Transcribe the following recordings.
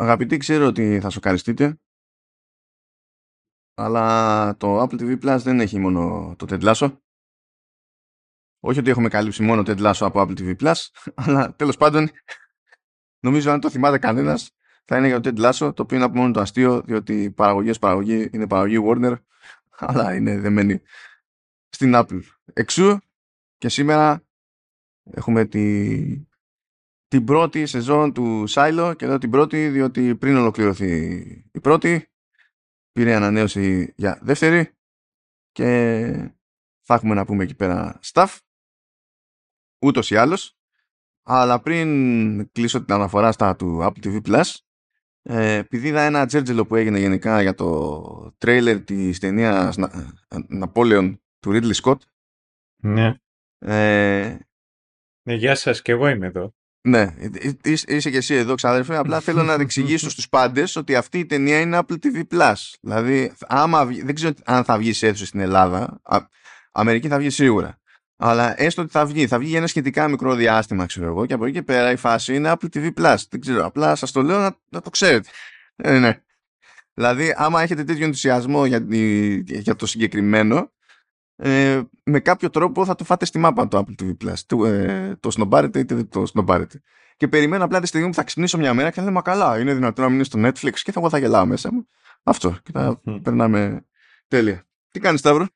Αγαπητοί, ξέρω ότι θα σοκαριστείτε, αλλά το Apple TV Plus δεν έχει μόνο το Ted Lasso. Όχι ότι έχουμε καλύψει μόνο Ted Lasso από Apple TV Plus, αλλά τέλος πάντων, νομίζω αν το θυμάται κανένας, θα είναι για το Ted Lasso, το οποίο είναι από μόνο το αστείο, διότι οι παραγωγές παραγωγή είναι παραγωγή Warner, αλλά είναι δεμένη στην Apple. Εξού και σήμερα έχουμε τη, την πρώτη σεζόν του Silo και εδώ την πρώτη διότι πριν ολοκληρωθεί η πρώτη πήρε ανανέωση για δεύτερη και θα έχουμε να πούμε εκεί πέρα stuff ούτως ή άλλως αλλά πριν κλείσω την αναφορά στα του Apple TV Plus ε, επειδή είδα ένα τζέρτζελο που έγινε γενικά για το τρέιλερ της ταινίας Napoleon του Ridley Scott ναι. Ε, ναι, γεια σας και εγώ είμαι εδώ. Ναι, είσαι και εσύ εδώ, ξάδερφε. Απλά θέλω να εξηγήσω στους πάντες ότι αυτή η ταινία είναι Apple TV Plus. Δηλαδή, άμα, δεν ξέρω αν θα βγει σε αίθουσα στην Ελλάδα. Α, Αμερική θα βγει σίγουρα. Αλλά έστω ότι θα βγει. Θα βγει για ένα σχετικά μικρό διάστημα, ξέρω εγώ. Και από εκεί και πέρα η φάση είναι Apple TV Plus. Δεν ξέρω. Απλά σας το λέω να, να το ξέρετε. Ε, ναι. Δηλαδή, άμα έχετε τέτοιο ενθουσιασμό για, για το συγκεκριμένο, ε, με κάποιο τρόπο θα το φάτε στη μάπα το Apple TV Plus. Το, ε, το σνομπάρετε είτε δεν το σνομπάρετε. Και περιμένω απλά τη στιγμή που θα ξυπνήσω μια μέρα και θα λέω Μα καλά, είναι δυνατόν να μείνεις στο Netflix και θα, εγώ θα γελάω μέσα μου. Αυτό. Και θα mm. περνάμε τέλεια. Τι κάνεις, Σταύρο;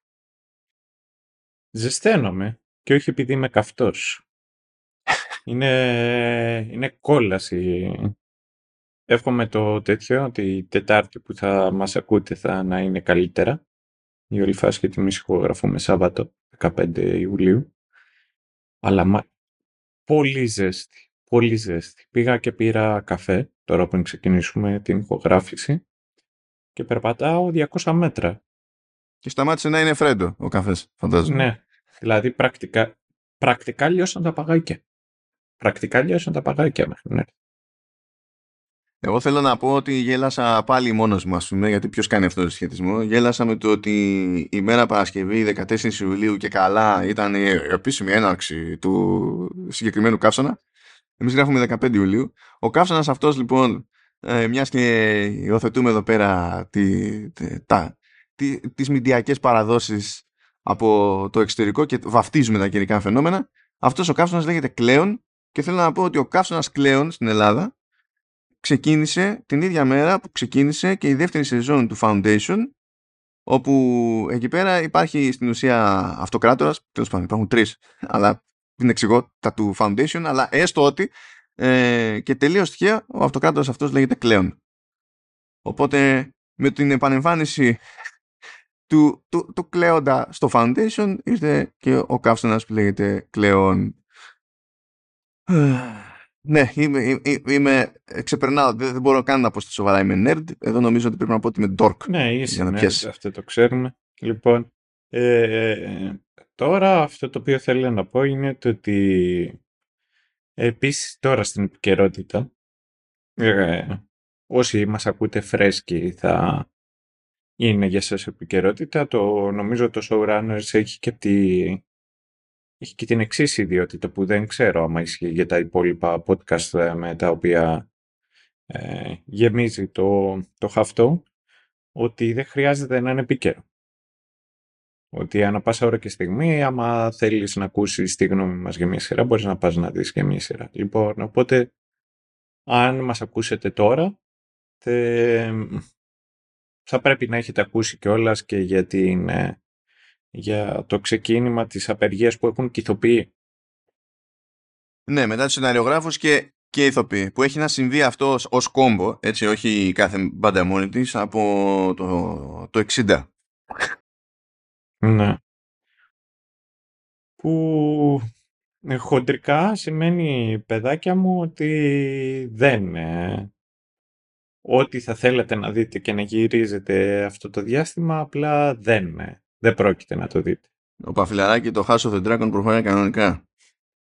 Ζεσταίνομαι. Και όχι επειδή είμαι καυτός. είναι, είναι κόλαση. Εύχομαι το τέτοιο ότι η Τετάρτη που θα μας ακούτε θα να είναι καλύτερα η όλη φάση και την ηχογραφούμε Σάββατο 15 Ιουλίου. Αλλά μα... πολύ ζέστη, πολύ ζέστη. Πήγα και πήρα καφέ, τώρα που ξεκινήσουμε την ηχογράφηση και περπατάω 200 μέτρα. Και σταμάτησε να είναι φρέντο ο καφές, φαντάζομαι. Ναι, δηλαδή πρακτικά, πρακτικά λιώσαν τα παγάκια. Πρακτικά λιώσαν τα παγάκια μέχρι ναι. Εγώ θέλω να πω ότι γέλασα πάλι μόνος μου, ας πούμε, γιατί ποιος κάνει αυτό το σχετισμό. Γέλασα με το ότι η μέρα Παρασκευή 14 Ιουλίου και καλά ήταν η επίσημη έναρξη του συγκεκριμένου καύσωνα. Εμείς γράφουμε 15 Ιουλίου. Ο καύσωνας αυτός λοιπόν, ε, μιας και υιοθετούμε εδώ πέρα τη, τα, τι, τις μηντιακές παραδόσεις από το εξωτερικό και βαφτίζουμε τα καιρικά φαινόμενα, αυτός ο καύσωνας λέγεται κλέον και θέλω να πω ότι ο καύσωνας κλέον στην Ελλάδα ξεκίνησε την ίδια μέρα που ξεκίνησε και η δεύτερη σεζόν του Foundation όπου εκεί πέρα υπάρχει στην ουσία αυτοκράτορας, τέλος πάντων υπάρχουν τρεις, αλλά δεν εξηγώ τα του Foundation, αλλά έστω ότι ε, και τελείως τυχαία ο αυτοκράτορας αυτός λέγεται Κλέον. Οπότε με την επανεμφάνιση του, του, του Κλέοντα στο Foundation ήρθε και ο καύσωνας που λέγεται Κλέον. Ναι, είμαι, είμαι, ξεπερνάω, δεν, μπορώ καν να πω στη σοβαρά είμαι nerd. Εδώ νομίζω ότι πρέπει να πω ότι είμαι dork. Ναι, είσαι nerd, αυτό το ξέρουμε. Λοιπόν, ε, τώρα αυτό το οποίο θέλω να πω είναι το ότι επίσης τώρα στην επικαιρότητα ε, όσοι μας ακούτε φρέσκοι θα είναι για σας επικαιρότητα. Το, νομίζω το Showrunners έχει και τη έχει και την εξής ιδιότητα που δεν ξέρω άμα ισχύει για τα υπόλοιπα podcast ε, με τα οποία ε, γεμίζει το, το χαυτό, ότι δεν χρειάζεται να είναι επίκαιρο. Ότι ανά πάσα ώρα και στιγμή, άμα θέλεις να ακούσεις τη γνώμη μας για μια σειρά, μπορείς να πας να δεις για μια σειρά. Λοιπόν, οπότε, αν μας ακούσετε τώρα, θα πρέπει να έχετε ακούσει κιόλας και για την ε, για το ξεκίνημα της απεργίας που έχουν και ηθοποιοί. Ναι, μετά τους σεναριογράφους και, και ηθοποιοί. Που έχει να συμβεί αυτό ως κόμπο, έτσι, όχι κάθε μπάντα μόνη της, από το, το 60. Ναι. Που ε, χοντρικά σημαίνει, παιδάκια μου, ότι δεν... Ε, ό,τι θα θέλατε να δείτε και να γυρίζετε αυτό το διάστημα, απλά δεν ε, δεν πρόκειται να το δείτε. Ο Παφιλαράκη το House of the Dragon προχωράει κανονικά.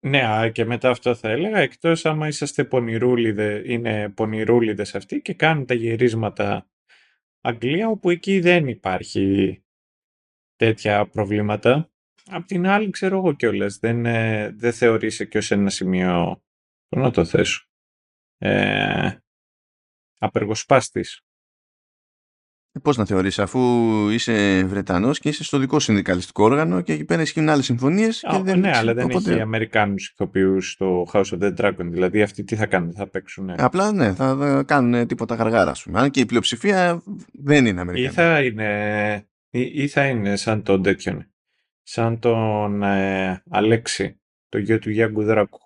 Ναι, και μετά αυτό θα έλεγα, εκτός άμα είσαστε πονηρούλιδε, είναι πονηρούλιδες αυτοί και κάνουν τα γυρίσματα Αγγλία, όπου εκεί δεν υπάρχει τέτοια προβλήματα. Απ' την άλλη, ξέρω εγώ κιόλας, δεν, ε, δεν θεωρείσαι και ως ένα σημείο, πώς να το θέσω, ε, απεργοσπάστης. Ε, πώς να θεωρείς αφού είσαι Βρετανός και είσαι στο δικό συνδικαλιστικό όργανο και εκεί πέρα ισχύουν άλλες συμφωνίες. Oh, δεν ναι, αλλά δεν οπότε... έχει Αμερικάνους ηθοποιούς στο House of the Dragon. Δηλαδή αυτοί τι θα κάνουν, θα παίξουν. Απλά ναι, θα κάνουν τίποτα γαργάρα. πούμε. Αν και η πλειοψηφία δεν είναι Αμερικανή. Ή θα είναι, ή, ή θα είναι σαν τον τέτοιον. Σαν τον ε, Αλέξη, το γιο του Γιάνγκου Δράκου.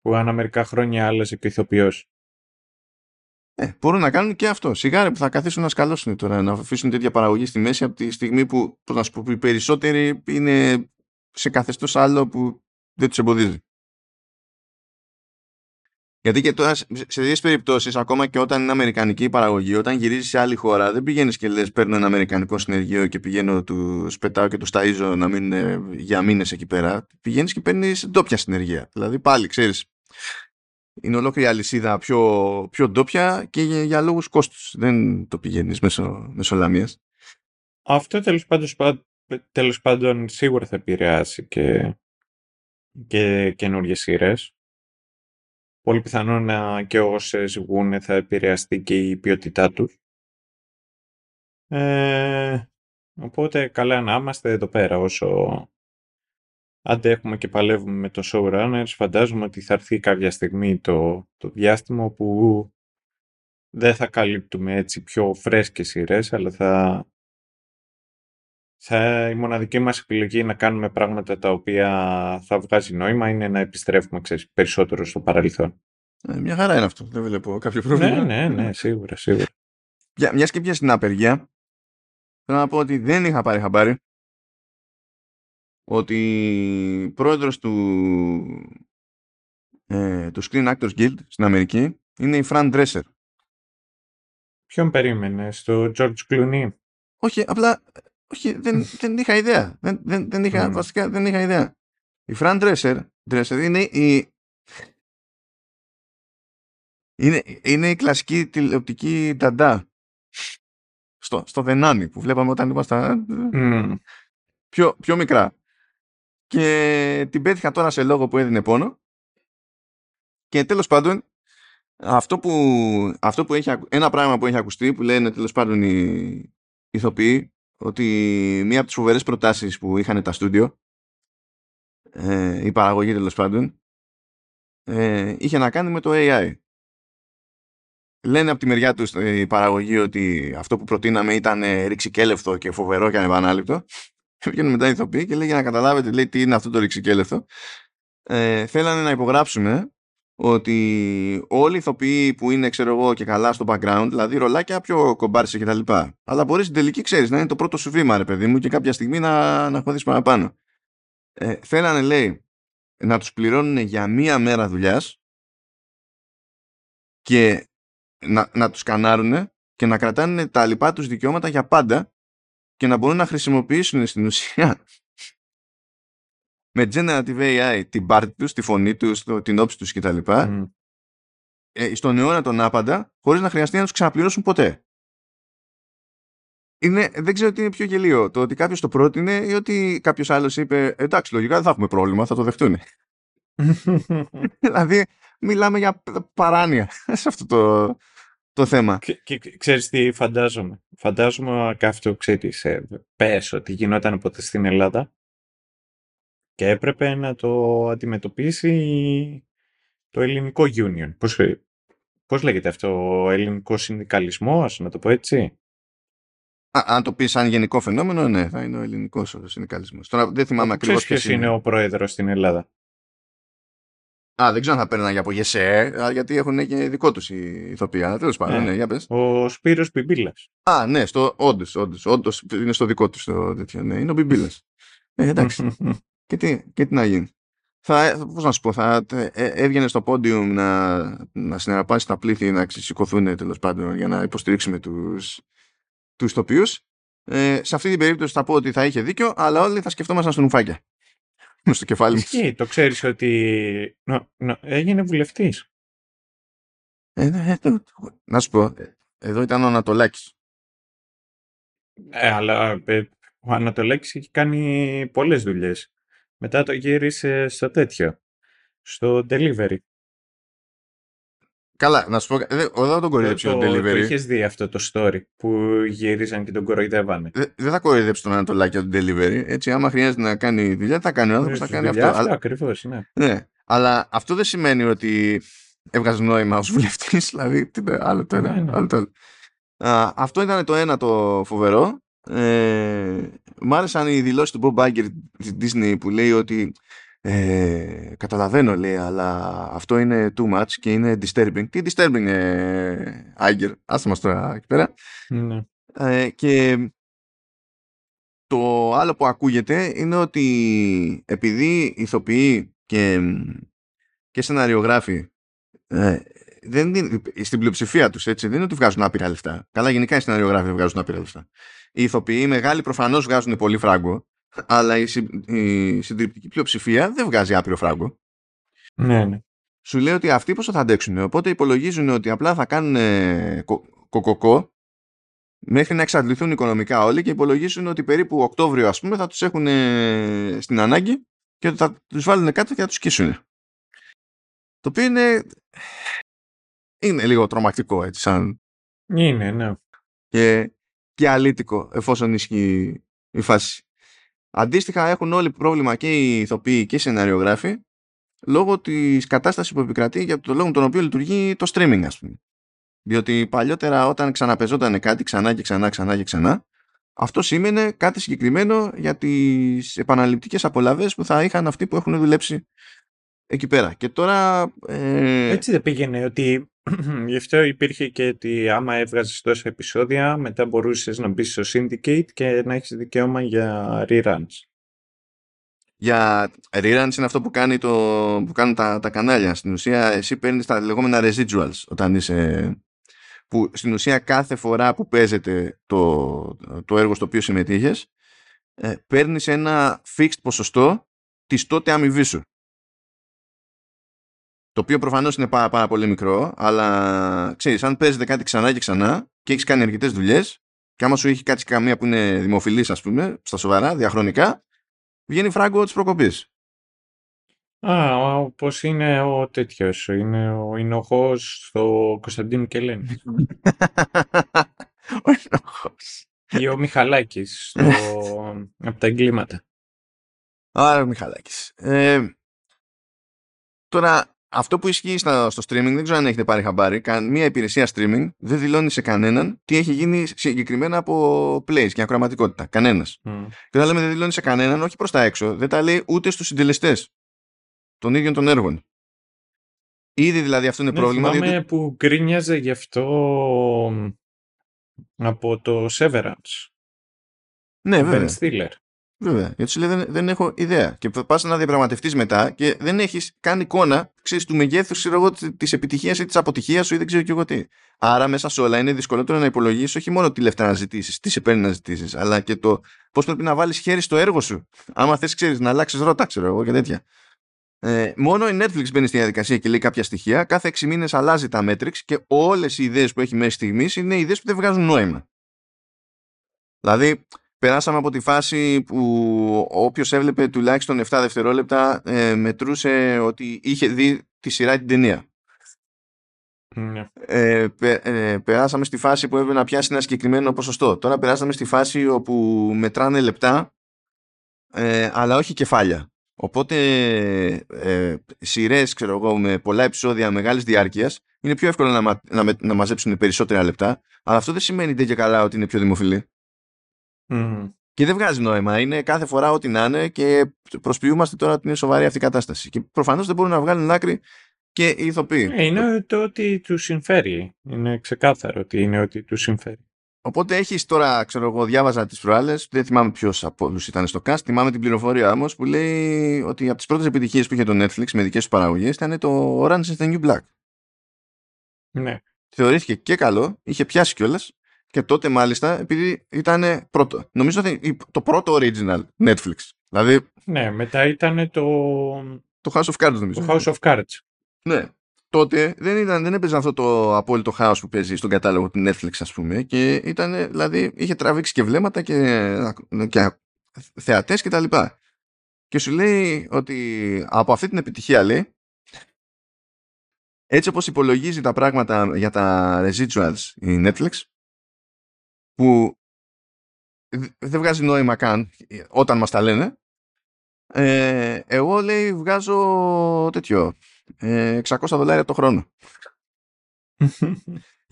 Που ανά μερικά χρόνια άλλαζε και ηθοποιός. Ε, μπορούν να κάνουν και αυτό. Σιγάρε που θα καθίσουν να σκαλώσουν τώρα, να αφήσουν τέτοια παραγωγή στη μέση από τη στιγμή που, πώς να σου πω, οι περισσότεροι είναι σε καθεστώς άλλο που δεν τους εμποδίζει. Γιατί και τώρα σε τέτοιες περιπτώσεις, ακόμα και όταν είναι αμερικανική παραγωγή, όταν γυρίζεις σε άλλη χώρα, δεν πηγαίνεις και λες: Παίρνω ένα αμερικανικό συνεργείο και πηγαίνω, του πετάω και του ταΐζω να μείνουν για μήνες εκεί πέρα. Πηγαίνεις και παίρνεις ντόπια συνεργεία. Δηλαδή πάλι ξέρεις, είναι ολόκληρη αλυσίδα πιο, πιο ντόπια και για, για λόγους κόστους. Δεν το πηγαίνεις μέσω, μέσω λαμίας. Αυτό τέλος πάντων, τέλος πάντων σίγουρα θα επηρεάσει και, και καινούργιες σειρές. Πολύ πιθανόν να και όσες βγουν θα επηρεαστεί και η ποιότητά τους. Ε, οπότε καλά να είμαστε εδώ πέρα όσο αντέχουμε και παλεύουμε με το showrunners, φαντάζομαι ότι θα έρθει κάποια στιγμή το, το διάστημα που δεν θα καλύπτουμε έτσι πιο φρέσκες σειρές, αλλά θα, θα η μοναδική μας επιλογή να κάνουμε πράγματα τα οποία θα βγάζει νόημα είναι να επιστρέφουμε ξέρεις, περισσότερο στο παρελθόν. Ε, μια χαρά είναι αυτό. Δεν βλέπω κάποιο πρόβλημα. Ναι, ναι, ναι, σίγουρα, σίγουρα. Μιας και πια στην απεργία, θέλω να πω ότι δεν είχα πάρει χαμπάρι ότι πρόεδρος του, ε, του Screen Actors Guild στην Αμερική είναι η Fran Dresser. Ποιον περίμενες, στο George Clooney; Όχι, απλά όχι, δεν, δεν είχα ιδέα. Δεν, δεν, δεν είχα, mm. βασικά δεν είχα ιδέα. Η Fran Dresser, Dresser είναι η είναι, είναι η κλασική τηλεοπτική νταντά στο, στο Δενάνι που βλέπαμε όταν ήμασταν mm. πιο, πιο μικρά και την πέτυχα τώρα σε λόγο που έδινε πόνο. Και τέλος πάντων αυτό που, αυτό που έχει, ένα πράγμα που έχει ακουστεί που λένε τέλος πάντων οι ηθοποιοί ότι μία από τις φοβερές προτάσεις που είχαν τα στούντιο ε, η παραγωγή τέλος πάντων ε, είχε να κάνει με το AI λένε από τη μεριά τους η παραγωγή ότι αυτό που προτείναμε ήταν ρηξικέλευτο και φοβερό και ανεπανάληπτο Βγαίνουν μετά οι ηθοποιοί και λέει για να καταλάβετε λέει, τι είναι αυτό το ρηξικέλευτο. Ε, θέλανε να υπογράψουμε ότι όλοι οι ηθοποιοί που είναι ξέρω εγώ και καλά στο background, δηλαδή ρολάκια πιο κομπάρσες και τα λοιπά. Αλλά μπορείς στην τελική ξέρεις να είναι το πρώτο σου βήμα, ρε παιδί μου, και κάποια στιγμή να, να χωθείς παραπάνω. Ε, θέλανε, λέει, να τους πληρώνουν για μία μέρα δουλειάς και να, να τους κανάρουν και να κρατάνε τα λοιπά τους δικαιώματα για πάντα και να μπορούν να χρησιμοποιήσουν στην ουσία με generative AI την πάρτη τους, τη φωνή τους, το, την όψη τους κτλ. Mm. Ε, στον αιώνα τον άπαντα, χωρίς να χρειαστεί να τους ξαναπληρώσουν ποτέ. Είναι, δεν ξέρω τι είναι πιο γελίο. Το ότι κάποιος το πρότεινε ή ότι κάποιος άλλος είπε Εντάξει, λογικά δεν θα έχουμε πρόβλημα, θα το δεχτούν. δηλαδή, μιλάμε για παράνοια σε αυτό το, το θέμα. Και, και ξέρεις τι φαντάζομαι. Φαντάζομαι και αυτό ξέρεις, ε, πες ότι γινόταν ποτέ στην Ελλάδα και έπρεπε να το αντιμετωπίσει το ελληνικό union. Πώς, ε, πώς λέγεται αυτό, ο ελληνικός συνδικαλισμός, να το πω έτσι; Α, αν το πεις σαν γενικό φαινόμενο, ναι, θα είναι ο ελληνικός συνδικαλισμός. Τώρα δεν θυμάμαι ακριβώς ποιος είναι ο πρόεδρος στην Ελλάδα; Α, δεν ξέρω αν θα παίρνουν για από ΓΕΣΕ, γιατί έχουν και δικό τους οι ηθοποιοί. Αλλά τέλος πάντων, ναι. ναι, για πες. Ο Σπύρος Μπιμπίλας. Α, ναι, στο, όντως, όντως, όντως, είναι στο δικό τους το τέτοιο. Ναι, είναι ο Μπιμπίλας. ε, εντάξει. και, τι, και τι να γίνει. Θα, πώς να σου πω, θα ε, έβγαινε στο πόντιουμ να, να συνεργάσει τα πλήθη να ξεσηκωθούν τέλος πάντων για να υποστηρίξουμε τους τους ηθοποιούς. Ε, σε αυτή την περίπτωση θα πω ότι θα είχε δίκιο, αλλά όλοι θα σκεφτόμασταν στον ουφάκια στο κεφάλι μου. το ξέρεις ότι έγινε βουλευτής. Ε, ναι, ε, να σου πω, ε, εδώ ήταν ο Ανατολάκης. Ε, αλλά ο Ανατολάκης έχει κάνει πολλές δουλειές. Μετά το γύρισε στο τέτοιο, στο delivery. Καλά, να σου πω. Δεν, δεν τον κοροϊδέψει το, τον delivery. Το είχες δει αυτό το story που γυρίζαν και τον κοροϊδεύανε; Δεν, δεν θα κοροϊδέψει τον Ανατολάκη τον delivery. Έτσι, άμα χρειάζεται να κάνει δουλειά, θα κάνει ο άνθρωπος, θα κάνει αυτό. αυτό Αλλά, ακριβώς, ναι. ναι. Αλλά αυτό δεν σημαίνει ότι έβγαζε νόημα ως βουλευτής. Δηλαδή, τι, άλλο το ένα. Ναι, ναι. Άλλο το άλλο. Α, αυτό ήταν το ένα το φοβερό. Ε, μ' άρεσαν οι δηλώσεις του Bob Iger της Disney που λέει ότι ε, καταλαβαίνω λέει αλλά αυτό είναι too much και είναι disturbing. Τι disturbing ε, Iger άστε μας τώρα εκεί πέρα. Ναι. ε, και το άλλο που ακούγεται είναι ότι επειδή ηθοποιοί και, και σεναριογράφοι ε, δεν είναι, στην πλειοψηφία τους έτσι δεν είναι ότι βγάζουν άπειρα λεφτά. Καλά γενικά οι σεναριογράφοι δεν βγάζουν άπειρα λεφτά. Οι ηθοποιοί οι μεγάλοι προφανώς βγάζουν πολύ φράγκο αλλά η, συ- η συντριπτική πλειοψηφία δεν βγάζει άπειρο φράγκο. ναι, ναι. Σου λέει ότι αυτοί πόσο θα αντέξουν. Οπότε υπολογίζουν ότι απλά θα κάνουν ε, κο- κοκοκό μέχρι να εξαντληθούν οικονομικά όλοι και υπολογίζουν ότι περίπου Οκτώβριο ας πούμε θα τους έχουν ε, στην ανάγκη και ότι θα τους βάλουν κάτω και θα τους σκίσουν. Το οποίο είναι, είναι λίγο τρομακτικό έτσι σαν Είναι, ναι. και, και αλήτικο εφόσον ισχύει η φάση. Αντίστοιχα έχουν όλοι πρόβλημα και οι ηθοποιοί και οι σεναριογράφοι λόγω της κατάστασης που επικρατεί για το λόγο τον οποίο λειτουργεί το streaming ας πούμε. Διότι παλιότερα όταν ξαναπεζόταν κάτι ξανά και ξανά ξανά και ξανά αυτό σήμαινε κάτι συγκεκριμένο για τις επαναληπτικές απολαύες που θα είχαν αυτοί που έχουν δουλέψει εκεί πέρα. Και τώρα... Ε, Έτσι δεν πήγαινε ότι γι' αυτό υπήρχε και ότι άμα έβγαζες τόσα επεισόδια μετά μπορούσες να μπεις στο Syndicate και να έχεις δικαίωμα για reruns. για reruns είναι αυτό που, κάνει το, που κάνουν τα, τα κανάλια. Στην ουσία εσύ παίρνεις τα λεγόμενα residuals όταν είσαι... που στην ουσία κάθε φορά που παίζεται το, το έργο στο οποίο συμμετείχες ε, παίρνεις ένα fixed ποσοστό της τότε αμοιβή σου. Το οποίο προφανώς είναι πάρα, πάρα πολύ μικρό, αλλά ξέρεις, αν παίζετε κάτι ξανά και ξανά και έχεις κάνει αρκετές δουλειές και άμα σου έχει κάτσει καμία που είναι δημοφιλής ας πούμε, στα σοβαρά, διαχρονικά, βγαίνει φράγκο της προκοπής. Α, όπως είναι ο τέτοιος, είναι ο Ινοχός στο Κωνσταντίνου Κελένη. Ο ενοχός. Ή ο Μιχαλάκης στο... από τα εγκλήματα. Άρα ο Μιχαλάκης. Ε, τώρα, αυτό που ισχύει στα- στο streaming, δεν ξέρω αν έχετε πάρει χαμπάρι, καν μία υπηρεσία streaming δεν δηλώνει σε κανέναν τι έχει γίνει συγκεκριμένα από plays και ακροαματικότητα. Κανένας. Μμ. Και όταν λέμε δεν δηλώνει σε κανέναν, όχι προς τα έξω, δεν τα λέει ούτε στους συντελεστές των ίδιων των έργων. Ήδη δηλαδή αυτό είναι Ναι, πρόβλημα, θυμάμαι διότι που γκρίνιαζε γι' αυτό από το Severance. ναι, Ben βέβαια. Stiller. Βέβαια, γιατί σου λέει δεν, δεν έχω ιδέα. Και πας να διαπραγματευτείς μετά και δεν έχεις καν εικόνα ξέρεις, του μεγέθους τη επιτυχίας ή της αποτυχίας σου ή δεν ξέρω και εγώ τι. Άρα μέσα σε όλα είναι δυσκολότερο να υπολογίσεις όχι μόνο τι λεφτά να ζητήσει, τις σε παίρνει να ζητήσει, αλλά και το πώς πρέπει να βάλεις χέρι στο έργο σου. Άμα θες, ξέρεις, να αλλάξεις ρότα, ξέρω εγώ και τέτοια. Ε, μόνο η Netflix μπαίνει στη διαδικασία και λέει κάποια στοιχεία. Κάθε 6 μήνες αλλάζει τα metrics και όλες οι ιδέες που έχει μέχρι στιγμής είναι ιδέες που δεν βγάζουν νόημα. Δηλαδή, περάσαμε από τη φάση που όποιος έβλεπε τουλάχιστον 7 δευτερόλεπτα ε, μετρούσε ότι είχε δει τη σειρά ή την ταινία. Ναι. Ε, πε- ε, περάσαμε στη φάση που έπρεπε να πιάσει ένα συγκεκριμένο ποσοστό. Τώρα περάσαμε στη φάση όπου μετράνε λεπτά ε, αλλά όχι κεφάλια. Οπότε ε, σειρές, ξέρω εγώ, με πολλά επεισόδια μεγάλης διάρκειας είναι πιο εύκολο να, μα, να, με- να μαζέψουν περισσότερα λεπτά, αλλά αυτό δεν σημαίνει ντε και καλά ότι είναι πιο δημοφιλή. Μμ. Και δεν βγάζει νόημα. Είναι κάθε φορά ό,τι να είναι και προσποιούμαστε τώρα ότι είναι σοβαρή αυτή η κατάσταση. Και προφανώς δεν μπορούν να βγάλουν άκρη και οι ηθοποιοί. Ε, Είναι το ότι τους συμφέρει. Είναι ξεκάθαρο ότι είναι ότι τους συμφέρει. Οπότε έχεις τώρα, ξέρω εγώ, διάβαζα τις προάλλες, δεν θυμάμαι ποιος από όλους ήταν στο cast, θυμάμαι την πληροφορία όμως που λέει ότι από τις πρώτες επιτυχίες που είχε το Netflix με δικές του παραγωγές ήταν το Orange is the New Black. Ναι. Θεωρήθηκε και καλό, είχε πιάσει κιόλας και τότε μάλιστα επειδή ήταν πρώτο. Νομίζω ότι το πρώτο original Netflix. Δηλαδή Ναι, μετά ήταν το, το House of Cards νομίζω. το House of Cards. Ναι. Τότε δεν, ήταν, δεν έπαιζε αυτό το απόλυτο χάος που παίζει στον κατάλογο του Netflix ας πούμε και ήταν, δηλαδή είχε τραβήξει και βλέμματα και, και θεατές και τα λοιπά. Και σου λέει ότι από αυτή την επιτυχία λέει Έτσι όπως υπολογίζει τα πράγματα για τα residuals η Netflix, που δεν βγάζει νόημα καν όταν μας τα λένε, ε, εγώ λέει βγάζω τέτοιο, 600 ε, δολάρια το χρόνο.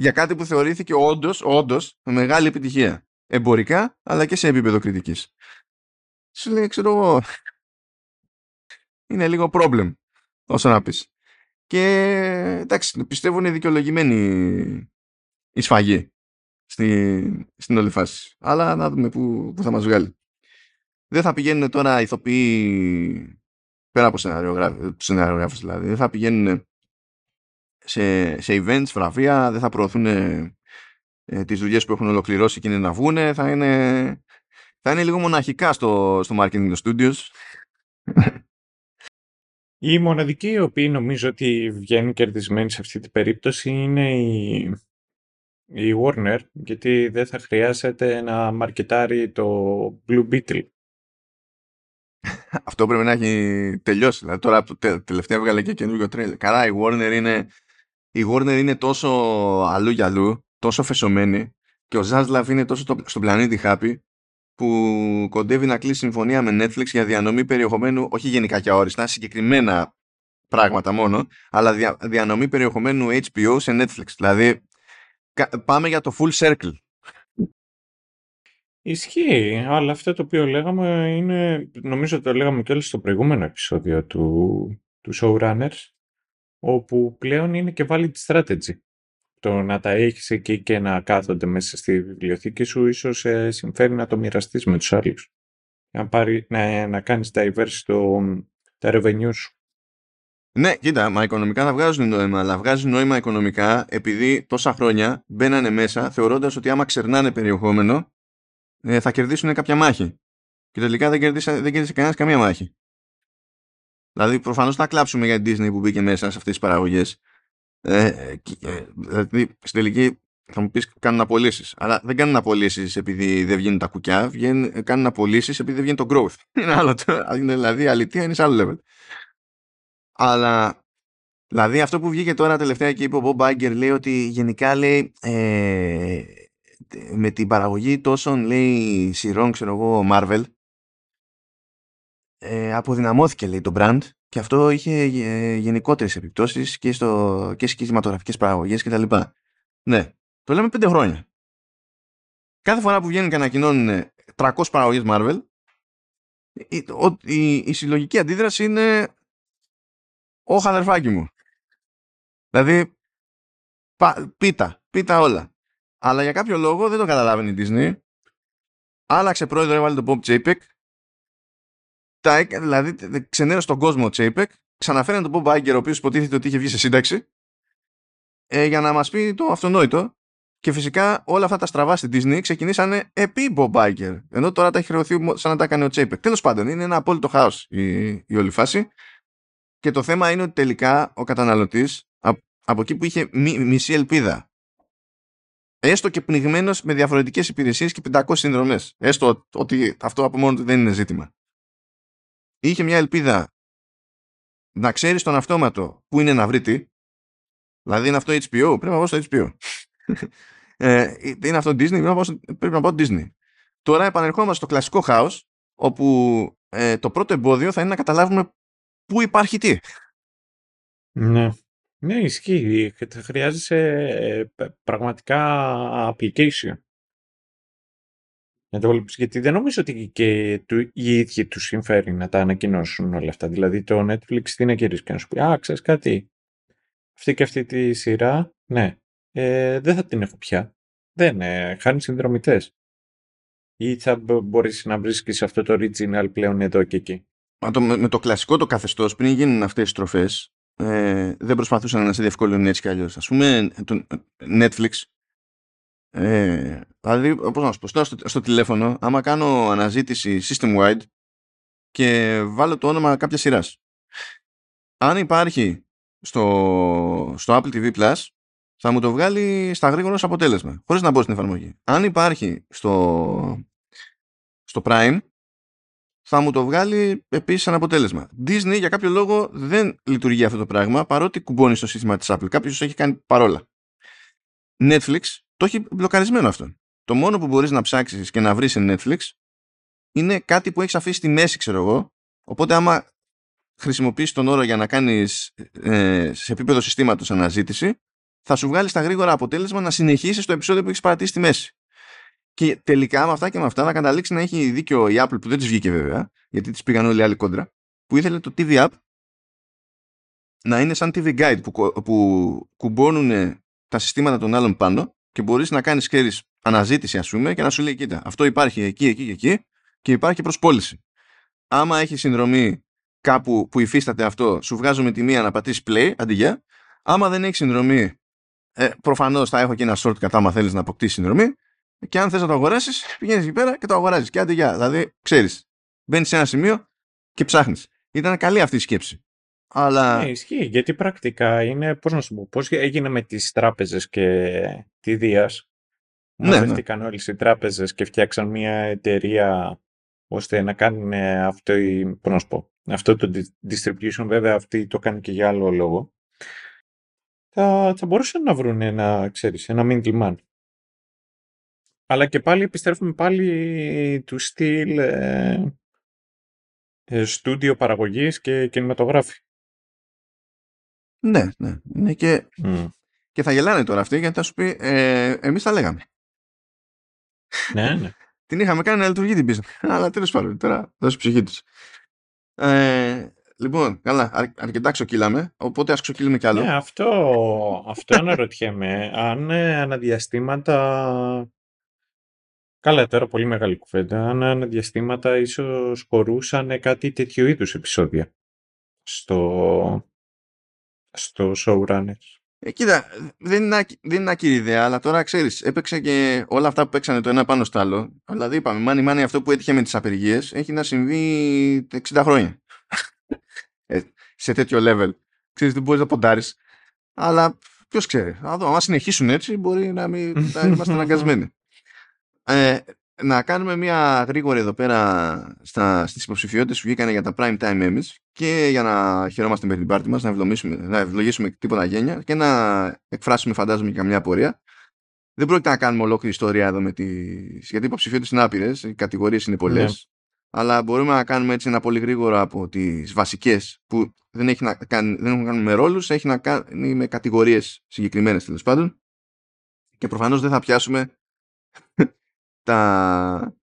για κάτι που θεωρήθηκε όντως, όντως μεγάλη επιτυχία. Εμπορικά, αλλά και σε επίπεδο κριτικής. Σου λέει, ξέρω εγώ, είναι λίγο πρόβλημα όσο να πεις. Και εντάξει, πιστεύω είναι δικαιολογημένη η σφαγή στη, στην όλη φάση. Αλλά να δούμε πού, πού θα μας βγάλει. Δεν θα πηγαίνουν τώρα ηθοποιοί πέρα από σενάριογράφους δηλαδή. Δεν θα πηγαίνουν σε, σε events, βραβεία, δεν θα προωθούν ε, τις δουλειές που έχουν ολοκληρώσει και είναι να βγουν. Θα είναι, θα είναι λίγο μοναχικά στο, στο marketing των studios. Οι μοναδικοί οι οποίοι νομίζω ότι βγαίνουν κερδισμένοι σε αυτή την περίπτωση είναι η, η Warner, γιατί δεν θα χρειάζεται να μαρκετάρει το Blue Beetle. Αυτό πρέπει να έχει τελειώσει. Δηλαδή τώρα τελευταία έβγαλε και καινούργιο τρέλ. Καλά, η Warner είναι, η Warner είναι τόσο αλλού για αλλού, τόσο φεσωμένη και ο Zaslav είναι τόσο στο πλανήτη Happy που κοντεύει να κλείσει συμφωνία με Netflix για διανομή περιεχομένου, όχι γενικά και αόριστα, συγκεκριμένα πράγματα μόνο, αλλά δια, διανομή περιεχομένου HBO σε Netflix. Δηλαδή, πάμε για το full circle. Ισχύει, αλλά αυτό το οποίο λέγαμε είναι, νομίζω το λέγαμε και όλοι στο προηγούμενο επεισόδιο του, του Showrunners, όπου πλέον είναι και valid strategy το να τα έχεις εκεί και να κάθονται μέσα στη βιβλιοθήκη σου ίσως ε, συμφέρει να το μοιραστείς με τους άλλους. Να, πάρει, να, να κάνεις diverse το, τα revenue σου. Ναι, κοίτα, μα οικονομικά θα βγάζουν νόημα, αλλά βγάζουν νόημα οικονομικά επειδή τόσα χρόνια μπαίνανε μέσα θεωρώντας ότι άμα ξερνάνε περιεχόμενο ε, θα κερδίσουν κάποια μάχη. Και τελικά δεν κέρδισε, δεν κέρδισε κανένας καμία μάχη. Δηλαδή, προφανώς θα κλάψουμε για την Disney που μπήκε μέσα σε αυτές τις παραγωγές. Ε, ε, δηλαδή, στην τελική θα μου πεις κάνουν απολύσεις. Αλλά δεν κάνουν απολύσεις επειδή δεν βγαίνουν τα κουκιά, βγαίνουν, κάνουν απολύσεις επειδή δεν βγαίνει το growth. Είναι άλλο. Είναι, δηλαδή, αλήθεια είναι σε άλλο level. Αλλά δηλαδή αυτό που βγήκε τώρα τελευταία και είπε ο Bob Iger λέει ότι γενικά λέει ε, με την παραγωγή τόσων λέει σειρών ξέρω εγώ Marvel ε, αποδυναμώθηκε λέει το brand και αυτό είχε ε, γενικότερες επιπτώσεις και, στο, και στις κινηματογραφικές παραγωγές κτλ. Ναι, το λέμε πέντε χρόνια. Κάθε φορά που βγαίνουν και ανακοινώνουν 300 παραγωγές Marvel, η, η, η συλλογική αντίδραση είναι «Ωχ αδερφάκι μου». Δηλαδή, πα, πίτα, πίτα όλα. Αλλά για κάποιο λόγο δεν το καταλάβαινε η Disney. Άλλαξε πρόεδρο, έβαλε τον Bob Chapek τα, δηλαδή ξενέρωσε τον κόσμο ο Τσέιπεκ, ξαναφέρανε τον Bob Iger, ο οποίος υποτίθεται ότι είχε βγει σε σύνταξη, ε, για να μας πει το αυτονόητο. Και φυσικά όλα αυτά τα στραβά στην Disney ξεκινήσανε επί Bob Iger. Ενώ τώρα τα έχει χρεωθεί σαν να τα έκανε ο Τσέιπεκ. Τέλος πάντων, είναι ένα απόλυτο χάος η, η όλη φάση. Και το θέμα είναι ότι τελικά ο καταναλωτής, από εκεί που είχε μισή ελπίδα, έστω και πνιγμένος με διαφορετικές υπηρεσίες και 500 συνδρομές. Έστω ότι αυτό από μόνο του δεν είναι ζήτημα είχε μια ελπίδα να ξέρεις τον αυτόματο που είναι να βρει τι. Δηλαδή είναι αυτό HBO, πρέπει να πάω στο HBO. ε, είναι αυτό Disney, πρέπει να, πάω, πρέπει να πάω Disney. Τώρα επανερχόμαστε στο κλασικό χάος, όπου ε, το πρώτο εμπόδιο θα είναι να καταλάβουμε πού υπάρχει τι. Ναι. Ναι, ισχύει. Χρειάζεσαι ε, πραγματικά application να το βλέπεις, γιατί δεν νομίζω ότι και του, οι ίδιοι τους συμφέρει να τα ανακοινώσουν όλα αυτά. Δηλαδή το Netflix τι να γυρίσει και να σου πει «Α, ξέρεις κάτι, αυτή και αυτή τη σειρά, ναι, ε, δεν θα την έχω πια. Δεν, ε, χάνεις συνδρομητές. Ή θα μπορείς να βρίσκεις αυτό το original πλέον εδώ και εκεί. Το, με, το κλασικό το καθεστώς, πριν γίνουν αυτές τις στροφές, ε, δεν προσπαθούσαν να σε διευκολύνουν έτσι κι αλλιώς. Ας πούμε, το Netflix ε, δηλαδή, πώς να σου πω, στο, στο τηλέφωνο, άμα κάνω αναζήτηση system-wide και βάλω το όνομα κάποιας σειράς, αν υπάρχει στο, στο Apple TV Plus, θα μου το βγάλει στα γρήγορα ως αποτέλεσμα, χωρίς να μπω στην εφαρμογή. Αν υπάρχει στο, στο Prime, θα μου το βγάλει επίσης ένα αποτέλεσμα. Disney για κάποιο λόγο δεν λειτουργεί αυτό το πράγμα παρότι κουμπώνει στο σύστημα της Apple. Κάποιος έχει κάνει παρόλα. Netflix το έχει μπλοκαρισμένο αυτό. Το μόνο που μπορείς να ψάξεις και να βρεις σε Netflix είναι κάτι που έχεις αφήσει στη μέση, ξέρω εγώ. Οπότε, άμα χρησιμοποιήσει τον όρο για να κάνεις ε, σε επίπεδο συστήματος αναζήτηση, θα σου βγάλει στα γρήγορα αποτέλεσμα να συνεχίσεις το επεισόδιο που έχεις παρατήσει στη μέση. Και τελικά με αυτά και με αυτά να καταλήξει να έχει δίκιο η Apple που δεν της βγήκε βέβαια, γιατί της πήγαν όλοι οι άλλοι κόντρα, που ήθελε το TV App να είναι σαν TV Guide που, που κουμπώνουν τα συστήματα των άλλων πάνω και μπορείς να κάνεις χέρι αναζήτηση, ας πούμε, και να σου λέει: Κοίτα, αυτό υπάρχει εκεί, εκεί και εκεί και υπάρχει προ πώληση. Άμα έχει συνδρομή κάπου που υφίσταται αυτό, σου βγάζουμε τη μία να πατήσεις play αντί για. Άμα δεν έχει συνδρομή, ε, προφανώς θα έχω και ένα shortcut άμα θέλεις να αποκτήσεις συνδρομή. Και αν θες να το αγοράσεις, πηγαίνεις εκεί πέρα και το αγοράζεις. Και άντε για. Δηλαδή, ξέρεις, μπαίνεις σε ένα σημείο και ψάχνεις. Ήταν καλή αυτή η σκέψη. Αλλά... Ναι, ισχύει, γιατί πρακτικά είναι, πώς να σου πω, πώς έγινε με τις τράπεζες και τη Δίας. Ναι, Μαζευτήκαν ναι. όλες οι τράπεζες και φτιάξαν μια εταιρεία ώστε να κάνουν αυτό, πώς να σου πω, αυτό το distribution, βέβαια αυτή το κάνει και για άλλο λόγο. Θα, θα μπορούσαν να βρουν ένα, ξέρεις, ένα middleman. Αλλά και πάλι επιστρέφουμε πάλι του στυλ ε, ε, στούντιο παραγωγής και κινηματογράφη. Ναι, ναι. ναι και, και θα γελάνε τώρα αυτοί γιατί θα σου πει ε, εμείς τα λέγαμε. Ναι, ναι. την είχαμε κάνει να λειτουργεί την πίστη. Αλλά τέλος πάντων, τώρα δώσει ψυχή τους. Ε, λοιπόν, καλά, αρ, αρκετά ξοκύλαμε, οπότε ας ξοκύλουμε κι άλλο. Ναι, αυτό, αυτό αναρωτιέμαι. Αν ε, αναδιαστήματα... Καλά, τώρα πολύ μεγάλη κουβέντα. Αν αναδιαστήματα ίσως χωρούσαν κάτι τέτοιο είδους επεισόδια στο, στο showrunners. Ε, κοίτα, δεν είναι, δεν είναι άκυρη ιδέα, αλλά τώρα ξέρεις, έπαιξε και όλα αυτά που παίξανε το ένα πάνω στο άλλο. Δηλαδή είπαμε, μάνι μάνι αυτό που έτυχε με τις απεργίες έχει να συμβεί 60 χρόνια. ε, σε τέτοιο level. Ξέρεις, δεν μπορείς να ποντάρεις. Αλλά ποιος ξέρει. Αν συνεχίσουν έτσι μπορεί να μην να είμαστε αναγκασμένοι. Ε, να κάνουμε μια γρήγορη εδώ πέρα στα, στις υποψηφιότητες που βγήκαν για τα prime time Emmys και για να χαιρόμαστε με την πάρτι μας, να, να ευλογήσουμε τίποτα γένια και να εκφράσουμε φαντάζομαι καμιά απορία. Δεν πρόκειται να κάνουμε ολόκληρη ιστορία εδώ με τις... γιατί οι υποψηφιότητες είναι άπειρες, οι κατηγορίες είναι πολλές. Ναι. Αλλά μπορούμε να κάνουμε έτσι ένα πολύ γρήγορο από τις βασικές που δεν, έχει να κάνει, δεν έχουν να κάνουν με ρόλους, έχει να κάνει με κατηγορίες συγκεκριμένες τέλος πάντων. Και προφανώς δεν θα πιάσουμε τα,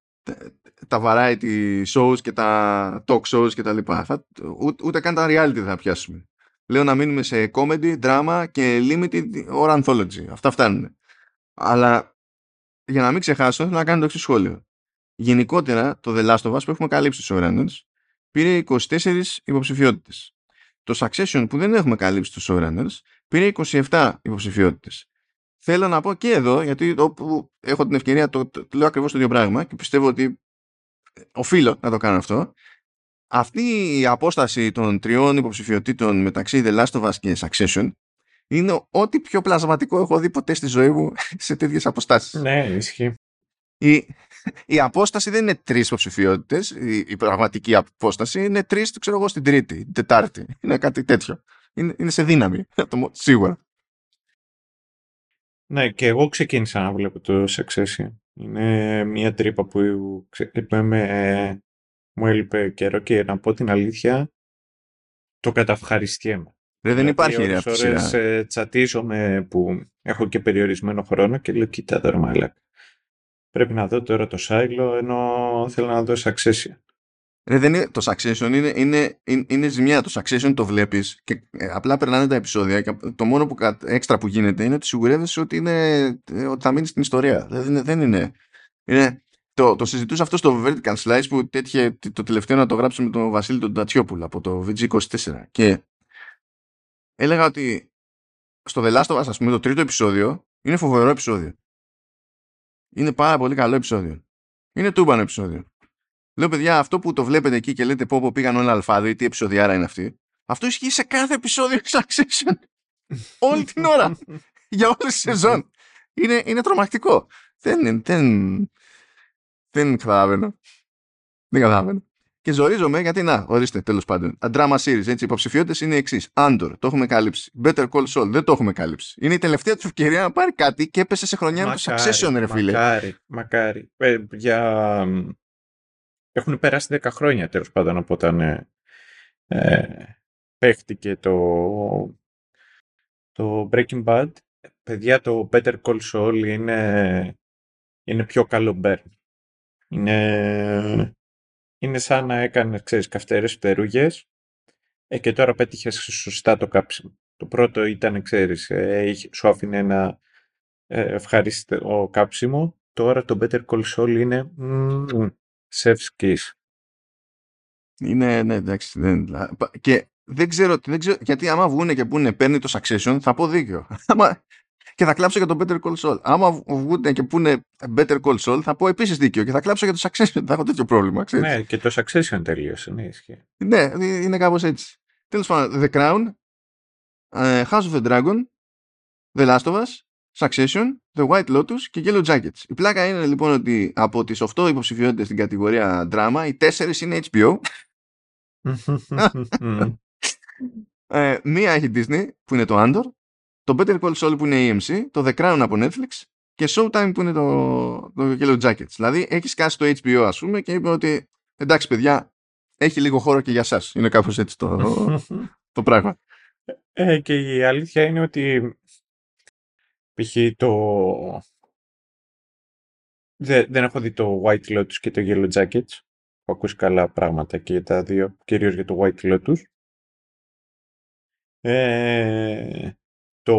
τα variety shows και τα talk shows και τα λοιπά. Θα, ούτε, ούτε καν τα reality θα πιάσουμε. Λέω να μείνουμε σε comedy, drama και limited or anthology. Αυτά φτάνουν. Αλλά για να μην ξεχάσω, θέλω να κάνω το εξής σχόλιο. Γενικότερα, το The Last of Us που έχουμε καλύψει στους showrunners πήρε 24 υποψηφιότητες. Το Succession που δεν έχουμε καλύψει στους showrunners πήρε 27 υποψηφιότητες. Θέλω να πω και εδώ, γιατί όπου έχω την ευκαιρία το, το, το λέω ακριβώς το ίδιο πράγμα και πιστεύω ότι οφείλω να το κάνω αυτό. Αυτή η απόσταση των τριών υποψηφιωτήτων μεταξύ The Last of Us και Succession είναι ό,τι πιο πλασματικό έχω δει ποτέ στη ζωή μου σε τέτοιες αποστάσεις. Ναι, ισχύει. Η, η απόσταση δεν είναι τρεις υποψηφιότητες. Η, η, πραγματική απόσταση είναι τρεις, ξέρω εγώ, στην Τρίτη, την Τετάρτη. Είναι κάτι τέτοιο. Είναι, είναι σε δύναμη. Σίγουρα. Ναι, και εγώ ξεκίνησα να βλέπω το Succession. Είναι μια τρύπα που με, μου έλειπε καιρό και να πω την αλήθεια, το καταυχαριστιέμαι. Δεν, δεν υπάρχει ρε ώρες ε, τσατίζομαι που έχω και περιορισμένο χρόνο και λέω κοίτα τώρα μάλακα. Πρέπει να δω τώρα το Σάιλο ενώ θέλω να δω Succession. Ρε, δεν είναι, το Succession είναι, είναι, είναι, είναι ζημιά. Το Succession το βλέπεις και ε, απλά περνάνε τα επεισόδια και το μόνο που, έξτρα που γίνεται είναι ότι σιγουρεύεσαι ότι, είναι, ε, ότι θα μείνεις στην ιστορία. Δεν, δεν είναι. είναι το, το συζητούσα αυτό στο Vertical Slice που τέτοια το τελευταίο να το γράψει με τον Βασίλη τον Τατσιόπουλο από το VG24 και έλεγα ότι στο The Last of Us, ας πούμε, το τρίτο επεισόδιο είναι φοβερό επεισόδιο. Είναι πάρα πολύ καλό επεισόδιο. Είναι τούμπανο επεισόδιο. Λέω, παιδιά, αυτό που το βλέπετε εκεί και λέτε πω, πω πήγαν όλα αλφάδο ή τι επεισοδιάρα είναι αυτή. Αυτό ισχύει σε κάθε επεισόδιο της Succession. Όλη την ώρα. για όλες τις σεζόν. Είναι, είναι τρομακτικό. Δεν, δεν, δεν καταλαβαίνω. Δεν καταλαβαίνω. Και ζορίζομαι γιατί, να, ορίστε τέλος πάντων. Drama series, έτσι, υποψηφιότητες είναι οι εξής. Andor, το έχουμε καλύψει. Better Call Saul, δεν το έχουμε καλύψει. Είναι η τελευταία του ευκαιρία να πάρει κάτι και έπεσε σε χρονιά με το Succession, ρε φίλε. Μακάρι, μακάρι. Ε, για... Έχουν περάσει 10 χρόνια τέλος πάντων από όταν ε, ε, παίχτηκε το, το Breaking Bad. Παιδιά, το Better Call Saul είναι, είναι πιο καλό burn. Είναι είναι σαν να έκανες, ξέρεις, καυτερές πτερούγες ε, και τώρα πέτυχες σωστά το κάψιμο. Το πρώτο ήταν, ξέρεις, ε, σου άφηνε ένα ε, ευχαριστώ κάψιμο. Τώρα το Better Call Saul είναι mm, kiss. Είναι, ναι, εντάξει. Δεν, και δεν ξέρω, δεν ξέρω, γιατί άμα βγούνε και πούνε παίρνει το Succession, θα πω δίκιο. και θα κλάψω για το Better Call Saul. Άμα βγουν και πούνε Better Call Saul, θα πω επίσης δίκιο και θα κλάψω για το Succession. Θα έχω τέτοιο πρόβλημα. Ξέρεις. Ναι, και το Succession τελείωσε. Ναι, ισχύει. ναι είναι κάπως έτσι. Τέλος πάντων, The Crown, uh, House of the Dragon, The Last of Us, Succession, The White Lotus και Yellow Jackets. Η πλάκα είναι λοιπόν ότι από τις 8 υποψηφιότητες στην κατηγορία drama, οι 4 είναι HBO. ε, μία έχει Disney που είναι το Andor το Better Call Saul που είναι η AMC, το The Crown από Netflix και Showtime που είναι το, το Yellow Jackets. Δηλαδή έχει σκάσει το HBO ας πούμε και είπε ότι εντάξει παιδιά έχει λίγο χώρο και για σας. Είναι κάπως έτσι το, το πράγμα. Ε, και η αλήθεια είναι ότι π.χ. το... Δεν, δεν έχω δει το White Lotus και το Yellow Jackets. Έχω ακούσει καλά πράγματα και τα δύο, κυρίως για το White Lotus. Ε, το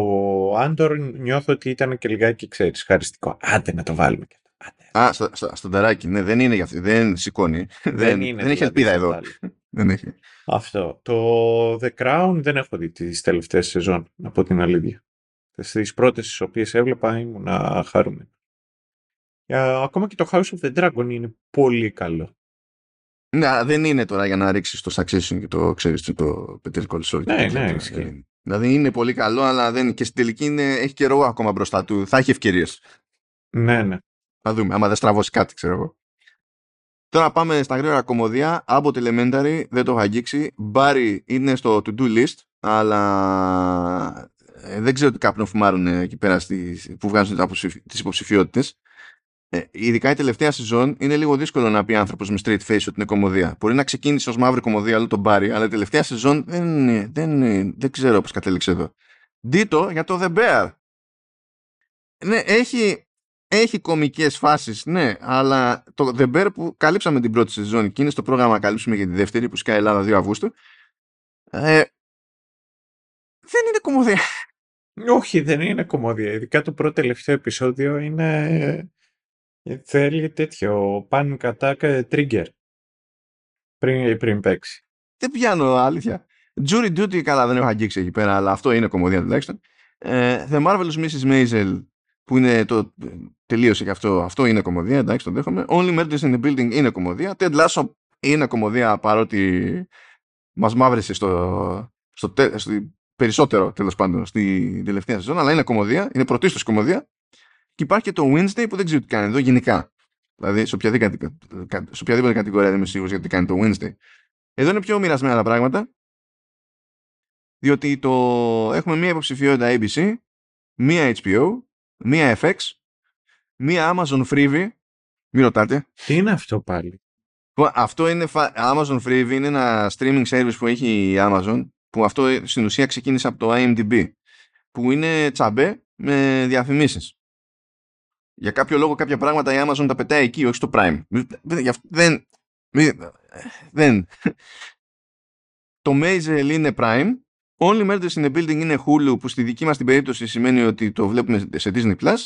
Άντορ νιώθω ότι ήταν και λιγάκι, ξέρεις, χαριστικό. Άντε να το βάλουμε και Α, στο, στο, στο τεράκι, ναι, δεν είναι για αυτό. Δεν σηκώνει. Δεν, δεν, είναι, δεν έχει δηλαδή, ελπίδα εδώ. δεν έχει. Αυτό. Το The Crown δεν έχω δει τις τελευταίες σεζόν, από την αλήθεια. Στι πρώτες τις οποίες έβλεπα ήμουν χαρούμενο. Ακόμα και το House of the Dragon είναι πολύ καλό. Ναι, δεν είναι τώρα για να ρίξεις το Succession και το ξέρεις το Peter Call Ναι, ναι, ισχύει. Δηλαδή είναι πολύ καλό, αλλά δεν, και στην τελική είναι, έχει καιρό ακόμα μπροστά του. Θα έχει ευκαιρίες. Ναι, ναι. Θα δούμε, άμα δεν στραβώσει κάτι, ξέρω εγώ. Τώρα πάμε στα γρήγορα κομμωδία. Από Elementary δεν το έχω αγγίξει. Μπάρι είναι στο to-do list, αλλά ε, δεν ξέρω τι κάπνο φουμάρουν εκεί πέρα στις, που βγάζουν τις υποψηφιότητες. Ε, ειδικά η τελευταία σεζόν είναι λίγο δύσκολο να πει άνθρωπος με straight face ότι είναι κομμωδία. Μπορεί να ξεκίνησε ως μαύρη κομμωδία, αλλά τον πάρει, αλλά η τελευταία σεζόν δεν, δεν, δεν ξέρω πώς κατέληξε εδώ. Δίτο για το The Bear. Ναι, έχει, έχει κομικές φάσεις, ναι, αλλά το The Bear που καλύψαμε την πρώτη σεζόν και είναι στο πρόγραμμα να καλύψουμε για τη δεύτερη που σκάει Ελλάδα 2 Αυγούστου, ε, δεν είναι κομμωδία. Όχι, δεν είναι κομμωδία. Ειδικά το πρώτο τελευταίο επεισόδιο είναι ε, θέλει τέτοιο panic attack trigger πριν, πριν παίξει. Δεν πιάνω, αλήθεια. Jury Duty καλά δεν έχω αγγίξει εκεί πέρα, αλλά αυτό είναι κομμωδία τουλάχιστον. Ε, The Marvelous Mrs. Maisel που είναι το, τελείωσε και αυτό, αυτό είναι κομμωδία, εντάξει το δέχομαι. Only Murders in the Building είναι κομμωδία. Ted Lasso είναι κομμωδία παρότι μας μαύρεσε στο, στο, στο περισσότερο τέλος πάντων στην τελευταία σεζόν, αλλά είναι κομμωδία, είναι πρωτίστως κομμωδία και υπάρχει και το Wednesday που δεν ξέρω τι κάνει εδώ γενικά. Δηλαδή σε οποιαδήποτε, σε οποιαδήποτε κατηγορία δεν είμαι σίγουρος γιατί κάνει το Wednesday. Εδώ είναι πιο μοιρασμένα τα πράγματα. Διότι το έχουμε μία υποψηφιότητα ABC, μία HBO, μία FX, μία Amazon Freebie. Μην ρωτάτε. Τι είναι αυτό πάλι; Αυτό είναι Amazon Freebie, είναι ένα streaming service που έχει η Amazon, που αυτό στην ουσία ξεκίνησε από το IMDb, που είναι τσαμπέ με διαφημίσεις για κάποιο λόγο κάποια πράγματα η Amazon τα πετάει εκεί, όχι στο Prime. Δεν. Δεν. Το Maisel είναι Prime. Only Murders in the Building είναι Hulu που στη δική μας την περίπτωση σημαίνει ότι το βλέπουμε σε Disney+. Plus.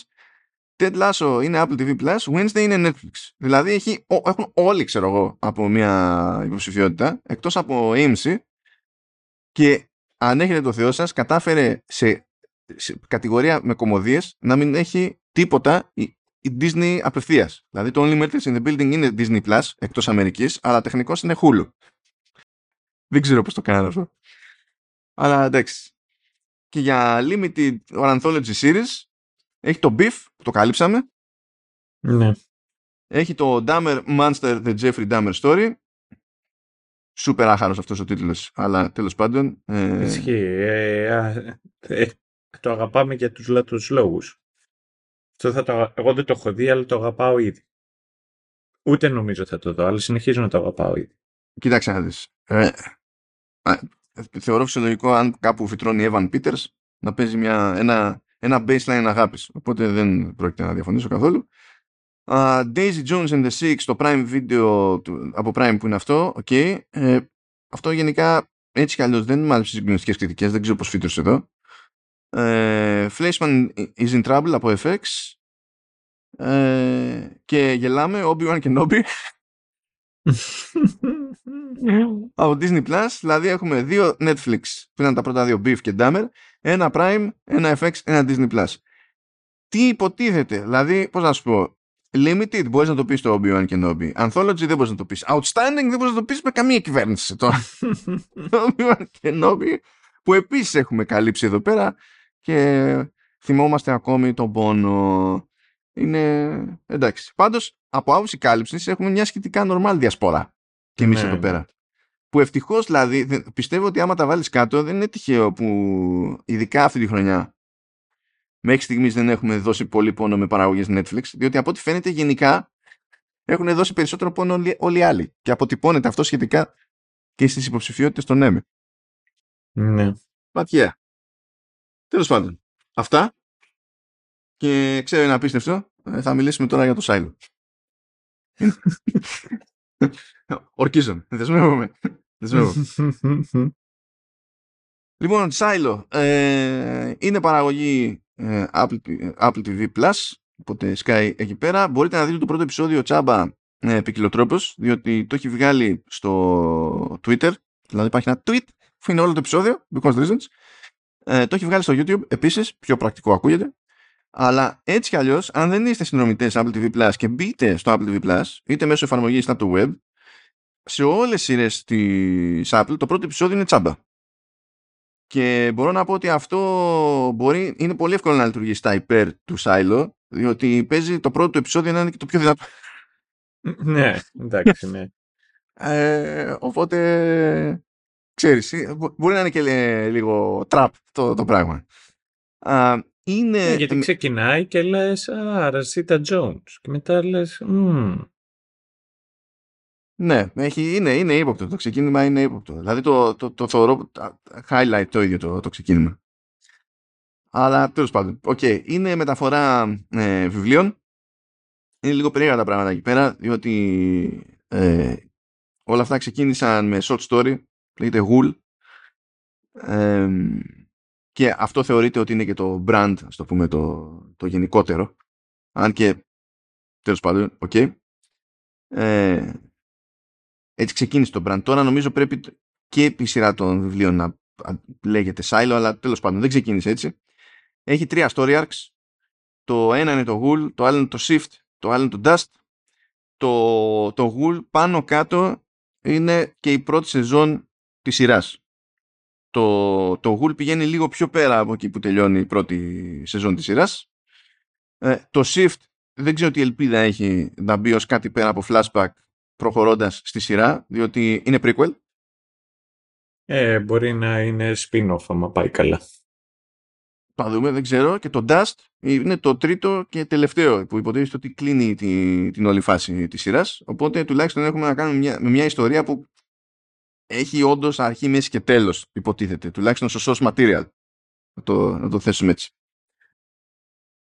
Ted Lasso είναι Apple TV+. Plus. Wednesday είναι Netflix. Δηλαδή έχει, έχουν όλοι ξέρω εγώ από μια υποψηφιότητα εκτός από AMC και αν έχετε το Θεό σας κατάφερε σε, σε κατηγορία με κομμωδίες να μην έχει τίποτα η, η Disney απευθείας. Δηλαδή το Only Murders in the Building είναι Disney Plus εκτός Αμερικής, αλλά τεχνικώ είναι Hulu. Δεν ξέρω πώς το κάνανε αυτό. Αλλά εντάξει. Και για Limited or Anthology Series έχει το Beef που το καλύψαμε. Ναι. Έχει το Dahmer Monster The Jeffrey Dahmer Story. Σούπερ άχαρος αυτός ο τίτλος. Αλλά τέλος πάντων... Ε... Ισχύει. Ε, ε, το αγαπάμε για τους λάθος λόγους. θα το, εγώ δεν το έχω δει, αλλά το αγαπάω ήδη. Ούτε νομίζω θα το δω, αλλά συνεχίζω να το αγαπάω ήδη. Κοίταξε να δεις. Ε, θεωρώ φυσιολογικό αν κάπου φυτρώνει Evan Peters να παίζει μια, ένα, ένα baseline αγάπης. Οπότε δεν πρόκειται να διαφωνήσω καθόλου. Uh, Daisy Jones and the Six, το Prime Video από Prime που είναι αυτό, okay. ε, αυτό γενικά έτσι κι αλλιώς δεν μ' άρεσε στις γνωστικές κριτικές, δεν ξέρω πώς φύτρωσε εδώ. Ε, Flashman is in trouble από FX ε, και γελάμε Obi-Wan και Nobby από Disney Plus δηλαδή έχουμε δύο Netflix που ήταν τα πρώτα δύο Beef και Dahmer ένα Prime, ένα FX, ένα Disney Plus τι υποτίθεται δηλαδή πώς να σου πω Limited μπορείς να το πεις το Obi-Wan και Nobby Anthology δεν μπορείς να το πεις Outstanding δεν μπορείς να το πεις με καμία κυβέρνηση το Obi-Wan και Nobby που επίσης έχουμε καλύψει εδώ πέρα και θυμόμαστε ακόμη τον πόνο. Είναι εντάξει. Πάντως από άποψη κάλυψης έχουμε μια σχετικά normal διασπορά και εμείς ναι. εδώ πέρα. Που ευτυχώς δηλαδή πιστεύω ότι άμα τα βάλεις κάτω δεν είναι τυχαίο που ειδικά αυτή τη χρονιά μέχρι στιγμής δεν έχουμε δώσει πολύ πόνο με παραγωγές Netflix διότι από ό,τι φαίνεται γενικά έχουν δώσει περισσότερο πόνο όλοι, όλοι οι άλλοι και αποτυπώνεται αυτό σχετικά και στις υποψηφιότητες των ΕΜΕ. Ναι. Ματιά. Τέλος πάντων. Αυτά. Και ξέρω είναι απίστευτο. Ε, θα μιλήσουμε τώρα για το Σάιλο. Ορκίζομαι. Δεσμεύομαι. Δεσμεύομαι. λοιπόν, Σάιλο ε, είναι παραγωγή ε, Apple, Apple TV Plus. Οπότε Sky εκεί πέρα. Μπορείτε να δείτε το πρώτο επεισόδιο τσάμπα ε, διότι το έχει βγάλει στο Twitter. Δηλαδή υπάρχει ένα tweet που είναι όλο το επεισόδιο, because reasons. Ε, το έχει βγάλει στο YouTube επίσης, πιο πρακτικό ακούγεται. Αλλά έτσι κι αλλιώς, αν δεν είστε συνδρομητές Apple TV Plus και μπείτε στο Apple TV Plus, είτε μέσω εφαρμογής είτε από το web, σε όλες τις σειρές της Apple το πρώτο επεισόδιο είναι τσάμπα. Και μπορώ να πω ότι αυτό μπορεί, είναι πολύ εύκολο να λειτουργήσει στα υπέρ του Silo, διότι παίζει το πρώτο επεισόδιο να είναι και το πιο δυνατό. ναι, εντάξει, ναι. Ε, οπότε ξέρεις, ε, μπορεί να είναι και λίγο τραπ το, το πράγμα. Α, είναι... Ναι, γιατί ξεκινάει και λες «Α, Ραζίτα Jones» και μετά λες Ναι, έχει, είναι, είναι ύποπτο. Το ξεκίνημα είναι ύποπτο. Δηλαδή το, το, το θεωρώ highlight το ίδιο το, το ξεκίνημα. Αλλά τέλος πάντων. Okay. Είναι μεταφορά ε, βιβλίων. Είναι λίγο περίεργα τα πράγματα εκεί πέρα, διότι ε, όλα αυτά ξεκίνησαν με short story λέγεται Wool και αυτό θεωρείται ότι είναι και το brand, ας το πούμε, το, το γενικότερο. Αν και, τέλος πάντων, OK. Okay. Ε, έτσι ξεκίνησε το brand. Τώρα νομίζω πρέπει και η σειρά των βιβλίων να λέγεται Silo, αλλά τέλος πάντων δεν ξεκίνησε έτσι. Έχει τρία story arcs. Το ένα είναι το Ghoul, το άλλο είναι το Shift, το άλλο είναι το Dust. Το, το Ghoul πάνω κάτω είναι και η πρώτη σεζόν Της σειράς. Το, το Ghoul πηγαίνει λίγο πιο πέρα από εκεί που τελειώνει η πρώτη σεζόν της σειράς. Ε, το Shift δεν ξέρω τι ελπίδα έχει να μπει ως κάτι πέρα από flashback προχωρώντας στη σειρά, διότι είναι prequel. Ε, μπορεί να είναι spin-off άμα πάει καλά. Θα δούμε, δεν ξέρω. Και το Dust είναι το τρίτο και τελευταίο που υποτίθεται ότι κλείνει την, την όλη φάση της σειράς. Οπότε τουλάχιστον έχουμε να κάνουμε μια, μια ιστορία που έχει όντως αρχή, μέση και τέλος, υποτίθεται. Τουλάχιστον στο source material. Να το, να το θέσουμε έτσι.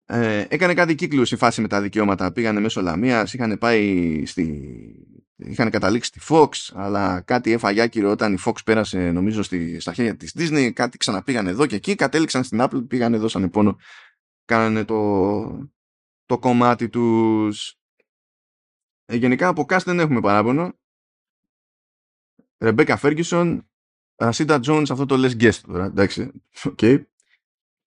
Ε, έκανε κάτι κύκλους η φάση με τα δικαιώματα. Πήγανε μέσω Λαμίας, είχαν πάει στη... Είχαν καταλήξει στη Fox, αλλά κάτι έφαγε άκυρο όταν η Fox πέρασε νομίζω στη, στα χέρια της Disney, κάτι ξαναπήγανε εδώ και εκεί, κατέληξαν στην Apple, πήγανε, δώσανε πόνο, κάνανε το, το κομμάτι τους. Ε, γενικά από cast δεν έχουμε παράπονο. Ρεμπέκα Φέργκιουσον, Ρασίντα Τζόνς, αυτό το λες guest τώρα, εντάξει, OK. Okay.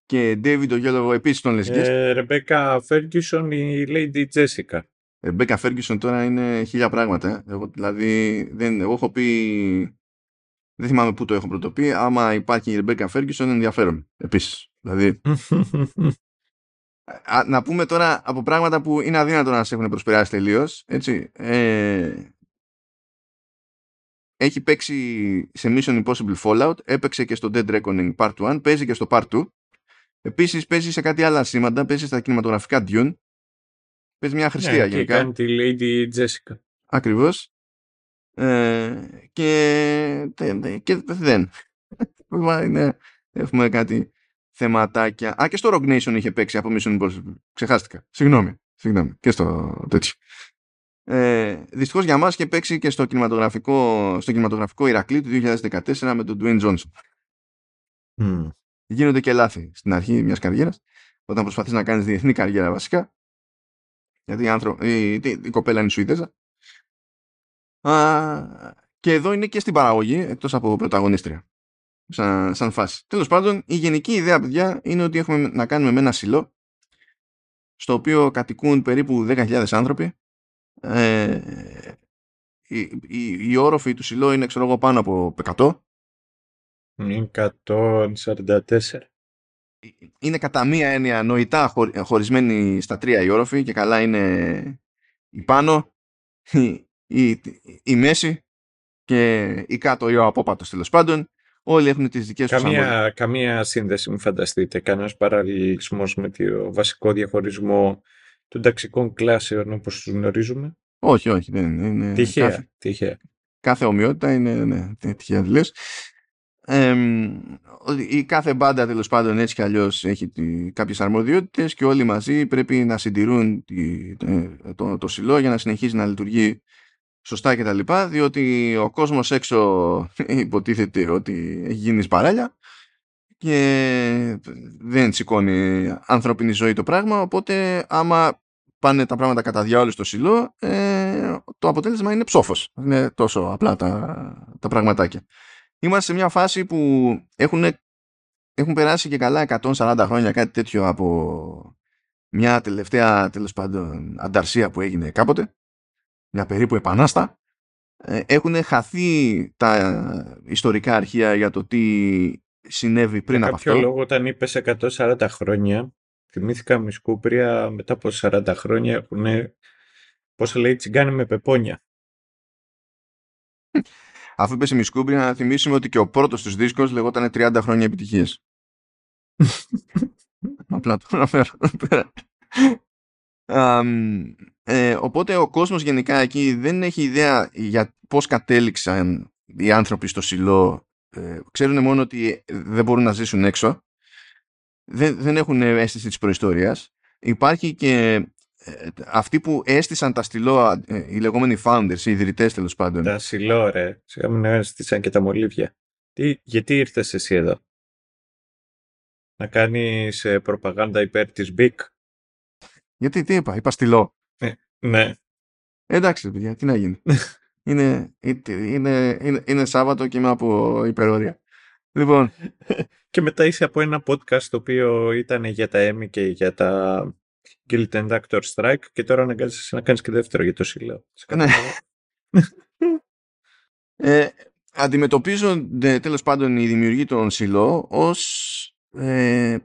Και David Ογέλοβο επίσης τον λες guest. Ε, Ρεμπέκα Φέργκιουσον, η Lady Jessica. Ρεμπέκα Φέργκισον τώρα είναι χίλια πράγματα. Ε. Εγώ, δηλαδή, δεν, εγώ έχω πει, δεν θυμάμαι πού το έχω πρωτοπεί, άμα υπάρχει η Ρεμπέκα Φέργκισον ενδιαφέρον επίσης. Δηλαδή, να πούμε τώρα από πράγματα που είναι αδύνατο να σε έχουν προσπεράσει τελείως. Έτσι. Ε, έχει παίξει σε Mission Impossible Fallout, έπαιξε και στο Dead Reckoning Part 1, παίζει και στο Part 2. Επίσης παίζει σε κάτι άλλα σήματα, παίζει στα κινηματογραφικά Dune. Παίζει μια χριστία ναι, γενικά. Και κάνει τη Lady Jessica. Ακριβώς. Ε, και, και δεν. είναι, έχουμε κάτι θεματάκια. Α, και στο Rogue Nation είχε παίξει από Mission Impossible. Ξεχάστηκα. Συγγνώμη. Συγγνώμη. Και στο τέτοιο. Ε, Δυστυχώς για μας είχε παίξει και στο κινηματογραφικό, στο κινηματογραφικό Ηρακλή του 2014 με τον Dwayne Johnson. Mm. Γίνονται και λάθη στην αρχή μιας καριέρας. Όταν προσπαθείς να κάνεις διεθνή καριέρα βασικά. Γιατί η, άνθρω... η, η, η κοπέλα είναι Σουηδέζα. Α, και εδώ είναι και στην παραγωγή, εκτός από πρωταγωνίστρια. Σαν, σαν φάση. Τέλος πάντων, η γενική ιδέα, παιδιά, είναι ότι έχουμε να κάνουμε με ένα σιλό στο οποίο κατοικούν περίπου 10.000 άνθρωποι. Ε, η, η, η όροφη του σιλό είναι, ξέρω εγώ, πάνω από 100. Είναι 144. Είναι κατά μία έννοια νοητά χωρισμένη στα τρία η όροφη και καλά είναι η πάνω, η, η, η μέση και η κάτω ή ο απόπατος τέλος πάντων. Όλοι έχουν τις δικές τους καμία, καμία σύνδεση, μην φανταστείτε. Κανένας παραλληλισμός με το βασικό διαχωρισμό των ταξικών κλάσεων όπως τους γνωρίζουμε. Όχι, όχι. Δεν είναι τυχαία, κάθε, τυχαία. κάθε ομοιότητα είναι ναι, τυχαία δηλώς. Ε, η κάθε μπάντα τέλος πάντων έτσι κι αλλιώς έχει κάποιες αρμοδιότητες και όλοι μαζί πρέπει να συντηρούν τη, το, το, το σιλό για να συνεχίζει να λειτουργεί σωστά και τα λοιπά, διότι ο κόσμος έξω υποτίθεται ότι έχει γίνει σπαράλια και δεν σηκώνει ανθρώπινη ζωή το πράγμα, οπότε άμα πάνε τα πράγματα κατά διάολο στο σιλό, ε, το αποτέλεσμα είναι ψόφος. Είναι τόσο απλά τα, τα πραγματάκια. Είμαστε σε μια φάση που έχουν, έχουν περάσει και καλά 140 χρόνια κάτι τέτοιο από μια τελευταία τέλος πάντων ανταρσία που έγινε κάποτε μια περίπου επανάστα ε, έχουν χαθεί τα ιστορικά αρχεία για το τι συνέβη πριν για από αυτό. Για λόγο όταν είπες 140 χρόνια θυμήθηκα Μισκούπρια μετά από 40 χρόνια έχουν πώς λέει τσιγκάνε με πεπόνια. Αφού είπες η Μισκούπρια να θυμίσουμε ότι και ο πρώτος τους δίσκος λεγόταν 30 χρόνια επιτυχίες. Απλά το αναφέρω ε, οπότε ο κόσμος γενικά εκεί δεν έχει ιδέα για πώς κατέληξαν οι άνθρωποι στο σιλό. Ε, ξέρουν μόνο ότι δεν μπορούν να ζήσουν έξω. Δεν, δεν έχουν αίσθηση της προϊστορίας. Υπάρχει και ε, αυτοί που έστησαν τα στυλό, ε, οι λεγόμενοι founders, οι ιδρυτές τέλος πάντων. Τα σιλό ρε, σιγά μην έστησαν και τα μολύβια. Τι, γιατί ήρθες εσύ εδώ; Να κάνεις ε, προπαγάνδα υπέρ της BIC. Γιατί, τι είπα, είπα στυλό. Ε, ναι. Εντάξει, παιδιά, τι να γίνει. είναι, είναι, είναι, είναι, Σάββατο και είμαι από υπερόρια. Λοιπόν. και μετά είσαι από ένα podcast το οποίο ήταν για τα Emmy και για τα Guild and Actor Strike και τώρα αναγκάζεσαι να κάνεις και δεύτερο για το σύλλογο. Ναι. ε, αντιμετωπίζονται τέλος πάντων οι δημιουργοί των ΣΥΛΟ ως ε,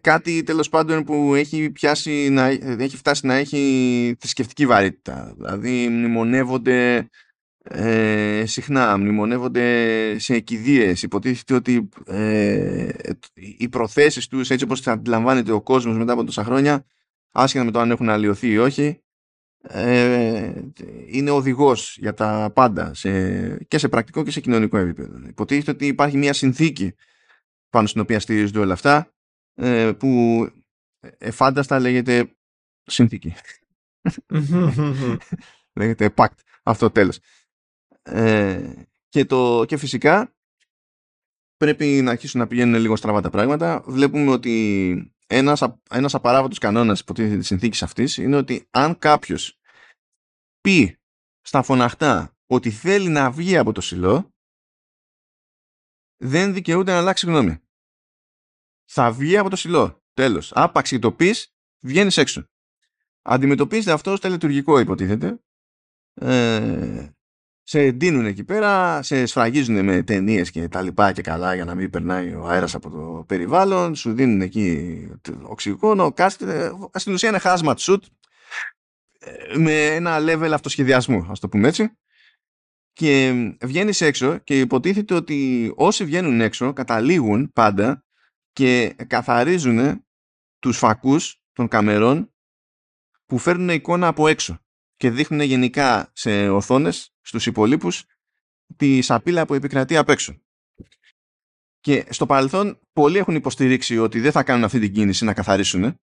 κάτι τέλος πάντων που έχει, πιάσει να, έχει φτάσει να έχει θρησκευτική βαρύτητα. Δηλαδή μνημονεύονται ε, συχνά, μνημονεύονται σε εκειδίες. Υποτίθεται ότι ε, οι προθέσεις τους έτσι όπως θα αντιλαμβάνεται ο κόσμος μετά από τόσα χρόνια άσχετα με το αν έχουν αλλοιωθεί ή όχι ε, είναι οδηγός για τα πάντα σε, και σε πρακτικό και σε κοινωνικό επίπεδο. Υποτίθεται ότι υπάρχει μια συνθήκη πάνω στην οποία στηρίζονται όλα αυτά ε, που εφάνταστα λέγεται συνθήκη. λέγεται pact. Αυτό τέλος. Ε, και, το, και φυσικά πρέπει να αρχίσουν να πηγαίνουν λίγο στραβά τα πράγματα. Βλέπουμε ότι ένας, ένας απαράβατος κανόνας υποτίθεται της συνθήκης αυτής είναι ότι αν κάποιος πει στα φωναχτά ότι θέλει να βγει από το σιλό δεν δικαιούται να αλλάξει γνώμη θα βγει από το σιλό. Τέλος. Άπαξ το πεις, βγαίνεις έξω. Αντιμετωπίζεται αυτό ως τελετουργικό υποτίθεται. Ε, σε εντείνουν εκεί πέρα, σε σφραγίζουν με ταινίες και τα λοιπά και καλά για να μην περνάει ο αέρας από το περιβάλλον, σου δίνουν εκεί οξυγόνο, κάθεται, στην ουσία είναι hazmat suit ε, με ένα level αυτοσχεδιασμού, ας το πούμε έτσι. και βγαίνεις έξω και υποτίθεται ότι όσοι βγαίνουν έξω καταλήγουν πάντα και καθαρίζουν τους φακούς των καμερών που φέρνουν εικόνα από έξω και δείχνουν γενικά σε οθόνες στους υπολείπους τη σαπίλα που επικρατεί απ' έξω. Και στο παρελθόν πολλοί έχουν υποστηρίξει ότι δεν θα κάνουν αυτή την κίνηση να καθαρίσουν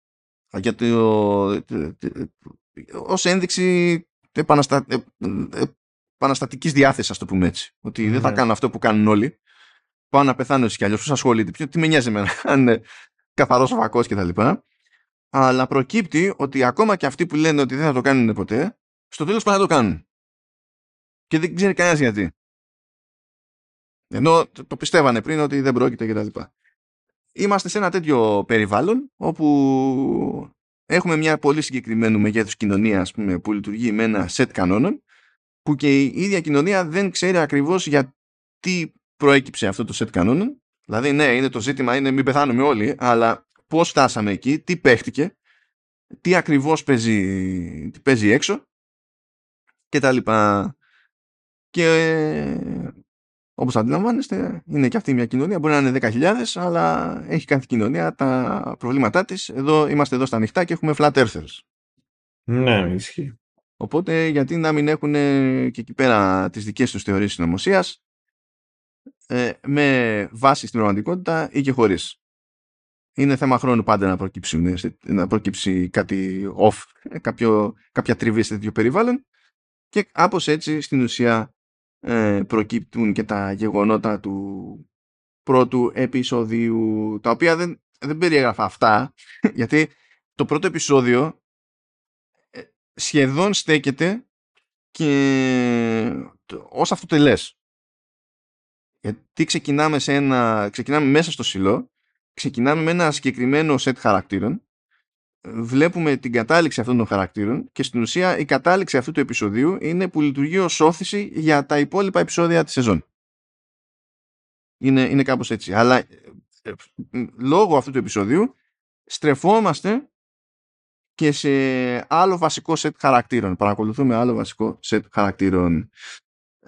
γιατί ως ένδειξη επαναστα... Ε, ε, επαναστατικής διάθεσης, ας το πούμε έτσι. Ότι δεν θα ναι. κάνουν αυτό που κάνουν όλοι. Πάω να πεθάνω έτσι κι αλλιώς, πώς ασχολείται, τι με νοιάζει εμένα, αν είναι καθαρός φακός και τα λοιπά. Αλλά προκύπτει ότι ακόμα και αυτοί που λένε ότι δεν θα το κάνουν ποτέ, στο τέλος πάνε να το κάνουν; Και δεν ξέρει κανένας γιατί. Ενώ το πιστεύανε πριν ότι δεν πρόκειται κτλ. Είμαστε σε ένα τέτοιο περιβάλλον όπου έχουμε μια πολύ συγκεκριμένου μεγέθους κοινωνία πούμε, που λειτουργεί με ένα σετ κανόνων που και η ίδια κοινωνία δεν ξέρει ακριβώς γιατί προέκυψε αυτό το σετ κανόνων. Δηλαδή ναι, είναι το ζήτημα, είναι μην πεθάνουμε όλοι, αλλά πώς φτάσαμε εκεί, τι παίχτηκε, τι ακριβώς παίζει, τι παίζει έξω και τα λοιπά. Και όπως αντιλαμβάνεστε, είναι και αυτή μια κοινωνία. Μπορεί να είναι 10.000, αλλά έχει κάθε κοινωνία τα προβλήματά της. Εδώ είμαστε εδώ στα ανοιχτά και έχουμε flat earthers. Ναι, ισχύει. Οπότε γιατί να μην έχουν και εκεί πέρα τις δικές τους θεωρίες συνωμοσίας ε, με βάση στην πραγματικότητα ή και χωρίς. Είναι θέμα χρόνου πάντα να, προκύψουν, να προκύψει κάτι off, κάποιο, κάποια τριβή σε τέτοιο περιβάλλον και κάπως έτσι στην ουσία ε, προκύπτουν και τα γεγονότα του πρώτου επεισοδίου τα οποία δεν, δεν περιέγραφα αυτά γιατί το πρώτο επεισόδιο ε, σχεδόν στέκεται και ως αυτοτελές γιατί ξεκινάμε, σε ένα, ξεκινάμε μέσα στο σιλό ξεκινάμε με ένα συγκεκριμένο σετ χαρακτήρων βλέπουμε την κατάληξη αυτών των χαρακτήρων και στην ουσία η κατάληξη αυτού του επεισοδίου είναι που λειτουργεί ως όθηση για τα υπόλοιπα επεισόδια της σεζόν. Είναι, είναι κάπως έτσι. Αλλά ε, ε, λόγω αυτού του επεισοδίου στρεφόμαστε και σε άλλο βασικό σετ χαρακτήρων. Παρακολουθούμε άλλο βασικό σετ χαρακτήρων.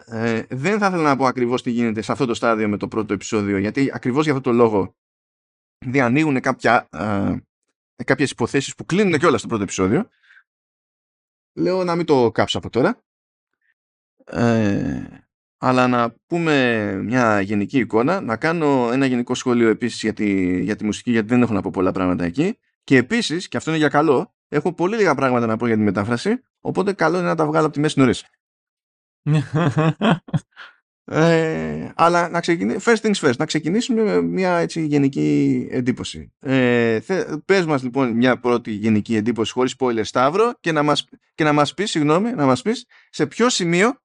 Ε, δεν θα ήθελα να πω ακριβώς τι γίνεται σε αυτό το στάδιο με το πρώτο επεισόδιο γιατί ακριβώς για αυτό το λόγο διανοίγουν κάποια ε, κάποιες υποθέσεις που κλείνουν και όλα στο πρώτο επεισόδιο. Λέω να μην το κάψω από τώρα. Ε, αλλά να πούμε μια γενική εικόνα, να κάνω ένα γενικό σχόλιο επίσης για τη, για τη μουσική, γιατί δεν έχω να πω πολλά πράγματα εκεί. Και επίσης, και αυτό είναι για καλό, έχω πολύ λίγα πράγματα να πω για τη μετάφραση, οπότε καλό είναι να τα βγάλω από τη μέση νωρίς. Ε, αλλά να ξεκινήσουμε, first things first, να ξεκινήσουμε με μια έτσι γενική εντύπωση. Ε, θε, πες μας λοιπόν μια πρώτη γενική εντύπωση χωρίς spoiler Σταύρο και να μας, και να μας πεις, συγγνώμη, να μας πεις σε ποιο σημείο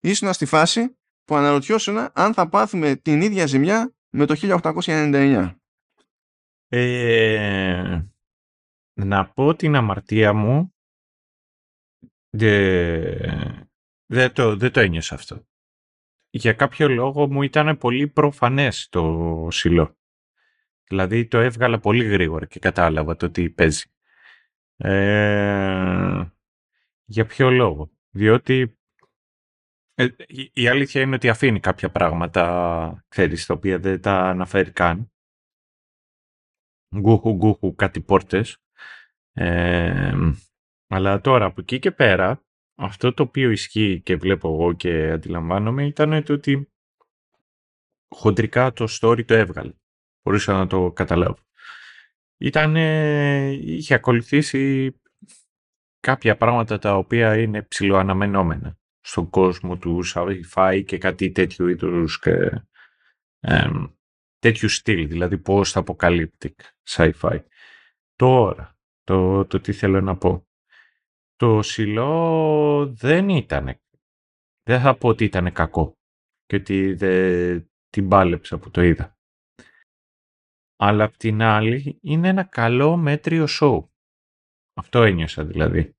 ήσουν στη φάση που αναρωτιώσουν αν θα πάθουμε την ίδια ζημιά με το 1899. Ε, να πω την αμαρτία μου δεν το, δεν το ένιωσα αυτό για κάποιο λόγο μου ήταν πολύ προφανές το σιλό. Δηλαδή το έβγαλα πολύ γρήγορα και κατάλαβα το τι παίζει. Ε, για ποιο λόγο; Διότι ε, η αλήθεια είναι ότι αφήνει κάποια πράγματα, ξέρεις, τα οποία δεν τα αναφέρει καν. Γκούχου γκούχου κάτι πόρτες. Ε, αλλά τώρα από εκεί και πέρα αυτό το οποίο ισχύει και βλέπω εγώ και αντιλαμβάνομαι ήταν το ότι χοντρικά το story το έβγαλε. Μπορούσα να το καταλάβω. Ήταν, είχε ακολουθήσει κάποια πράγματα τα οποία είναι ψηλοαναμενόμενα στον κόσμο του sci-fi και κάτι τέτοιου είδους και, τέτοιου στυλ, δηλαδή post-apocalyptic sci-fi. Τώρα, το, το τι θέλω να πω. Το Σιλό δεν ήταν. Δεν θα πω ότι ήταν κακό και ότι δεν την πάλεψα που το είδα. Αλλά απ' την άλλη είναι ένα καλό μέτριο σοου. Αυτό ένιωσα δηλαδή.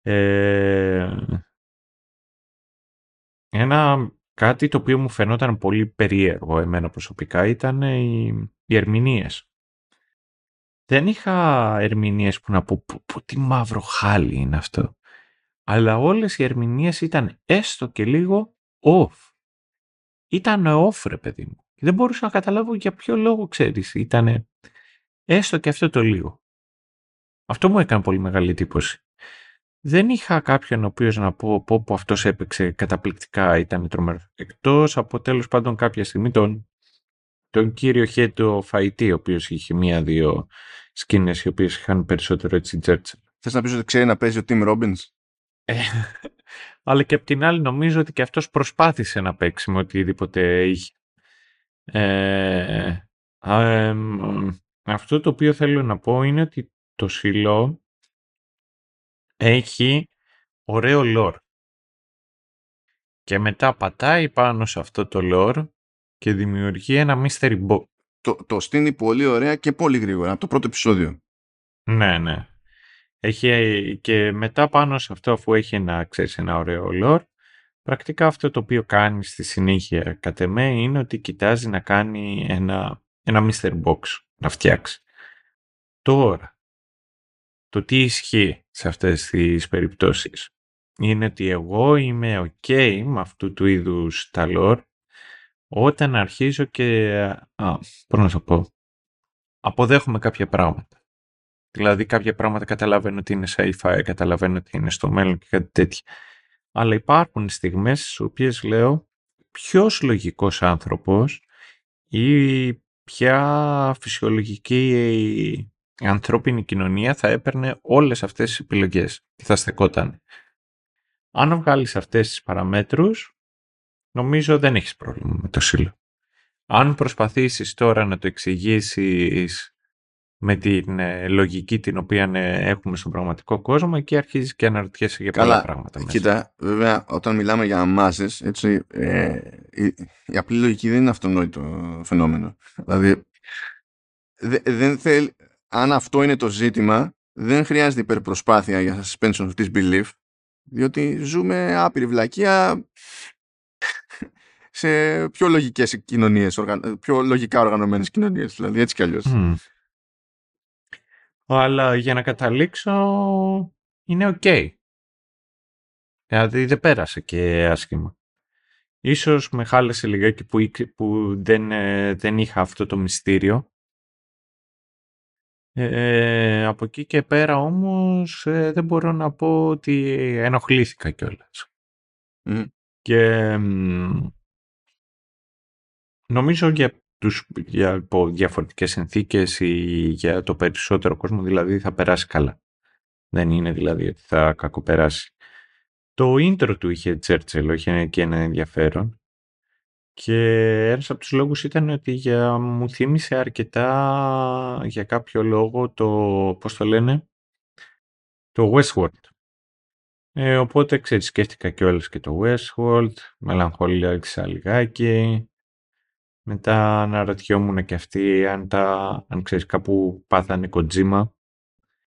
Ε, ένα κάτι το οποίο μου φαινόταν πολύ περίεργο εμένα προσωπικά ήταν οι, οι ερμηνείες δεν είχα ερμηνείες που να πω πω, τι μαύρο χάλι είναι αυτό. Αλλά όλες οι ερμηνείες ήταν έστω και λίγο off. Ήταν off ρε παιδί μου. Δεν μπορούσα να καταλάβω για ποιο λόγο ξέρεις. Ήτανε έστω και αυτό το λίγο. Αυτό μου έκανε πολύ μεγάλη εντύπωση. Δεν είχα κάποιον ο οποίος να πω πω, πω αυτός έπαιξε καταπληκτικά, ήταν τρομερός. Εκτός από τέλος πάντων κάποια στιγμή τον, τον κύριο Χέτο Φαϊτή, ο οποίος είχε μία-δύο σκηνές οι οποίες είχαν περισσότερο έτσι τζέρτσελ. Θες να πεις ότι ξέρει να παίζει ο Tim Robbins? Ε, αλλά και απ' την άλλη νομίζω ότι και αυτός προσπάθησε να παίξει με οτιδήποτε είχε. Ε, ε, αυτό το οποίο θέλω να πω είναι ότι το σιλό έχει ωραίο lore. Και μετά πατάει πάνω σε αυτό το lore και δημιουργεί ένα mystery box. Το, το στείνει πολύ ωραία και πολύ γρήγορα από το πρώτο επεισόδιο. Ναι, ναι. Έχει και μετά πάνω σε αυτό αφού έχει ένα, ξέρεις, ένα ωραίο lore πρακτικά αυτό το οποίο κάνει στη συνέχεια κατ' εμέ είναι ότι κοιτάζει να κάνει ένα, ένα mystery box να φτιάξει. Τώρα, το τι ισχύει σε αυτές τις περιπτώσεις είναι ότι εγώ είμαι ok με αυτού του είδους τα lore όταν αρχίζω και, α, πώς να το πω, αποδέχομαι κάποια πράγματα. Δηλαδή κάποια πράγματα καταλαβαίνω ότι είναι sci-fi, καταλαβαίνω ότι είναι στο μέλλον και κάτι τέτοια. Αλλά υπάρχουν στιγμές στις οποίες λέω ποιος λογικός άνθρωπος ή ποια φυσιολογική ανθρώπινη κοινωνία θα έπαιρνε όλες αυτές τις επιλογές και θα στεκόταν. Αν βγάλεις αυτές τις παραμέτρους, νομίζω δεν έχεις πρόβλημα με το σύλλο. Αν προσπαθήσεις τώρα να το εξηγήσεις με την ε, λογική την οποία ε, έχουμε στον πραγματικό κόσμο και αρχίζεις και αναρωτιέσαι για πολλά πράγματα. Μέσα. Κοίτα, βέβαια, όταν μιλάμε για μάζες, έτσι, ε, η, η, απλή λογική δεν είναι αυτονόητο φαινόμενο. Δηλαδή, δε, δεν θέλει, αν αυτό είναι το ζήτημα, δεν χρειάζεται υπερπροσπάθεια για suspension of disbelief, διότι ζούμε άπειρη βλακεία σε πιο λογικές κοινωνίες, πιο λογικά οργανωμένες κοινωνίες, δηλαδή έτσι κι αλλιώς. Αλλά για να καταλήξω είναι ok. Δηλαδή δεν πέρασε και άσχημα. Ίσως με χάλασε λιγάκι που, που δεν, ε, δεν είχα αυτό το μυστήριο ε, από εκεί και πέρα όμως ε, δεν μπορώ να πω ότι ενοχλήθηκα κιόλας. Και νομίζω για, τους, για πω, διαφορετικές συνθήκες ή για το περισσότερο κόσμο δηλαδή θα περάσει καλά. Δεν είναι δηλαδή ότι θα κακοπεράσει. Το intro του είχε Τσέρτσελ, είχε και ένα ενδιαφέρον. Και ένας από τους λόγους ήταν ότι για, μου θύμισε αρκετά για κάποιο λόγο το, πώς το λένε, το Westworld. Ε, οπότε ξέρεις, σκέφτηκα και όλες και το Westworld, μελαγχολία λιγάκι. Μετά αναρωτιόμουν και αυτοί αν, τα, αν ξέρεις κάπου πάθανε κοτζίμα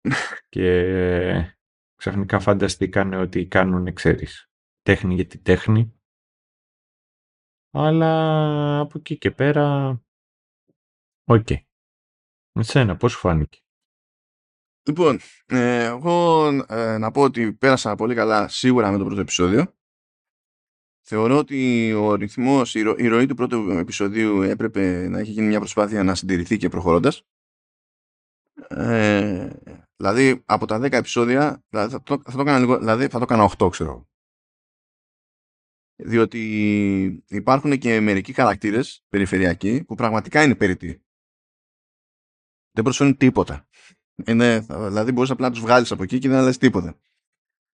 και ξαφνικά φανταστήκανε ότι κάνουν, ξέρεις, τέχνη για τη τέχνη αλλά από εκεί και πέρα, OK. Okay. Με σένα, πώς σου φάνηκε; Λοιπόν, ε, εγώ ε, να πω ότι πέρασα πολύ καλά σίγουρα με το πρώτο επεισόδιο. Θεωρώ ότι ο ρυθμός, η, ρο, η ροή του πρώτου επεισοδίου έπρεπε να έχει γίνει μια προσπάθεια να συντηρηθεί και προχωρώντας. Ε, δηλαδή από τα 10 επεισόδια δηλαδή, θα, το, θα, το έκανα λίγο, δηλαδή θα το έκανα 8 ξέρω διότι υπάρχουν και μερικοί χαρακτήρες περιφερειακοί που πραγματικά είναι περιττοί. Δεν προσφέρουν τίποτα. Είναι, δηλαδή μπορείς απλά να τους βγάλεις από εκεί και δεν λες τίποτα.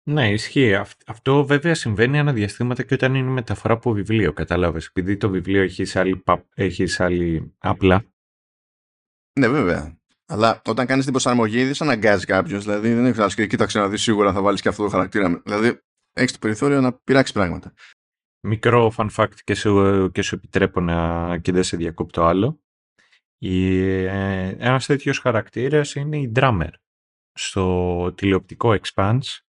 Ναι, ισχύει. Αυτό βέβαια συμβαίνει αναδιαστήματα και όταν είναι μεταφορά από βιβλίο, κατάλαβες. Επειδή το βιβλίο έχει άλλη, έχεις άλλη απλά. Ναι, βέβαια. Αλλά όταν κάνεις την προσαρμογή δεν αναγκάζει κάποιος. Δηλαδή δεν έχεις να κοίταξε να δεις σίγουρα θα βάλεις και αυτό το χαρακτήρα. Δηλαδή έχεις το περιθώριο να πειράξεις πράγματα. Μικρό fun fact και σου, και σου επιτρέπω να και δεν σε διακόπτω άλλο. Η, ε, ένας τέτοιος χαρακτήρας είναι η Drummer στο τηλεοπτικό Expanse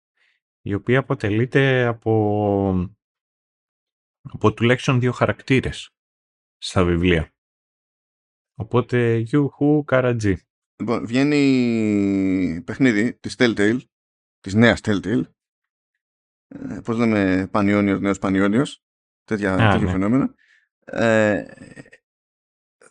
η οποία αποτελείται από, από τουλάχιστον δύο χαρακτήρες στα βιβλία. Οπότε, γιουχού, καρατζή. Λοιπόν, βγαίνει παιχνίδι της Telltale, της νέας Telltale, ε, πώς λέμε Πανιόνιος, νέος Πανιόνιος, τέτοια, Α, τέτοιο ναι. φαινόμενο. Ε,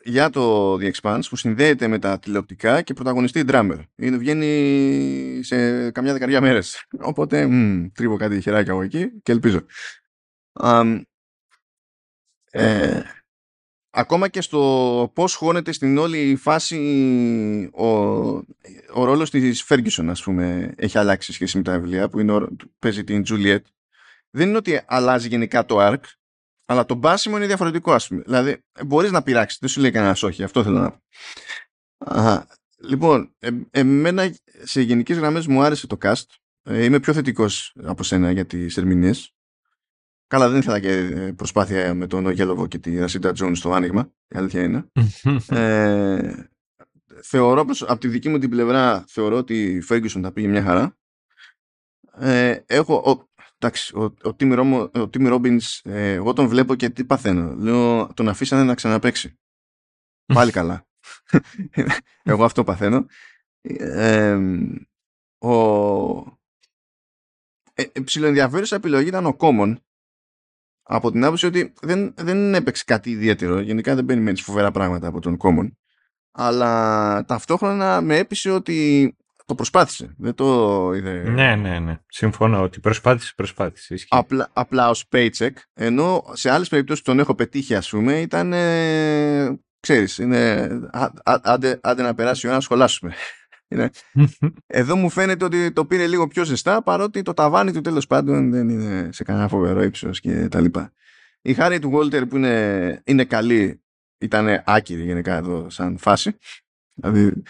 για το The Expanse που συνδέεται με τα τηλεοπτικά και πρωταγωνιστεί drummer. Είναι, βγαίνει σε καμιά δεκαριά μέρες. Οπότε μ, τρίβω κάτι χεράκια εγώ εκεί και ελπίζω. Αμ, ε, ακόμα και στο πώς χώνεται στην όλη φάση ο, ο ρόλος της Ferguson ας πούμε έχει αλλάξει σε σχέση με τα βιβλία που είναι ο, παίζει την Juliet δεν είναι ότι αλλάζει γενικά το arc αλλά το μπάσιμο είναι διαφορετικό ας πούμε δηλαδή μπορείς να πειράξεις δεν σου λέει κανένας όχι αυτό θέλω να πω Α, λοιπόν ε, εμένα σε γενικές γραμμές μου άρεσε το cast ε, είμαι πιο θετικός από σένα για τις ερμηνείες Καλά, δεν ήθελα και ε, προσπάθεια με τον Ογέλοβο και τη Ρασίντα Τζόνς στο άνοιγμα. Η αλήθεια είναι. ε, θεωρώ, προς, από τη δική μου την πλευρά, θεωρώ ότι η Ferguson θα πήγε μια χαρά. Ε, έχω, ο, εντάξει, ο, ο, Tim, Romo, ο Tim Robbins, ε, εγώ τον βλέπω και τι παθαίνω. Λέω, τον αφήσανε να ξαναπέξει. Πάλι καλά. εγώ αυτό παθαίνω. Ε, ο, ε, ε, ψιλοενδιαφέρουσα επιλογή ήταν ο Common από την άποψη ότι δεν, δεν έπαιξε κάτι ιδιαίτερο. Γενικά δεν περιμένεις φοβερά πράγματα από τον Common. Αλλά ταυτόχρονα με έπεισε ότι το προσπάθησε. Δεν το είδε. ναι, ναι, ναι. Συμφωνώ ότι προσπάθησε, προσπάθησε. Ισχύει. Απλά, απλά ως paycheck. Ενώ σε άλλες περιπτώσεις που τον έχω πετύχει, ας πούμε, ήταν. Ε, ξέρεις, είναι. Α, α, άντε, άντε να περάσει η ώρα να σχολάσουμε. Είναι, εδώ μου φαίνεται ότι το πήρε λίγο πιο ζεστά παρότι το ταβάνι του τέλος πάντων δεν είναι σε κανένα φοβερό ύψος και τα λοιπά. Η χάρη του Walter που είναι, είναι καλή ήταν άκυρη γενικά εδώ σαν φάση. Δηλαδή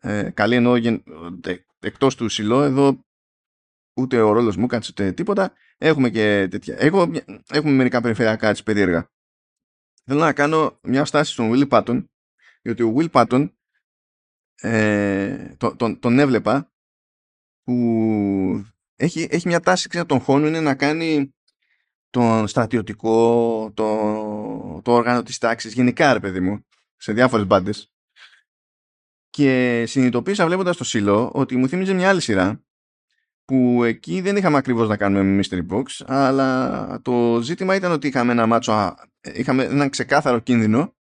ε, καλή εννοώ γεν, ε, εκτός του Σιλό εδώ ούτε ο ρόλος μου κάτσε ούτε τίποτα. Έχουμε και τέτοια. Έχω, έχουμε μερικά περιφερειακά της περίεργα. Θέλω να κάνω μια στάση στον Will Patton γιατί ο Will Patton ε, τον, τον, τον έβλεπα που έχει, έχει μια τάση ξέρω, των χρόνων είναι να κάνει τον στρατιωτικό, το, το όργανο της τάξης, γενικά ρε παιδί μου, σε διάφορες μπάντες. Και συνειδητοποίησα βλέποντας το σύλλο ότι μου θύμιζε μια άλλη σειρά που εκεί δεν είχαμε ακριβώς να κάνουμε mystery box αλλά το ζήτημα ήταν ότι είχαμε ένα μάτσο, είχαμε έναν ξεκάθαρο κίνδυνο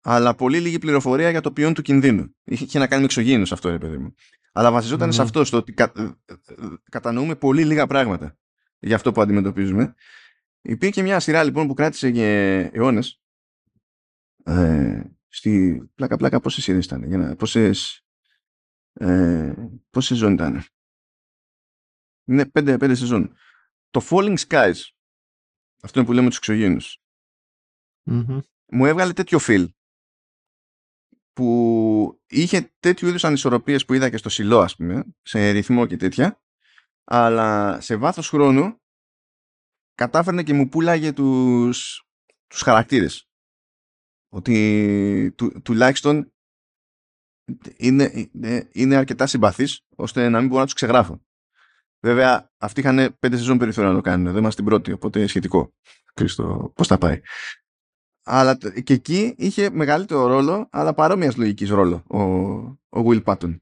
αλλά πολύ λίγη πληροφορία για το ποιόν του κινδύνου. Είχε να κάνει με εξωγήινους αυτό, ρε παιδί μου. Αλλά βασιζόταν Mm. σε αυτό, στο ότι κα, κατανοούμε πολύ λίγα πράγματα για αυτό που αντιμετωπίζουμε. Υπήρχε μια σειρά λοιπόν που κράτησε για αιώνες. Ε, στη πλάκα-πλάκα πόσες σειρές ήταν, για να, πόσες, ε, πόσες σεζόν ήταν. Είναι πέντε, πέντε σεζόν. Το Falling Skies, αυτό είναι που λέμε τους εξωγήινους, Μμμ. μου έβγαλε τέτοιο feel που είχε τέτοιου είδους ανισορροπίες που είδα και στο σιλό ας πούμε, σε ρυθμό και τέτοια, αλλά σε βάθος χρόνου κατάφερνε και μου πουλάγε τους, τους χαρακτήρες. Ότι του, τουλάχιστον είναι, είναι, είναι αρκετά συμπαθής ώστε να μην μπορώ να τους ξεγράφω. Βέβαια, αυτοί είχαν πέντε σεζόν περιθώριο να το κάνουν. Δεν είμαστε την πρώτη, οπότε σχετικό. Κρίστο, πώς θα πάει. Αλλά τ- και εκεί είχε μεγαλύτερο ρόλο, αλλά παρόμοιας λογικής ρόλο ο, ο Will Patton.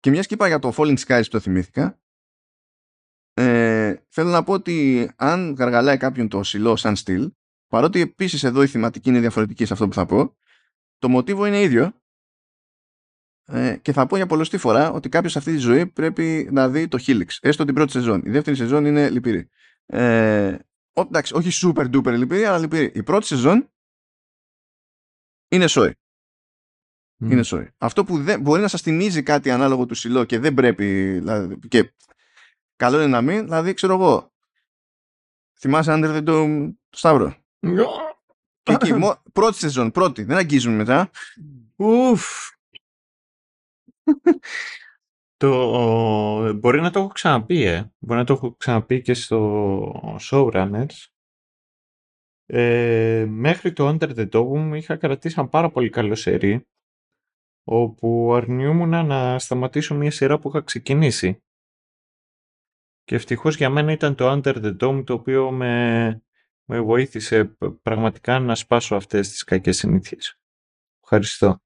Και μιας και είπα για το Falling Skies που το θυμήθηκα, ε, θέλω να πω ότι αν γαργαλάει κάποιον το σιλό σαν στυλ, παρότι επίσης εδώ η θεματική είναι διαφορετική σε αυτό που θα πω, το μοτίβο είναι ίδιο ε, και θα πω για πολλωστή φορά ότι κάποιος σε αυτή τη ζωή πρέπει να δει το Helix, έστω την πρώτη σεζόν. Η δεύτερη σεζόν είναι λυπηρή. Ε, ο, εντάξει, όχι super duper λυπηρή, αλλά λυπηρή. Η πρώτη σεζόν είναι σόι. Μμ. Είναι sorry. Αυτό που δεν, μπορεί να σας θυμίζει κάτι ανάλογο του σιλό και δεν πρέπει δηλαδή, και καλό είναι να μην, δηλαδή ξέρω εγώ θυμάσαι Under the Dome το Σταύρο; Και εκεί, μο- πρώτη σεζόν, πρώτη, δεν αγγίζουμε μετά. Ουφ. το, μπορεί να το έχω ξαναπεί, ε. Μπορεί να το έχω ξαναπεί και στο Showrunners. Ε, μέχρι το Under the Dome είχα κρατήσει ένα πάρα πολύ καλό σερί όπου αρνιούμουν να σταματήσω μια σειρά που είχα ξεκινήσει. Και ευτυχώς για μένα ήταν το Under the Dome το οποίο με, με βοήθησε π- πραγματικά να σπάσω αυτές τις κακές συνήθειες. Ευχαριστώ.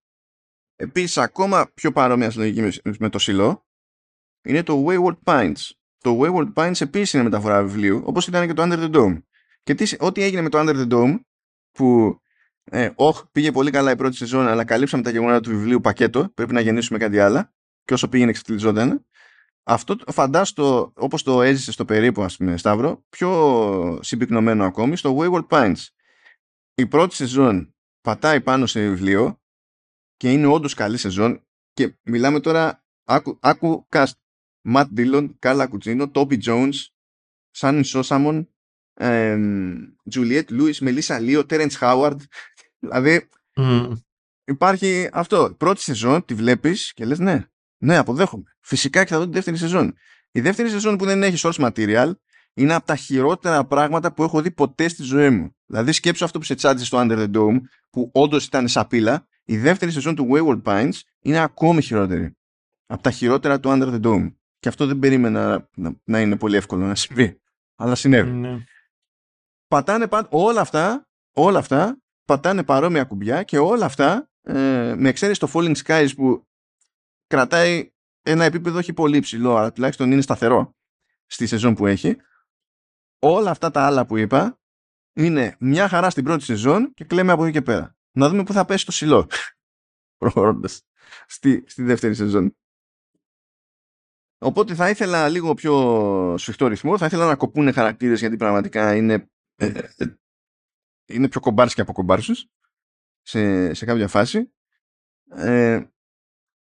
Επίσης, ακόμα πιο παρόμοια λογική με, με το σιλό είναι το Wayward Pines. Το Wayward Pines επίσης είναι μεταφορά βιβλίου, όπως ήταν και το Under the Dome. Και τι, ό,τι έγινε με το Under the Dome, που ε, όχ, πήγε πολύ καλά η πρώτη σεζόν, αλλά καλύψαμε τα γεγονότα του βιβλίου πακέτο, πρέπει να γεννήσουμε κάτι άλλο, και όσο πήγαινε εξεφτιλιζόταν. Αυτό φαντάστο, όπως το έζησε στο περίπου, ας πούμε, Σταύρο, πιο συμπυκνωμένο ακόμη, στο Wayward Pines. Η πρώτη σεζόν πατάει πάνω σε βιβλίο και είναι όντως καλή σεζόν και μιλάμε τώρα, άκου, άκου cast, Matt Dillon, Carla Κουτσίνο, Toby Jones, Σάνιν Σόσαμον, Juliette Lewis, Melissa Leo, Terence Howard. Δηλαδή υπάρχει αυτό. Πρώτη σεζόν τη βλέπεις και λες ναι, ναι αποδέχομαι. Φυσικά και θα δω τη δεύτερη σεζόν. Η δεύτερη σεζόν που δεν έχει source material είναι από τα χειρότερα πράγματα που έχω δει ποτέ στη ζωή μου. Δηλαδή σκέψω αυτό που σε τσάντισε στο Under the Dome που όντως ήταν σαπίλα. Η δεύτερη σεζόν του Wayward Pines είναι ακόμη χειρότερη. Από τα χειρότερα του Under the Dome. Και αυτό δεν περίμενα να, να είναι πολύ εύκολο να συμβεί. Αλλά συνέβη. Ναι. Πατάνε πα... όλα αυτά, όλα αυτά πατάνε παρόμοια κουμπιά και όλα αυτά ε, με εξαίρεση το Falling Skies που κρατάει ένα επίπεδο όχι πολύ ψηλό αλλά τουλάχιστον είναι σταθερό στη σεζόν που έχει όλα αυτά τα άλλα που είπα είναι μια χαρά στην πρώτη σεζόν και κλαίμε από εκεί και πέρα. Να δούμε πού θα πέσει το σιλό προχωρώντας στη, στη δεύτερη σεζόν. Οπότε θα ήθελα λίγο πιο σφιχτό ρυθμό, θα ήθελα να κοπούνε χαρακτήρες γιατί πραγματικά είναι, ε, ε, είναι πιο κομπάρσοι και από κομπάρσους σε, σε κάποια φάση. Ε,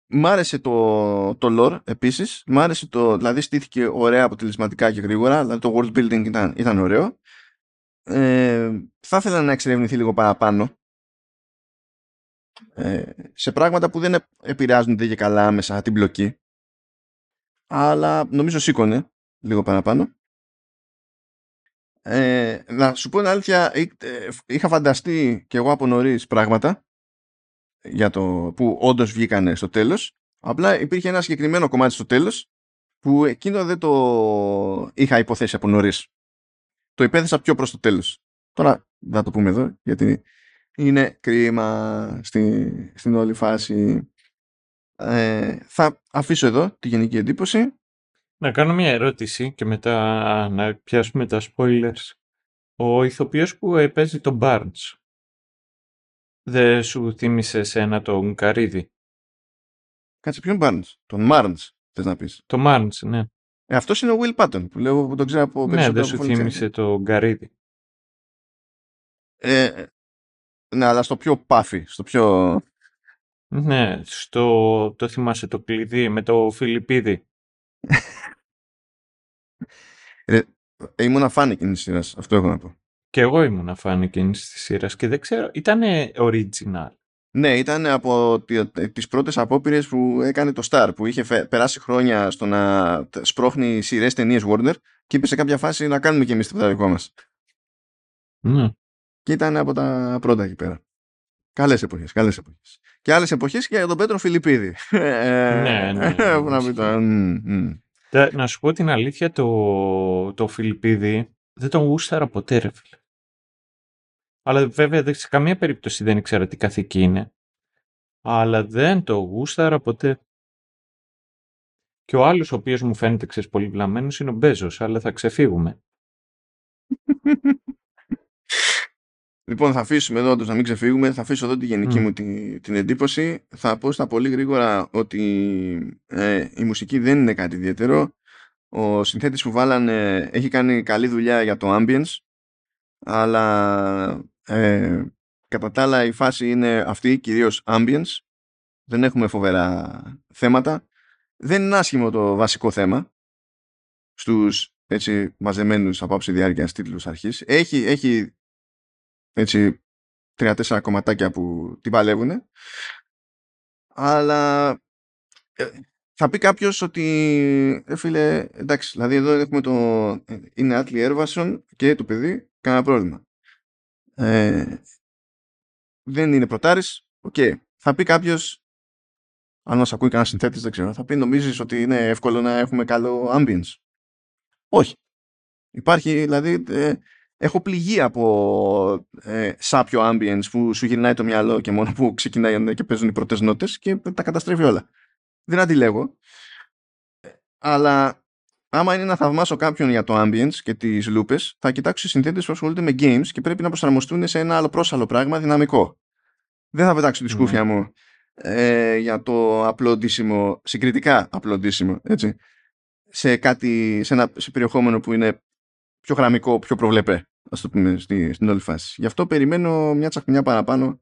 μ' άρεσε το, το lore επίσης, μ' άρεσε το, δηλαδή στήθηκε ωραία αποτελεσματικά και γρήγορα, δηλαδή το world building ήταν, ήταν ωραίο. Ε, θα ήθελα να εξερευνηθεί λίγο παραπάνω. Ε, σε πράγματα που δεν επηρεάζουν και καλά μέσα την μπλοκή. Αλλά νομίζω σήκωνε λίγο παραπάνω. Ε, να σου πω την αλήθεια, ε, είχα φανταστεί και εγώ από νωρίς πράγματα για το που όντως βγήκανε στο τέλος. Απλά υπήρχε ένα συγκεκριμένο κομμάτι στο τέλος που εκείνο δεν το είχα υποθέσει από νωρίς. Το υπέθεσα πιο προς το τέλος. Τώρα θα το πούμε εδώ γιατί είναι κρίμα στη, στην όλη φάση. Ε, θα αφήσω εδώ τη γενική εντύπωση. Να κάνω μια ερώτηση και μετά να πιάσουμε τα spoilers. Ο ηθοποιός που παίζει τον Barnes δεν σου θύμισε ένα τον Καρίδη. Κάτσε ποιον Barnes, τον Marnes θες να πεις. Το Marnes, ναι. Ε, αυτός είναι ο Will Patton που λέω που τον ξέρω από Ναι, δεν σου θύμισε τον Καρίδη. Ε, ναι, αλλά στο πιο πάφι, στο πιο... Ναι, στο, το θυμάσαι το κλειδί με το Φιλιππίδη. ε, ήμουν φαν εκείνη τη σειρά, αυτό έχω να πω. Και εγώ ήμουν φαν εκείνης της σειράς και δεν ξέρω, ήταν original. Ναι, ήταν από τις πρώτες απόπειρες που έκανε το Star, που είχε περάσει χρόνια στο να σπρώχνει σειρές ταινίες Warner και είπε σε κάποια φάση να κάνουμε και εμείς το δικό μας. Ναι. Και ήταν από τα πρώτα εκεί πέρα. Καλές εποχές, καλές εποχές. Και άλλες εποχές και για τον Πέτρο Φιλιππίδη. ναι, ναι. να, να σου πω την αλήθεια, το, το Φιλιππίδη δεν τον γούσταρα ποτέ, ρε φίλε. Αλλά βέβαια σε καμία περίπτωση δεν ήξερα τι καθήκη είναι. Αλλά δεν το γούσταρα ποτέ. Και ο άλλος ο οποίος μου φαίνεται ξέρεις πολύ βλαμμένος είναι ο Μπέζος, αλλά θα ξεφύγουμε. Λοιπόν, θα αφήσουμε εδώ, να μην ξεφύγουμε, θα αφήσω εδώ τη γενική μου την, την εντύπωση. Θα πω στα πολύ γρήγορα ότι ε, η μουσική δεν είναι κάτι ιδιαίτερο. Ο συνθέτης που βάλανε έχει κάνει καλή δουλειά για το ambience, αλλά ε, κατά τα άλλα η φάση είναι αυτή, κυρίως ambience. Δεν έχουμε φοβερά θέματα. Δεν είναι άσχημο το βασικό θέμα στους έτσι μαζεμένους από άψη διάρκειας τίτλους αρχής. Έχει, έχει έτσι τρία-τέσσερα κομματάκια που την παλεύουν. Αλλά ε, θα πει κάποιος ότι ε, φίλε, εντάξει, δηλαδή εδώ έχουμε το. Ε, είναι Atli Örvarsson και το παιδί, κανένα πρόβλημα. Ε, δεν είναι πρωτάρης. Οκ. Θα πει κάποιος, αν μας ακούει κανένας συνθέτης, δεν ξέρω, θα πει νομίζεις ότι είναι εύκολο να έχουμε καλό ambience; Όχι. Υπάρχει, δηλαδή, έχω πληγεί από ε, σάπιο ambience που σου γυρνάει το μυαλό και μόνο που ξεκινάει και παίζουν οι πρώτες νότες και τα καταστρέφει όλα. Δεν αντιλέγω. Αλλά άμα είναι να θαυμάσω κάποιον για το ambience και τις λούπες, θα κοιτάξω συνθέτες που ασχολούνται με games και πρέπει να προσαρμοστούν σε ένα άλλο πρόσαλλο πράγμα δυναμικό. Δεν θα πετάξω τη σκούφια Ναι. μου ε, για το απλοντήσιμο, συγκριτικά απλοντήσιμο, έτσι, σε, κάτι, σε ένα σε περιεχόμενο που είναι πιο γραμμικό, πιο προβλεπέ, ας το πούμε, στη, στην όλη φάση. Γι' αυτό περιμένω μια τσακμιά παραπάνω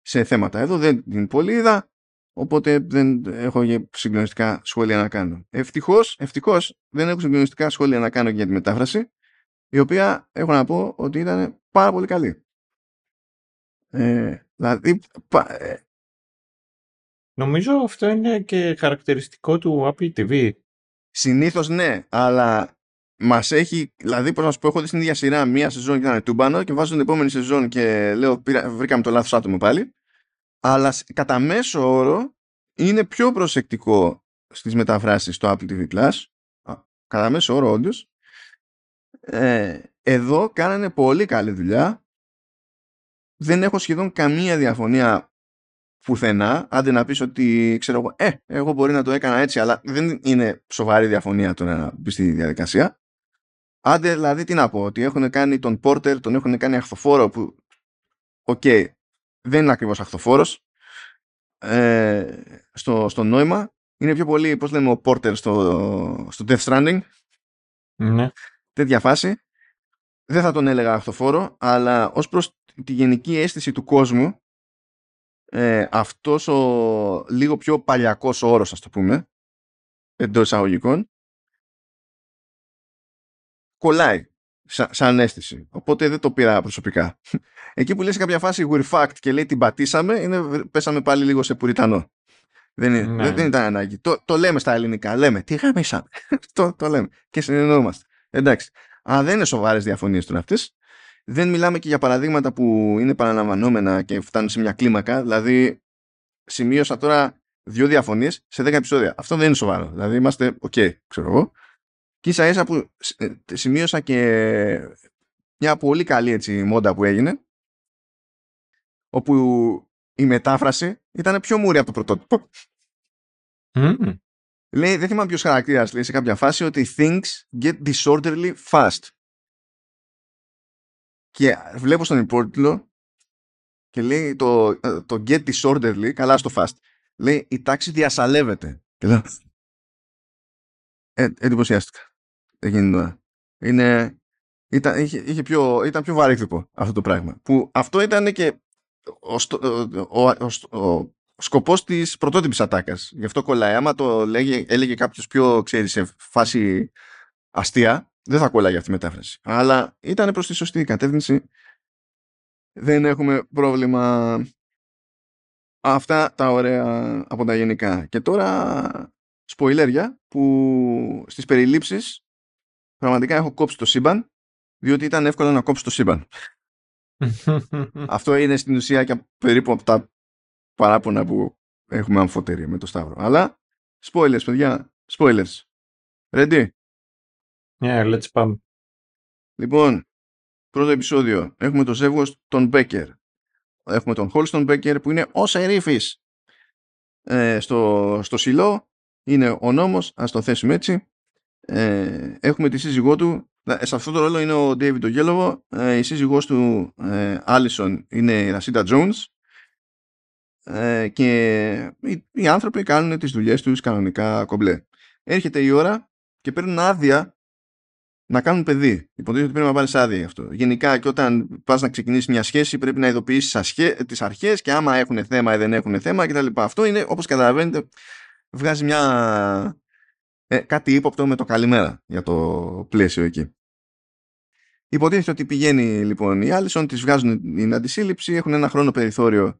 σε θέματα. Εδώ δεν την πολύ είδα, οπότε δεν έχω και συγκλονιστικά σχόλια να κάνω. Ευτυχώς, ευτυχώς δεν έχω συγκλονιστικά σχόλια να κάνω για τη μετάφραση, η οποία έχω να πω ότι ήταν πάρα πολύ καλή. Ε, δηλαδή, πα- ε, Νομίζω αυτό είναι και χαρακτηριστικό του Apple TV. συνήθως ναι, αλλά μας έχει, δηλαδή πώς να σου πω, έχω δει στην ίδια σειρά μία σεζόν και ήταν τούμπανο και βάζω την επόμενη σεζόν και λέω πήρα, βρήκαμε το λάθος άτομο πάλι. Αλλά σ- κατά μέσο όρο είναι πιο προσεκτικό στις μεταφράσεις στο Apple TV Plus. Α, Κατά μέσο όρο όντως. Ε, εδώ κάνανε πολύ καλή δουλειά. Δεν έχω σχεδόν καμία διαφωνία πουθενά. Άντε να πεις ότι ξέρω εγώ, ε, εγώ μπορεί να το έκανα έτσι, αλλά δεν είναι σοβαρή διαφωνία το να μπεις στη διαδικασία. Άντε δηλαδή τι να πω, ότι έχουν κάνει τον Porter, τον έχουν κάνει αχθοφόρο που, οκ, δεν είναι ακριβώς αχθοφόρος ε, στο, στο νόημα. Είναι πιο πολύ, πώς λέμε, ο Porter στο, στο Death Stranding, Ναι. τέτοια φάση. Δεν θα τον έλεγα αχθοφόρο, αλλά ως προς τη γενική αίσθηση του κόσμου, ε, αυτός ο λίγο πιο παλιακός όρος, ας το πούμε, εντός εισαγωγικών, κολλάει σα- σαν αίσθηση. Οπότε δεν το πήρα προσωπικά. Εκεί που λέει σε κάποια φάση we're fucked και λέει την πατήσαμε, είναι, πέσαμε πάλι λίγο σε πουριτανό. Δεν, είναι- Ναι. δεν, δεν ήταν ανάγκη. Το, το λέμε στα ελληνικά. Λέμε τη γαμήσαμε. το, το λέμε. Και συνεννοούμαστε. Εντάξει. Αλλά δεν είναι σοβαρές διαφωνίες τώρα αυτές. Δεν μιλάμε και για παραδείγματα που είναι επαναλαμβανόμενα και φτάνουν σε μια κλίμακα. Δηλαδή, σημείωσα τώρα δύο διαφωνίες σε 10 επεισόδια. Αυτό δεν είναι σοβαρό. Δηλαδή, είμαστε οκ, ξέρω εγώ. Και ίσα ίσα που ε, σημείωσα και μια πολύ καλή έτσι μόντα που έγινε όπου η μετάφραση ήταν πιο μούρη από το πρωτότυπο. Μμμ. Λέει, δεν θυμάμαι ποιος χαρακτήρας λέει σε κάποια φάση ότι things get disorderly fast. Και βλέπω στον υπότιτλο και λέει το, ε, το get disorderly, καλά στο fast. Λέει η τάξη διασαλεύεται. Και λέω, ε, εντυπωσιάστηκα. Εκείνη την ώρα. Είναι, ήταν, είχε, είχε πιο, ήταν πιο βαρύκτυπο αυτό το πράγμα. Που αυτό ήταν και ο, στο- ο, ο, ο, ο σκοπός της πρωτότυπης ατάκας. Γι' αυτό κολλάει. Άμα το λέγε, έλεγε κάποιος πιο, ξέρεις, σε φάση αστεία, δεν θα κολλάει αυτή η μετάφραση. Αλλά ήταν προς τη σωστή κατεύθυνση. Δεν έχουμε πρόβλημα. Αυτά τα ωραία από τα γενικά. Και τώρα σποιλέρια που στις περιλήψεις πραγματικά έχω κόψει το σύμπαν διότι ήταν εύκολο να κόψει το σύμπαν. Αυτό είναι στην ουσία και περίπου από τα παράπονα που έχουμε αμφότερη με το Σταύρο. Αλλά spoilers, παιδιά. Spoilers. Ready? Ναι, let's πάμε. Λοιπόν, πρώτο επεισόδιο. Έχουμε το ζεύγος τον Μπέκερ. Έχουμε τον Χόλστον Μπέκερ που είναι ο Σερίφης ε, στο, στο Σιλό. Είναι ο νόμος, ας το θέσουμε έτσι. Ε, έχουμε τη σύζυγό του. Ε, Σε αυτό το ρόλο είναι ο David Oggelowo. Ε, η σύζυγός του, ε, Allison, είναι η Ρασίντα Jones. Ε, και οι, οι άνθρωποι κάνουν τις δουλειές τους κανονικά κομπλέ. Έρχεται η ώρα και παίρνουν άδεια να κάνουν παιδί. Υποτίθεται ότι πρέπει να πάρει άδεια γι' αυτό. Γενικά και όταν πας να ξεκινήσεις μια σχέση, πρέπει να ειδοποιήσεις τις αρχές και άμα έχουν θέμα ή δεν έχουν θέμα κτλ. Αυτό είναι, όπως καταλαβαίνετε, βγάζει μια. Ε, κάτι ύποπτο με το καλημέρα για το πλαίσιο εκεί. Υποτίθεται ότι πηγαίνει λοιπόν η Άλισον, τη βγάζουν την αντισύλληψη, έχουν ένα χρόνο περιθώριο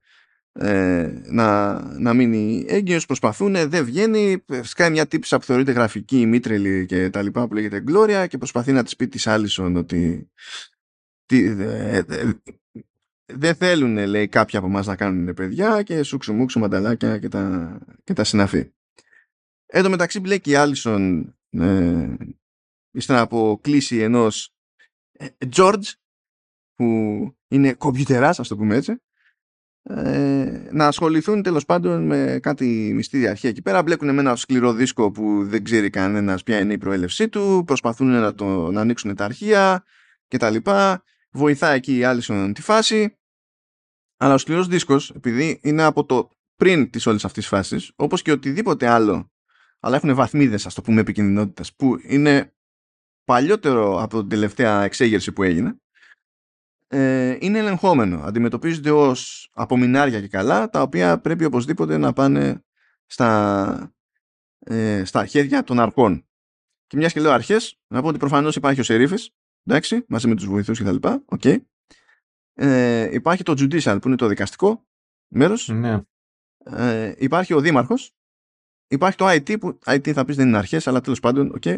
ε, να, να μείνει έγκυος, προσπαθούν, δεν βγαίνει, σκάει μια τύψα που θεωρείται γραφική, μήτρελη και τα λοιπά που λέγεται Gloria και προσπαθεί να της πει της Άλισον ότι τι, ε, ε, δεν θέλουν λέει κάποιοι από εμάς να κάνουν παιδιά και σούξου μουξου μανταλάκια και τα, και τα συναφή. Εν τω μεταξύ μπλέκει η Άλισον ε, ύστερα από κλίση ενός ε, George που είναι κομπιουτεράς ας το πούμε έτσι ε, να ασχοληθούν τέλος πάντων με κάτι μυστήρια αρχεία εκεί πέρα. Μπλέκουν με ένα σκληρό δίσκο που δεν ξέρει κανένας ποια είναι η προέλευσή του. Προσπαθούν να, το, να ανοίξουν τα αρχεία κτλ. Βοηθάει εκεί η Άλισον τη φάση. Αλλά ο σκληρός δίσκος, επειδή είναι από το πριν της όλης αυτής της φάσης, όπως και οτιδήποτε άλλο, αλλά έχουν βαθμίδες, ας το πούμε, επικινδυνότητας, που είναι παλιότερο από την τελευταία εξέγερση που έγινε, ε, είναι ελεγχόμενο. Αντιμετωπίζονται ως απομεινάρια και καλά, τα οποία πρέπει οπωσδήποτε να πάνε στα, ε, στα χέρια των αρχών. Και μιας και λέω αρχές, να πω ότι προφανώς υπάρχει ο Σερίφης, εντάξει, μαζί με τους βοηθούς και τα λοιπά, okay. ε, υπάρχει το judicial που είναι το δικαστικό μέρος, Ναι. ε, υπάρχει ο δήμαρχος, υπάρχει το IT που IT θα πεις δεν είναι αρχές, αλλά τέλος πάντων, okay.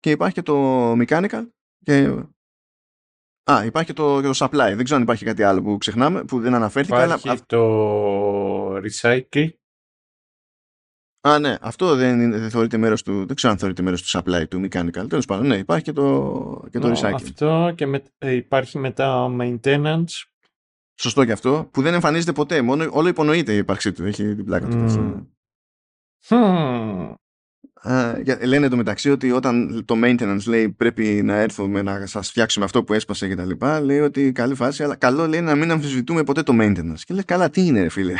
και υπάρχει και το mechanical και Α, υπάρχει και το, και το supply. Δεν ξέρω αν υπάρχει κάτι άλλο που ξεχνάμε, που δεν αναφέρθηκα. Υπάρχει Αλλά... το recycle. Α, ναι, αυτό δεν, είναι, δεν θεωρείται μέρος του. Δεν ξέρω αν θεωρείται μέρος του supply του mechanical. Τέλος πάντων, ναι, υπάρχει και το, και το Ναι, recycling. Αυτό και με, ε, υπάρχει μετά maintenance. Σωστό και αυτό, που δεν εμφανίζεται ποτέ. Μόνο, όλο υπονοείται η ύπαρξή του. Έχει την πλάκα του. Μμμ. αυτό. Hm. Α, για- λένε το μεταξύ ότι όταν το maintenance λέει πρέπει να έρθουμε να σας φτιάξουμε αυτό που έσπασε και τα λοιπά, λέει ότι καλή φάση, αλλά καλό λέει να μην αμφισβητούμε ποτέ το maintenance. Και λέει καλά τι είναι ρε φίλε.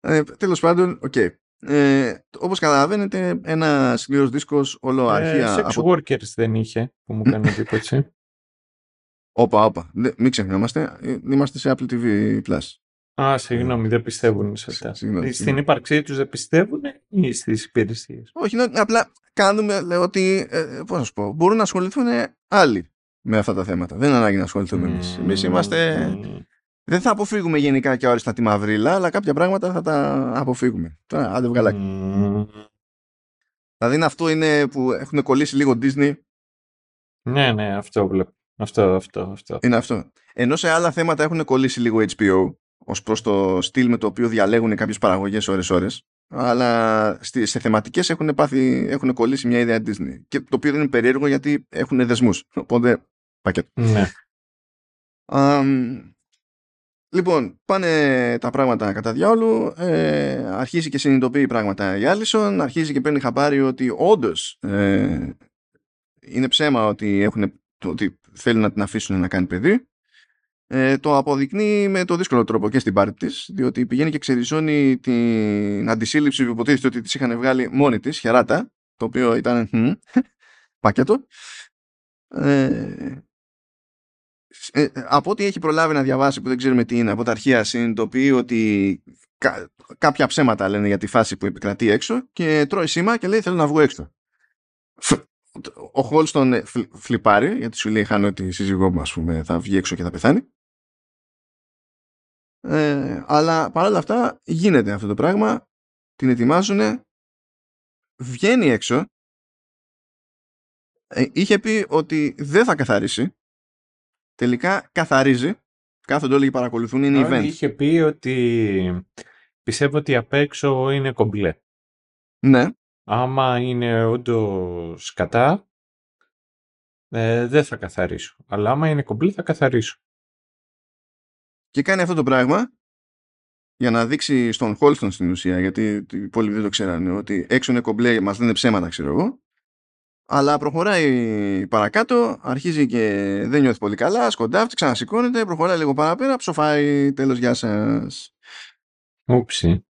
ε, τέλος πάντων, οκ. Ε, όπως καταλαβαίνετε, ένας σκληρός δίσκος όλο Ε, αρχεία sex από... workers δεν είχε που μου κάνει εντύπωση. Όπα, όπα. Δε- Μην ξεχνιόμαστε, ε, είμαστε σε Apple TV Plus. Α, συγγνώμη, δεν πιστεύουν σε αυτά. Συγγνώμη, Στην συγγνώμη. ύπαρξή τους δεν πιστεύουν ή στις υπηρεσίες; Όχι, ναι, απλά κάνουμε, λέω ότι, ε, πώς να σου πω, μπορούν να ασχοληθούν άλλοι με αυτά τα θέματα. Δεν είναι ανάγκη να ασχοληθούμε εμείς. Εμείς είμαστε... Μμμ. Δεν θα αποφύγουμε γενικά και όριστα τη μαυρίλα, αλλά κάποια πράγματα θα τα αποφύγουμε. Τώρα, άντε βγαλάκι. Μμμ. Δηλαδή αυτό είναι που έχουν κολλήσει λίγο Disney, Ναι, ναι, αυτό βλέπω. Αυτό, αυτό, αυτό. είναι αυτό. Ενώ σε άλλα θέματα έχουν κολλήσει λίγο HBO, ως προς το στυλ με το οποίο διαλέγουν κάποιες παραγωγές ώρες-ώρες, αλλά στη- σε θεματικές έχουν, πάθει, έχουν κολλήσει μια ιδέα Disney. Και το οποίο δεν είναι περίεργο γιατί έχουν δεσμούς. Οπότε, πακέτο. Ναι. Αμ, λοιπόν, πάνε τα πράγματα κατά διάολου. Ε, αρχίζει και συνειδητοποιεί πράγματα η Άλισον. Αρχίζει και παίρνει χαμπάρι ότι όντως ε, είναι ψέμα ότι, έχουν, ότι θέλουν να την αφήσουν να κάνει παιδί. Ε, το αποδεικνύει με το δύσκολο τρόπο και στην πάρτη της, διότι πηγαίνει και ξεριζώνει την αντισύλληψη που υποτίθεται ότι της είχαν βγάλει μόνη της, χεράτα, το οποίο ήταν μ, πακέτο. Ε, ε, ε, από ό,τι έχει προλάβει να διαβάσει που δεν ξέρουμε τι είναι από τα αρχεία συνειδητοποιεί ότι κα- κάποια ψέματα λένε για τη φάση που επικρατεί έξω και τρώει σήμα και λέει θέλω να βγω έξω. Φ- Ο Χόλστον ε, φλ- φλιπάρει γιατί σου λέει χάνω τη σύζυγό μου ας πούμε θα βγει έξω και θα πεθάνει. Ε, αλλά παρόλα αυτά γίνεται αυτό το πράγμα την ετοιμάζουν βγαίνει έξω ε, είχε πει ότι δεν θα καθαρίσει τελικά καθαρίζει κάθονται όλοι και παρακολουθούν είναι Όλοι event είχε πει ότι πιστεύω ότι απ' έξω είναι κομπλέ. ναι Άμα είναι όντως κατά, ε, δεν θα καθαρίσω. Αλλά άμα είναι κομπλέ θα καθαρίσω. Και κάνει αυτό το πράγμα για να δείξει στον Χόλστον στην ουσία γιατί οι υπόλοιποι δεν το ξέρανε ότι έξω είναι κομπλέ μας λένε ψέματα ξέρω εγώ αλλά προχωράει παρακάτω αρχίζει και δεν νιώθει πολύ καλά σκοντάφτει, ξανασηκώνεται προχωράει λίγο παραπέρα ψοφάει τέλος γεια σας Ούψη.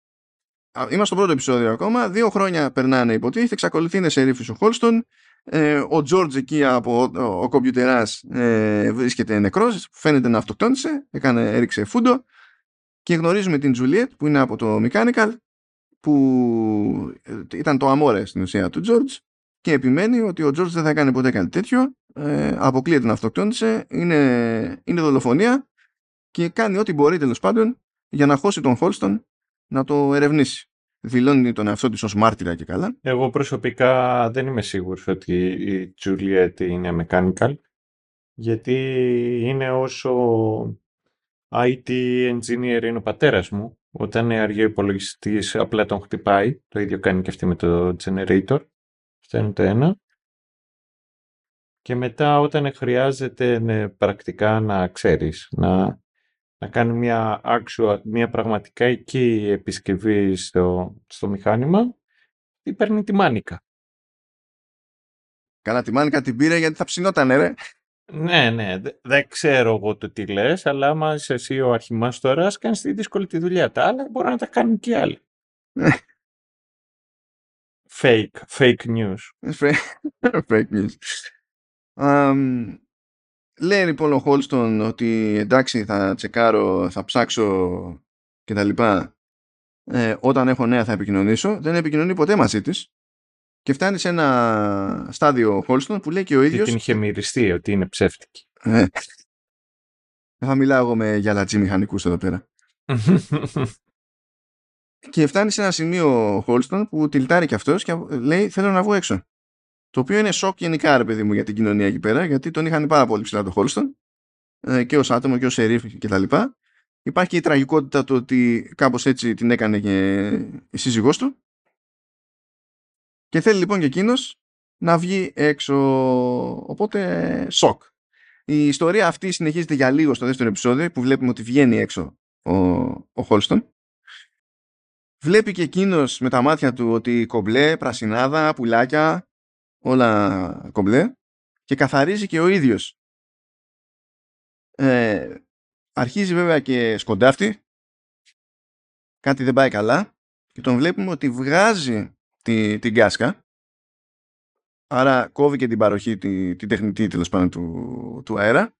Α, Είμαστε στο πρώτο επεισόδιο ακόμα. Δύο χρόνια περνάνε υποτίθεται. Εξακολουθεί να είναι σε ρήφη ο Χόλστον. Ε, ο Τζόρτζ εκεί από ο, ο κομπιουτεράς ε, βρίσκεται νεκρός. Φαίνεται να αυτοκτόνησε. Έκανε, έριξε φούντο. Και γνωρίζουμε την Τζουλιέτ που είναι από το Mechanical που ε, ήταν το αμόρε στην ουσία του Τζόρτζ και επιμένει ότι ο Τζόρτζ δεν θα κάνει ποτέ κάτι τέτοιο. Ε, αποκλείεται να αυτοκτόνησε. Είναι, είναι δολοφονία και κάνει ό,τι μπορεί τέλος πάντων για να χώσει τον Χόλστον να το ερευνήσει. Δηλώνει τον εαυτό της ως μάρτυρα και καλά. Εγώ προσωπικά δεν είμαι σίγουρος ότι η Juliet είναι mechanical γιατί είναι όσο IT engineer είναι ο πατέρας μου. Όταν είναι αργό υπολογιστής απλά τον χτυπάει. Το ίδιο κάνει και αυτή με το generator. Αυτό είναι το ένα. Και μετά όταν χρειάζεται ναι, πρακτικά να ξέρεις να να κάνει μια, actual, μια πραγματικά εκεί επισκευή στο, στο μηχάνημα ή παίρνει τη μάνικα. Καλά τη μάνικα την πήρε γιατί θα ψινόταν ρε. Ναι, ναι, δεν ξέρω εγώ το τι λες, αλλά άμα είσαι εσύ ο αρχιμάστορας, κάνεις τη δύσκολη τη δουλειά. Τα άλλα μπορεί να τα κάνουν και άλλοι. fake, fake news. fake news. Um, λέει λοιπόν ο Χόλστον ότι εντάξει θα τσεκάρω, θα ψάξω και τα λοιπά. Ε, όταν έχω νέα θα επικοινωνήσω. Δεν επικοινωνεί ποτέ μαζί της. Και φτάνει σε ένα στάδιο Χόλστον που λέει και ο ίδιος... Και την είχε μυριστεί ότι είναι ψεύτικη. Ε, θα μιλάω εγώ με γυαλατζή μηχανικούς εδώ πέρα. και φτάνει σε ένα σημείο Χόλστον που τυλτάρει και αυτός και λέει θέλω να βγω έξω. Το οποίο είναι σοκ γενικά, ρε παιδί μου, για την κοινωνία εκεί πέρα, γιατί τον είχαν πάρα πολύ ψηλά το Χόλστον ε, και ως άτομο και ως σερίφ και τα λοιπά. Υπάρχει και η τραγικότητα του ότι κάπως έτσι την έκανε και η σύζυγός του. Και θέλει λοιπόν και εκείνος να βγει έξω. Οπότε σοκ. Η ιστορία αυτή συνεχίζεται για λίγο στο δεύτερο επεισόδιο που βλέπουμε ότι βγαίνει έξω ο, ο Χόλστον. Βλέπει και εκείνος με τα μάτια του ότι κομπλέ, πρασινάδα, πουλάκια, όλα κομπλέ και καθαρίζει και ο ίδιος. Ε, αρχίζει βέβαια και σκοντάφτει. Κάτι δεν πάει καλά και τον βλέπουμε ότι βγάζει τη, την κάσκα. Άρα κόβει και την παροχή τη, την τεχνητή τέλος πάντων του, του αέρα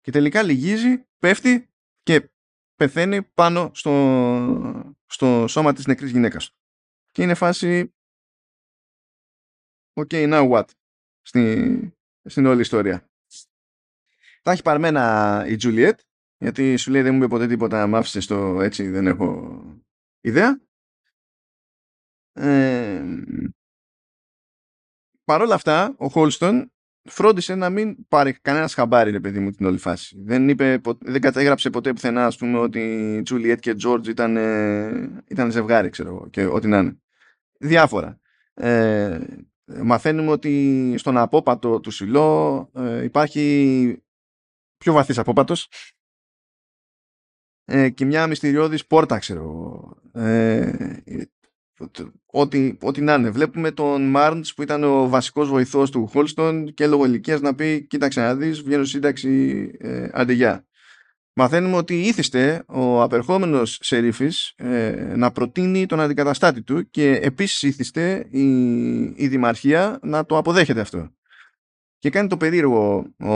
και τελικά λυγίζει, πέφτει και πεθαίνει πάνω στο, στο σώμα της νεκρής γυναίκας. Και είναι φάση ok now what; Στην, στην όλη ιστορία τα έχει παρμένα η Τζουλιέτ γιατί σου λέει δεν μου είπε ποτέ τίποτα μ' άφησες στο έτσι δεν έχω ιδέα ε, Παρ' όλα αυτά, ο Χόλστον φρόντισε να μην πάρει κανένας χαμπάρι, ρε παιδί μου, την όλη φάση. Δεν, είπε, δεν κατέγραψε ποτέ πουθενά, ας πούμε, ότι Τζούλιετ και Τζόρτζ ήταν, ήταν ζευγάρι, ξέρω εγώ, και ό,τι να είναι. Διάφορα. Ε, μαθαίνουμε ότι στον απόπατο του Σιλό ε, υπάρχει πιο βαθύς απόπατος ε, και μια μυστηριώδης πόρτα, ξέρω ε, ό,τι, ό,τι να είναι. Βλέπουμε τον Μάρντς που ήταν ο βασικός βοηθός του Χόλστον και λόγω ηλικίας να πει κοίταξε να δεις, βγαίνω σύνταξη ε, αντεγιά. Μαθαίνουμε ότι ήθιστε ο απερχόμενος σερίφης ε, να προτείνει τον αντικαταστάτη του και επίσης ήθιστε η, η Δημαρχία να το αποδέχεται αυτό. Και κάνει το περίεργο ο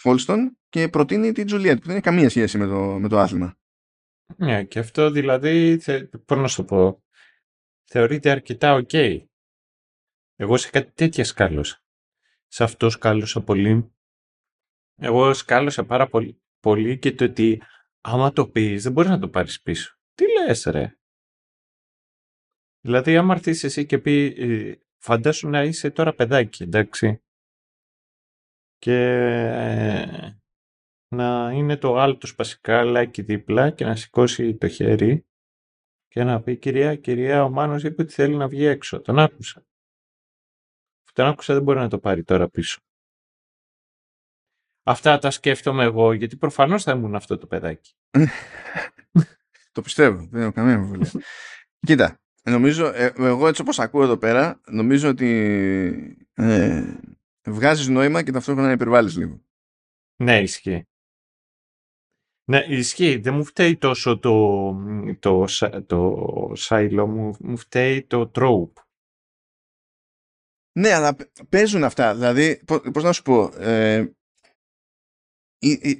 Χόλστον και προτείνει την Τζουλιέτ που δεν έχει καμία σχέση με το, με το άθλημα. Ναι, και αυτό δηλαδή, πώς να σου πω, θεωρείται αρκετά οκ. Εγώ σε κάτι τέτοια σκάλωσα. Σε αυτό σκάλωσα πολύ. Εγώ σκάλωσα πάρα πολύ, πολύ και το ότι άμα το πεις δεν μπορείς να το πάρεις πίσω. Τι λες ρε; Δηλαδή άμα έρθεις εσύ και πει ε, φαντάσου να είσαι τώρα παιδάκι εντάξει και ε, να είναι το άλλο το σπασικάλάκι δίπλα και να σηκώσει το χέρι και να πει «Κυρία, κυρία, ο Μάνος είπε ότι θέλει να βγει έξω». Τον άκουσα. Τον άκουσα δεν μπορεί να το πάρει τώρα πίσω. Αυτά τα σκέφτομαι εγώ, γιατί προφανώς θα ήμουν αυτό το παιδάκι. το πιστεύω, δεν έχω καμία αμφιβολία. Κοίτα, νομίζω, ε, εγώ έτσι όπως ακούω εδώ πέρα, νομίζω ότι ε, βγάζεις νόημα και ταυτόχρονα υπερβάλλεις λίγο. Ναι, ισχύει. Ναι, ισχύει. Δεν μου φταίει τόσο το, το, το σάιλο, μου, μου φταίει το τρόπ. Ναι, αλλά παίζουν αυτά. Δηλαδή, πώς να σου πω, ε,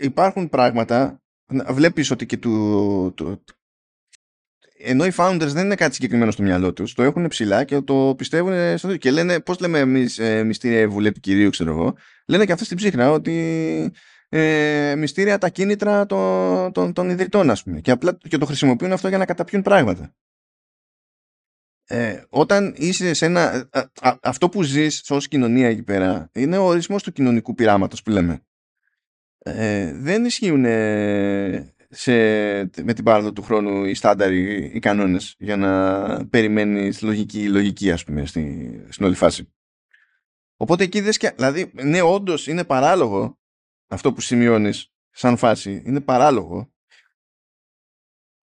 υπάρχουν πράγματα, βλέπεις ότι και του, του, ενώ οι founders δεν είναι κάτι συγκεκριμένο στο μυαλό τους, το έχουν ψηλά και το πιστεύουν στο και λένε, πώς λέμε εμείς ε, μυστήρια βουλέ του κυρίου, ξέρω εγώ, λένε και αυτό στην ψύχνα ότι ε, μυστήρια τα κίνητρα των, των, των ιδρυτών ας πούμε και, απλά, και το χρησιμοποιούν αυτό για να καταπιούν πράγματα. Ε, όταν είσαι σε ένα... αυτό που ζεις ως κοινωνία εκεί πέρα είναι ο ορισμός του κοινωνικού πειράματος που λέμε. Ε, δεν ισχύουν σε, με την πάροδο του χρόνου οι στάνταροι, οι κανόνες για να περιμένεις λογική, λογική ας πούμε στη, στην όλη φάση. Οπότε εκεί δες και, δηλαδή, ναι όντως είναι παράλογο αυτό που σημειώνεις σαν φάση είναι παράλογο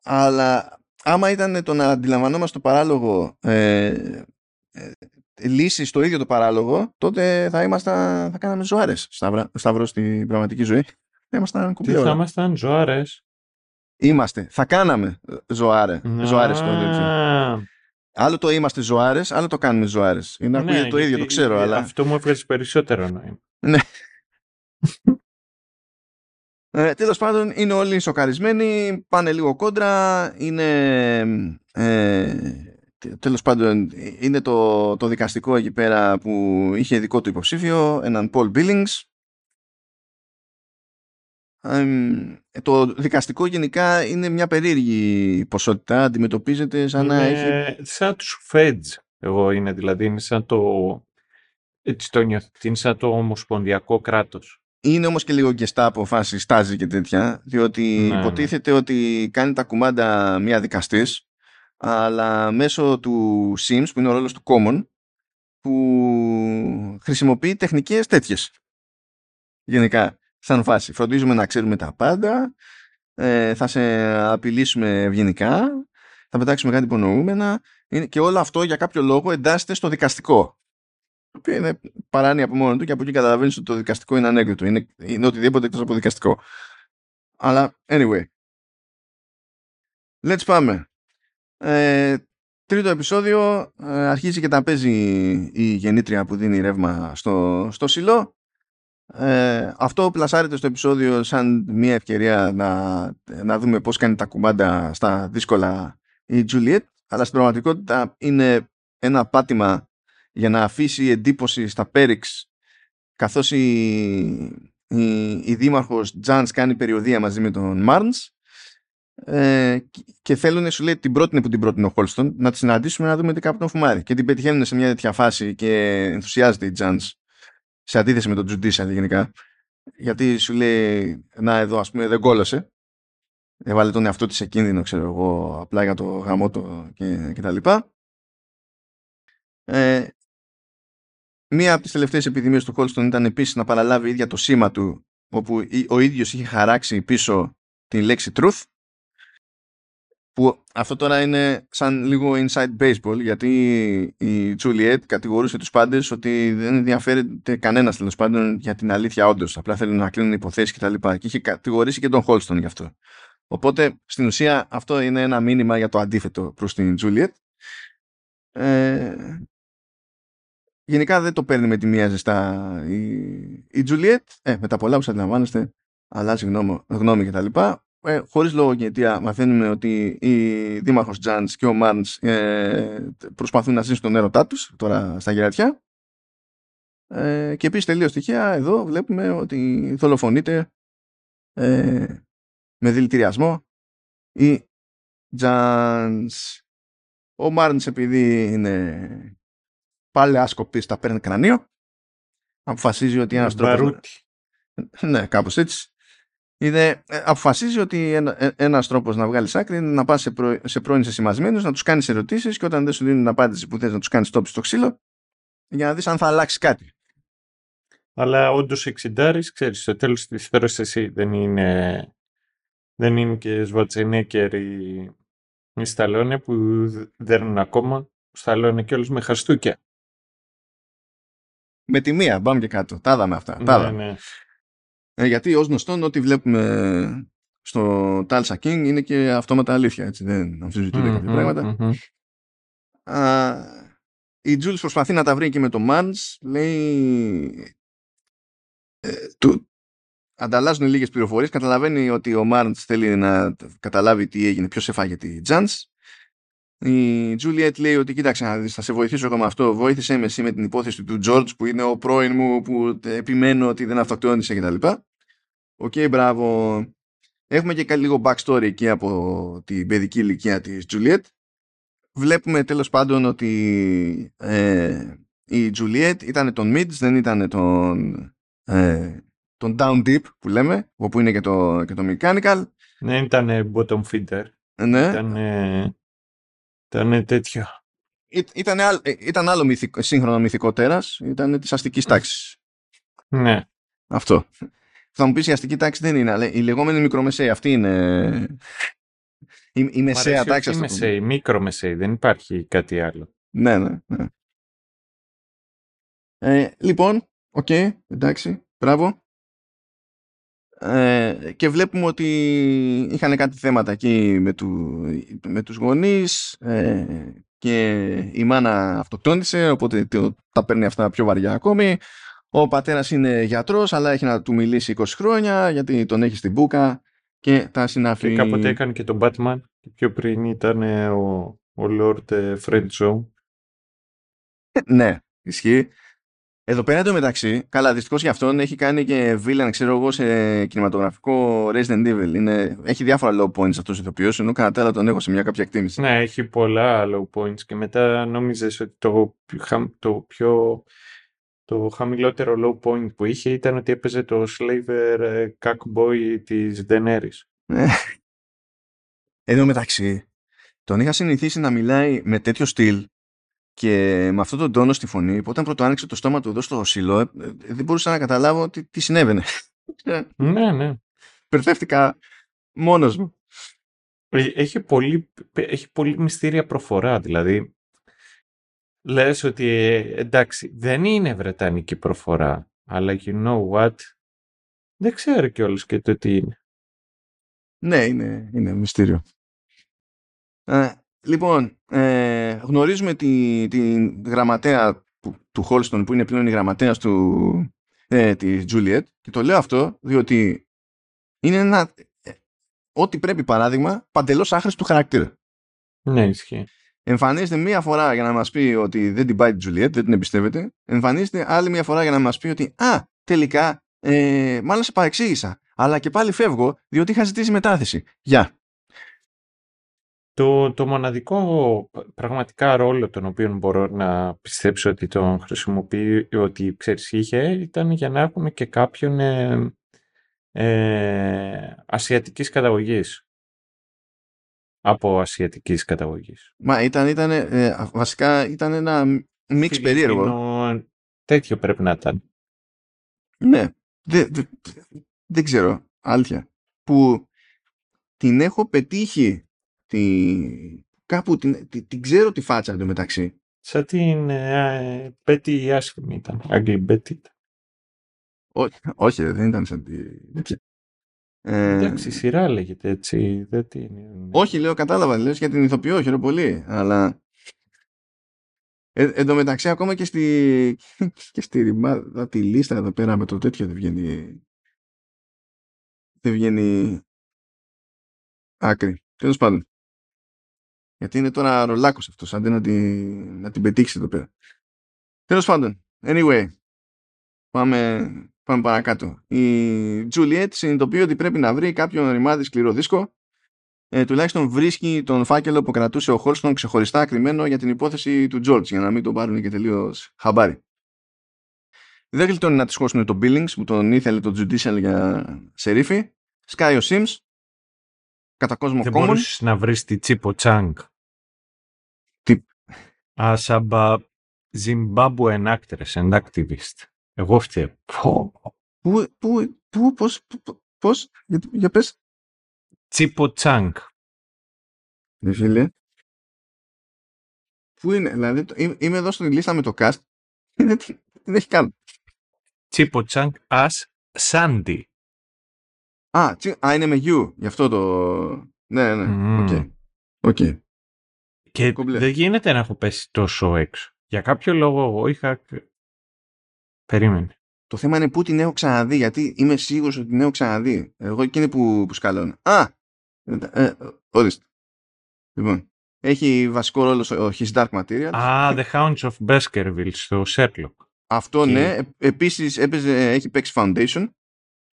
αλλά άμα ήταν το να αντιλαμβανόμαστε το παράλογο ε, ε, λύση στο ίδιο το παράλογο, τότε θα ήμασταν, θα κάναμε ζωάρες σταυρό στην πραγματική ζωή. Θα ήμασταν Τι θα ήμασταν ζωάρες; Είμαστε. Θα κάναμε ζωάρε. Ζωάρες στο Άλλο το είμαστε ζωάρες, άλλο το κάνουμε ζωάρες. Είναι ναι, το ίδιο, το ξέρω. Αλλά... Αυτό μου έβγαζες περισσότερο νόημα. Ναι. Ε, Τέλος πάντων, είναι όλοι σοκαρισμένοι, πάνε λίγο κόντρα. Είναι. Ε, τέλος πάντων, είναι το, το δικαστικό εκεί πέρα που είχε δικό του υποψήφιο, έναν Paul Billings. το δικαστικό γενικά είναι μια περίεργη ποσότητα, αντιμετωπίζεται σαν είναι να έχει... σαν τους Feds, εγώ είναι δηλαδή, είναι σαν το... Έτσι το νιώθω, είναι σαν το ομοσπονδιακό κράτος. Είναι όμως και λίγο γκεστά από φάση στάζι και τέτοια, διότι ναι, ναι. υποτίθεται ότι κάνει τα κουμάντα μια δικαστής, αλλά μέσω του Sims, που είναι ο ρόλος του Common, που χρησιμοποιεί τεχνικές τέτοιες. Γενικά, σαν φάση. Φροντίζουμε να ξέρουμε τα πάντα, ε, θα σε απειλήσουμε ευγενικά, θα πετάξουμε κάτι υπονοούμενα και όλο αυτό για κάποιο λόγο εντάσσεται στο δικαστικό. Το οποίο είναι παράνοια από μόνο του και από εκεί καταλαβαίνεις ότι το δικαστικό είναι ανέκδοτο. Είναι, είναι οτιδήποτε εκτός από δικαστικό. Αλλά anyway. Let's πάμε. Ε, τρίτο επεισόδιο ε, αρχίζει και τα παίζει η γεννήτρια που δίνει ρεύμα στο, στο σιλό. Ε, αυτό πλασάρεται στο επεισόδιο σαν μια ευκαιρία να, να δούμε πώς κάνει τα κουμάντα στα δύσκολα η Juliet αλλά στην πραγματικότητα είναι ένα πάτημα για να αφήσει εντύπωση στα Πέριξ καθώς η, η, η δήμαρχος Τζάνς κάνει περιοδία μαζί με τον Μάρνς ε, και θέλουν, σου λέει, την πρώτη που την πρότεινε ο Χόλστον, να τη συναντήσουμε να δούμε τι κάπου τον φουμάρει. Και την πετυχαίνουν σε μια τέτοια φάση και ενθουσιάζεται η Τζάνς σε αντίθεση με τον Judicial γενικά. Γιατί σου λέει, να εδώ ας πούμε δεν κόλωσε. Έβαλε τον εαυτό της σε κίνδυνο, ξέρω εγώ, απλά για το γαμό και, και τα λοιπά. Ε, μία από τις τελευταίες επιδημίες του Χόλστον ήταν επίσης να παραλάβει ίδια το σήμα του όπου ο ίδιος είχε χαράξει πίσω την λέξη truth που αυτό τώρα είναι σαν λίγο inside baseball γιατί η Juliet κατηγορούσε τους πάντες ότι δεν ενδιαφέρεται κανένας τέλος πάντων για την αλήθεια όντως. Απλά θέλουν να κλείνουν υποθέσεις κτλ. Και, και είχε κατηγορήσει και τον Holston γι' αυτό. Οπότε στην ουσία αυτό είναι ένα μήνυμα για το αντίθετο προς την Juliet. Ε, γενικά δεν το παίρνει με τη μία ζεστά η, η Juliet. Ε, με τα πολλά που σας αντιλαμβάνεστε αλλάζει γνώμη, γνώμη κτλ ε, χωρίς λόγο και αιτία μαθαίνουμε ότι η δήμαρχος Τζάντς και ο Μάρνς ε, προσπαθούν να ζήσουν τον έρωτά τους τώρα στα γερατιά ε, και επίσης τελείως στοιχεία εδώ βλέπουμε ότι δολοφονείται ε, με δηλητηριασμό η Τζάντς. Ο Μάρνς επειδή είναι πάλι άσκοπης τα παίρνει κρανίο. Αποφασίζει ότι ένας τρόπος ναι κάπως έτσι Είδε, ε, αποφασίζει ότι ένα, ε, ένας τρόπος να βγάλεις άκρη είναι να πας σε, προ, σε πρώην σεσημασμένους, να τους κάνεις ερωτήσεις και όταν δεν σου δίνουν την απάντηση που θες να τους κάνεις τόπι στο ξύλο για να δεις αν θα αλλάξει κάτι. Αλλά όντως εξιντάρεις, ξέρεις, στο τέλος της ιστορία εσύ δεν είναι, δεν είναι και Σβατσενέκερ ή, η Σταλόνε που δέρνουν ακόμα. Σταλόνε και όλου με χαστούκια. Με τη μία, πάμε και κάτω. Τα είδαμε αυτά. Ναι, ναι. Ε, γιατί ως γνωστόν ό,τι βλέπουμε στο Tulsa King είναι και αυτόματα αλήθεια, έτσι, δεν αμφισβητούνται κάποια πράγματα. η Jules προσπαθεί να τα βρει και με το Mans, λέει... Ε, του, ανταλλάζουν λίγες πληροφορίες, καταλαβαίνει ότι ο Marnes θέλει να καταλάβει τι έγινε, ποιος έφαγε τη Jahns. Η Juliet λέει ότι κοίταξε θα σε βοηθήσω εγώ με αυτό. Βοήθησε με εσύ με την υπόθεση του George που είναι ο πρώην μου που επιμένω ότι δεν αυτοκτόνησε κτλ. OK, okay, μπράβο. Έχουμε και λίγο backstory εκεί από την παιδική ηλικία της Juliet. Βλέπουμε τέλος πάντων ότι ε, η Juliet ήταν τον Mids, δεν ήταν τον, ε, τον Down Deep που λέμε, όπου είναι και το, και το Mechanical. Ναι, ήταν bottom feeder. Ναι. Ήταν, ήταν τέτοιο. Ήταν, ήταν άλλο μυθικό, σύγχρονο μυθικό τέρας, ήταν της αστικής τάξης. Ναι. Αυτό. Θα μου πεις η αστική τάξη δεν είναι, αλλά η λεγόμενη μικρομεσαία αυτή είναι. η, η Μ' μεσαία αρέσει τάξη. όχι ας το πούμε. μεσαίη, μικρομεσαίη, δεν υπάρχει κάτι άλλο. Ναι, ναι, ναι. Ε, λοιπόν, οκ, εντάξει, μπράβο. Ε, και βλέπουμε ότι είχαν κάτι θέματα εκεί με, του, με τους γονείς ε, και η μάνα αυτοκτόνησε οπότε το- τα παίρνει αυτά πιο βαριά ακόμη ο πατέρας είναι γιατρός αλλά έχει να του μιλήσει 20 χρόνια γιατί τον έχει στην μπούκα και τα συνάφη Και κάποτε έκανε και τον Batman. Και πιο πριν ήταν ε, ο, ο Lord ε, Friendzone. Ναι, ισχύει. Εδώ πέρα εντωμεταξύ, καλά, δυστυχώς για αυτόν έχει κάνει και villain, ξέρω εγώ, σε κινηματογραφικό Resident Evil. Είναι, έχει διάφορα low points αυτός ο ηθοποιός, ενώ κατά τα άλλα τον έχω σε μια κάποια εκτίμηση. Ναι, έχει πολλά low points και μετά νόμιζες ότι το, πιο χαμ- το πιο το χαμηλότερο low point που είχε ήταν ότι έπαιζε το Slaver ε, Cockboy της Daenerys. Ε, Εδώ μεταξύ, τον είχα συνηθίσει να μιλάει με τέτοιο στυλ και με αυτόν τον τόνο στη φωνή, που όταν πρώτο άνοιξε το στόμα του εδώ στο σιλό, ε, ε, δεν μπορούσα να καταλάβω τι, τι συνέβαινε. Ε, Ναι, ναι. Περθεύτηκα μόνος μου. Ε, Έχει πολύ, έχει πολύ μυστήρια προφορά, δηλαδή λες ότι ε, εντάξει δεν είναι βρετανική προφορά, αλλά you know what, δεν ξέρω κιόλας και το τι είναι. Ναι, είναι, είναι μυστήριο. Ε, λοιπόν, ε, γνωρίζουμε τη, τη γραμματέα που, του Χόλστον που είναι πλέον η γραμματέας του, ε, της Τζούλιετ και το λέω αυτό διότι είναι ένα ε, ό,τι πρέπει παράδειγμα παντελώς άχρηστου χαρακτήρα. Ναι, ισχύει. Εμφανίζεται μία φορά για να μας πει ότι δεν την πάει τη Τζουλιέτ, δεν την εμπιστεύεται. Εμφανίζεται άλλη μία φορά για να μας πει ότι «Α, τελικά, ε, μάλλον σε παρεξήγησα, αλλά και πάλι φεύγω διότι είχα ζητήσει μετάθεση. Γεια». Το, το μοναδικό πραγματικά ρόλο τον οποίο μπορώ να πιστέψω ότι τον χρησιμοποιεί, ότι ξέρεις είχε, ήταν για να έχουμε και κάποιον ε, ε, ασιατικής καταγωγής. Από ασιατικής καταγωγής. Μα ήταν, ήταν ε, βασικά ήταν ένα μίξ περίεργο. Φιλιππίνο, Τέτοιο πρέπει να ήταν. Ναι, δεν δε, δεν ξέρω, αλήθεια. Που την έχω πετύχει, τη, κάπου την, την, την ξέρω τη φάτσα εντωμεταξύ. Σαν την ε, Μπέτη η άσχημη ήταν. Άγγλη Μπέτη. Ό- όχι, ρε, δεν ήταν σαν τη... τέτοια. Ε, Εντάξει, η σειρά λέγεται έτσι. Δεν τι είναι. όχι, λέω, κατάλαβα, λες για την ηθοποιό, χαίρομαι πολύ, αλλά... Ε, εν τω μεταξύ, ακόμα και στη, και στη ρημάδα τη λίστα εδώ πέρα με το τέτοιο δεν βγαίνει... Δεν βγαίνει άκρη. Τέλος πάντων. Γιατί είναι τώρα ρολάκος αυτός, αντί να την, να την πετύξει εδώ πέρα. Τέλος πάντων. Anyway. Πάμε, πάμε παρακάτω. Η Juliet συνειδητοποιεί ότι πρέπει να βρει κάποιον ρημάδι σκληρό δίσκο. Ε, τουλάχιστον βρίσκει τον φάκελο που κρατούσε ο Χόλστον ξεχωριστά κρυμμένο για την υπόθεση του George για να μην τον πάρουν και τελείως χαμπάρι. Δεν γλιτώνει να της χώσουν τον Billings που τον ήθελε το Judicial για σερίφη. Σκάει ο Sims. Κατά κόσμο Δεν common. μπορούσες να βρεις τη Τσίπο Τσάνγκ. Τι; Ασαμπα Zimbabwean actress and activist. Εγώ φταίω. Πω. Πού, πού, πού, πώς, πού- πώς, για, για πες. Τσίπο Τσάνγκ. Ναι, φίλε. Πού είναι, δηλαδή, το- είμαι- είμαι εδώ στη λίστα με το cast. Δεν την δεν έχει καν. Chipo Chung as Sandy. Α, τσι, α, είναι με u, γι' αυτό το... Ναι, ναι, Μμμ. οκ. Οκ. Και Κομπλέ. δεν γίνεται να έχω πέσει τόσο έξω. Για κάποιο λόγο εγώ είχα... Περίμενε. Το θέμα είναι πού την έχω ξαναδεί, γιατί είμαι σίγουρος ότι την έχω ξαναδεί. Εγώ εκείνη που, που σκαλώνω. Α! Ε, ε, ορίστε. Λοιπόν, έχει βασικό ρόλο στο His Dark Materials. Α, The Hounds of Baskerville στο Sherlock. Αυτό Και- ναι. Ε, επίσης έπαιζε, έχει παίξει Foundation,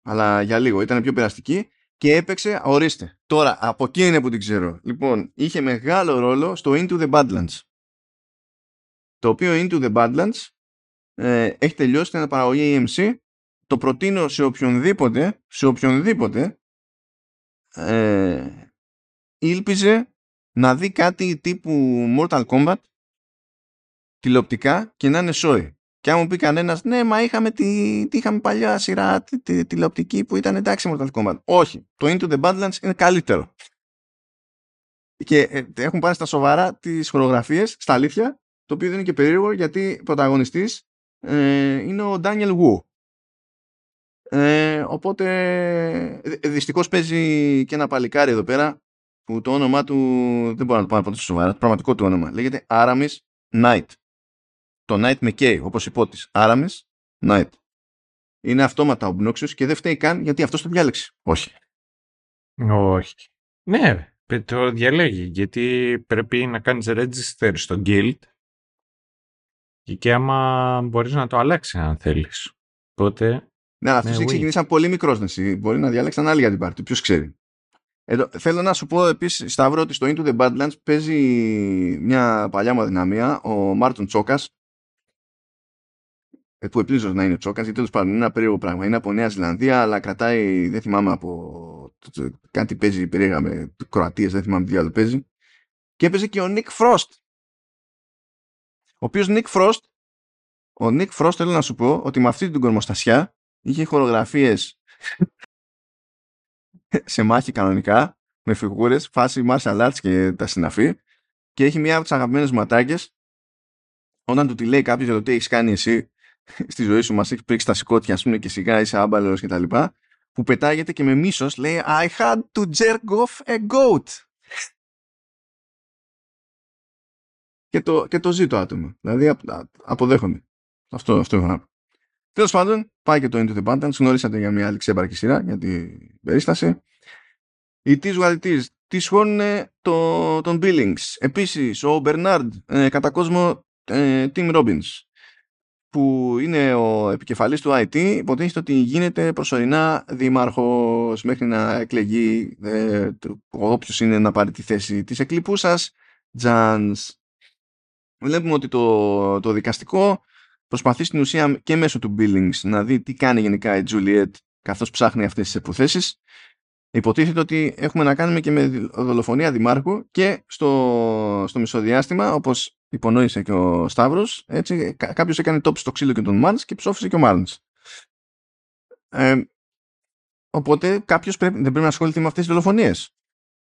αλλά για λίγο, ήταν πιο περαστική και έπαιξε, ορίστε, τώρα από εκεί είναι που την ξέρω. Λοιπόν, είχε μεγάλο ρόλο στο Into the Badlands. Το οποίο Into the Badlands ε, έχει τελειώσει την παραγωγή EMC. Το προτείνω σε οποιονδήποτε, σε οποιονδήποτε ε, ήλπιζε να δει κάτι τύπου Mortal Kombat τηλεοπτικά και να είναι σόι. Και αν μου πει κανένας, ναι, μα είχαμε, τη, τι είχαμε παλιά σειρά τη, τη- τηλεοπτική που ήταν εντάξει Mortal Kombat. Όχι. Το Into the Badlands είναι καλύτερο. και ε, έχουν πάρει στα σοβαρά τις χορογραφίες, στα αλήθεια, το οποίο δεν είναι και περίεργο γιατί πρωταγωνιστής ε, είναι ο Ντάνιελ Γου. Ε, οπότε δυστυχώς παίζει και ένα παλικάρι εδώ πέρα που το όνομά του δεν μπορώ να το πάρω ποτέ σοβαρά, το πραγματικό του όνομα. Λέγεται Aramis Knight. Το Knight με K, όπως υπότης. Aramis Knight. Είναι αυτόματα obnoxious και δεν φταίει καν γιατί αυτός το διάλεξε. Όχι. Όχι. Ναι, το διαλέγει γιατί πρέπει να κάνεις register στο guild και άμα μπορείς να το αλλάξεις αν θέλεις. Οπότε... Ναι, αλλά αυτός ναι, ξεκινήσει από πολύ μικρός Μπορεί να διαλέξει ένα άλλη για την πάρτι. Ποιος ξέρει. Εδώ, θέλω να σου πω επίσης, Σταύρο, ότι στο Into the Badlands παίζει μια παλιά μου αδυναμία, ο Μάρτον Τσόκας, ε, που επλήζω να είναι Τσόκας, γιατί τέλος πάντων είναι ένα περίεργο πράγμα. Είναι από Νέα Ζηλανδία, αλλά κρατάει, δεν θυμάμαι από κάτι παίζει περίεργα με Κροατίες, δεν θυμάμαι τι άλλο παίζει. Και έπαιζε και ο Nick Frost. Ο οποίος Nick Frost, ο Nick Frost θέλω να σου πω ότι με αυτή την κορμοστασιά είχε χορογραφίες σε μάχη κανονικά, με φιγούρες, φάση martial arts και τα συναφή και έχει μία από τις αγαπημένες μου ατάκες όταν του τη λέει κάποιος για το τι έχεις κάνει εσύ στη ζωή σου, μας έχεις πρίξει τα σηκώτια, ας πούμε, και σιγά είσαι άμπαλος και τα λοιπά, που πετάγεται και με μίσος λέει I had to jerk off a goat. Και το, και το ζει το άτομο. Δηλαδή αποδέχομαι. Αυτό, αυτό έχω να πω. Τέλος πάντων, πάει και το Into the Bantams. Γνωρίσατε για μια άλλη ξέμπαρκη σειρά για την περίσταση. Η Tis What Τι σχώνουν το, τον Billings. Επίσης, ο Bernard, ε, κατά κόσμο ε, Tim Robbins, που είναι ο επικεφαλής του IT, υποτίθεται ότι γίνεται προσωρινά δήμαρχος μέχρι να εκλεγεί ε, όποιος είναι να πάρει τη θέση της εκλειπούσας Τζανς. Βλέπουμε ότι το, το δικαστικό προσπαθεί στην ουσία και μέσω του Billings να δει τι κάνει γενικά η Juliet καθώς ψάχνει αυτές τις υποθέσεις. Υποτίθεται ότι έχουμε να κάνουμε και με δολοφονία δημάρχου και στο, στο μισοδιάστημα, όπως υπονόησε και ο Σταύρος, έτσι, κάποιος έκανε τόπι στο ξύλο και τον Μάρνς και ψόφισε και ο Μάρνς. Ε, οπότε κάποιος δεν πρέπει να ασχοληθεί με αυτές τις δολοφονίες.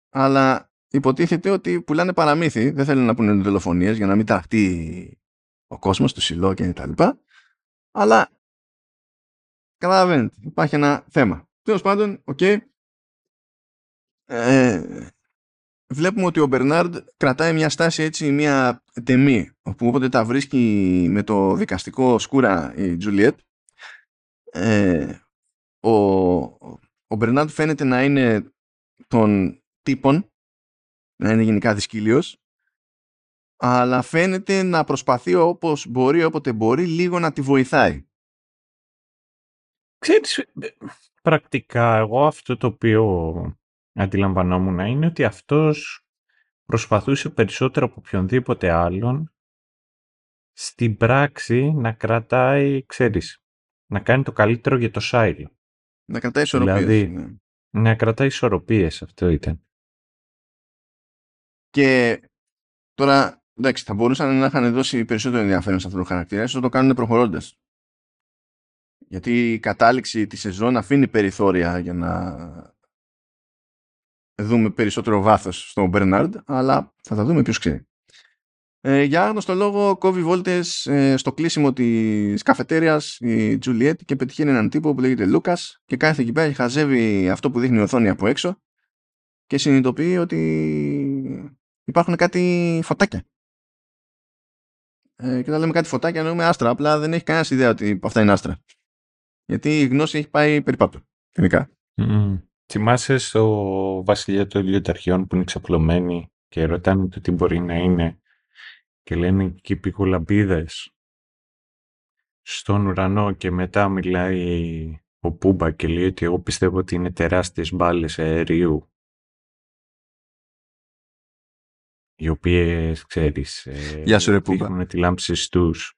Αλλά υποτίθεται ότι πουλάνε παραμύθι, δεν θέλουν να πούνε δολοφονίες για να μην ταραχτεί ο κόσμος, το σιλό και τα λοιπά. Αλλά καταλαβαίνετε, υπάρχει ένα θέμα. Τέλος πάντων, οκ. Okay. Ε, βλέπουμε ότι ο Μπερνάρντ κρατάει μια στάση έτσι, μια τεμή, όπου όποτε τα βρίσκει με το δικαστικό σκούρα η Τζουλιέτ, ε, ο, ο Μπερνάρντ φαίνεται να είναι των τύπων, να είναι γενικά δυσκύλιος, αλλά φαίνεται να προσπαθεί όπως μπορεί, όποτε μπορεί, λίγο να τη βοηθάει. Ξέρεις, ε, πρακτικά εγώ αυτό το οποίο αντιλαμβανόμουν είναι ότι αυτός προσπαθούσε περισσότερο από οποιονδήποτε άλλον στην πράξη να κρατάει, ξέρεις, να κάνει το καλύτερο για το Σάιλ. Να κρατάει ισορροπίες. Δηλαδή, ναι. να κρατάει ισορροπίες, αυτό ήταν. Και τώρα εντάξει, θα μπορούσαν να είχαν δώσει περισσότερο ενδιαφέρον σε αυτό το χαρακτήρα, ίσως το κάνουν προχωρώντας. Γιατί η κατάληξη της σεζόν αφήνει περιθώρια για να δούμε περισσότερο βάθος στον Μπερνάρντ, αλλά θα τα δούμε ποιος ξέρει. Ε, για άγνωστο λόγο κόβει βόλτες ε, στο κλείσιμο της καφετέριας η Τζουλιέτ και πετυχαίνει έναν τύπο που λέγεται Λούκας και κάθεται εκεί πέρα και χαζεύει αυτό που δείχνει η οθόνη από έξω και συνειδητοποιεί ότι υπάρχουν κάτι φωτάκια ε, και όταν λέμε κάτι φωτάκια εννοούμε άστρα. Απλά δεν έχει κανένας ιδέα ότι αυτά είναι άστρα. Γιατί η γνώση έχει πάει περιπάτω. Γενικά. Mm. Θυμάσαι στο βασιλιά των Ιλιοταρχιών που είναι ξαπλωμένοι και ρωτάνε το τι μπορεί να είναι και λένε εκεί πικολαμπίδες στον ουρανό και μετά μιλάει ο Πούμπα και λέει ότι εγώ πιστεύω ότι είναι τεράστιες μπάλες αερίου οι οποίες, ξέρεις, ε, Γεια σου, δείχνουν τη λάμψη τους.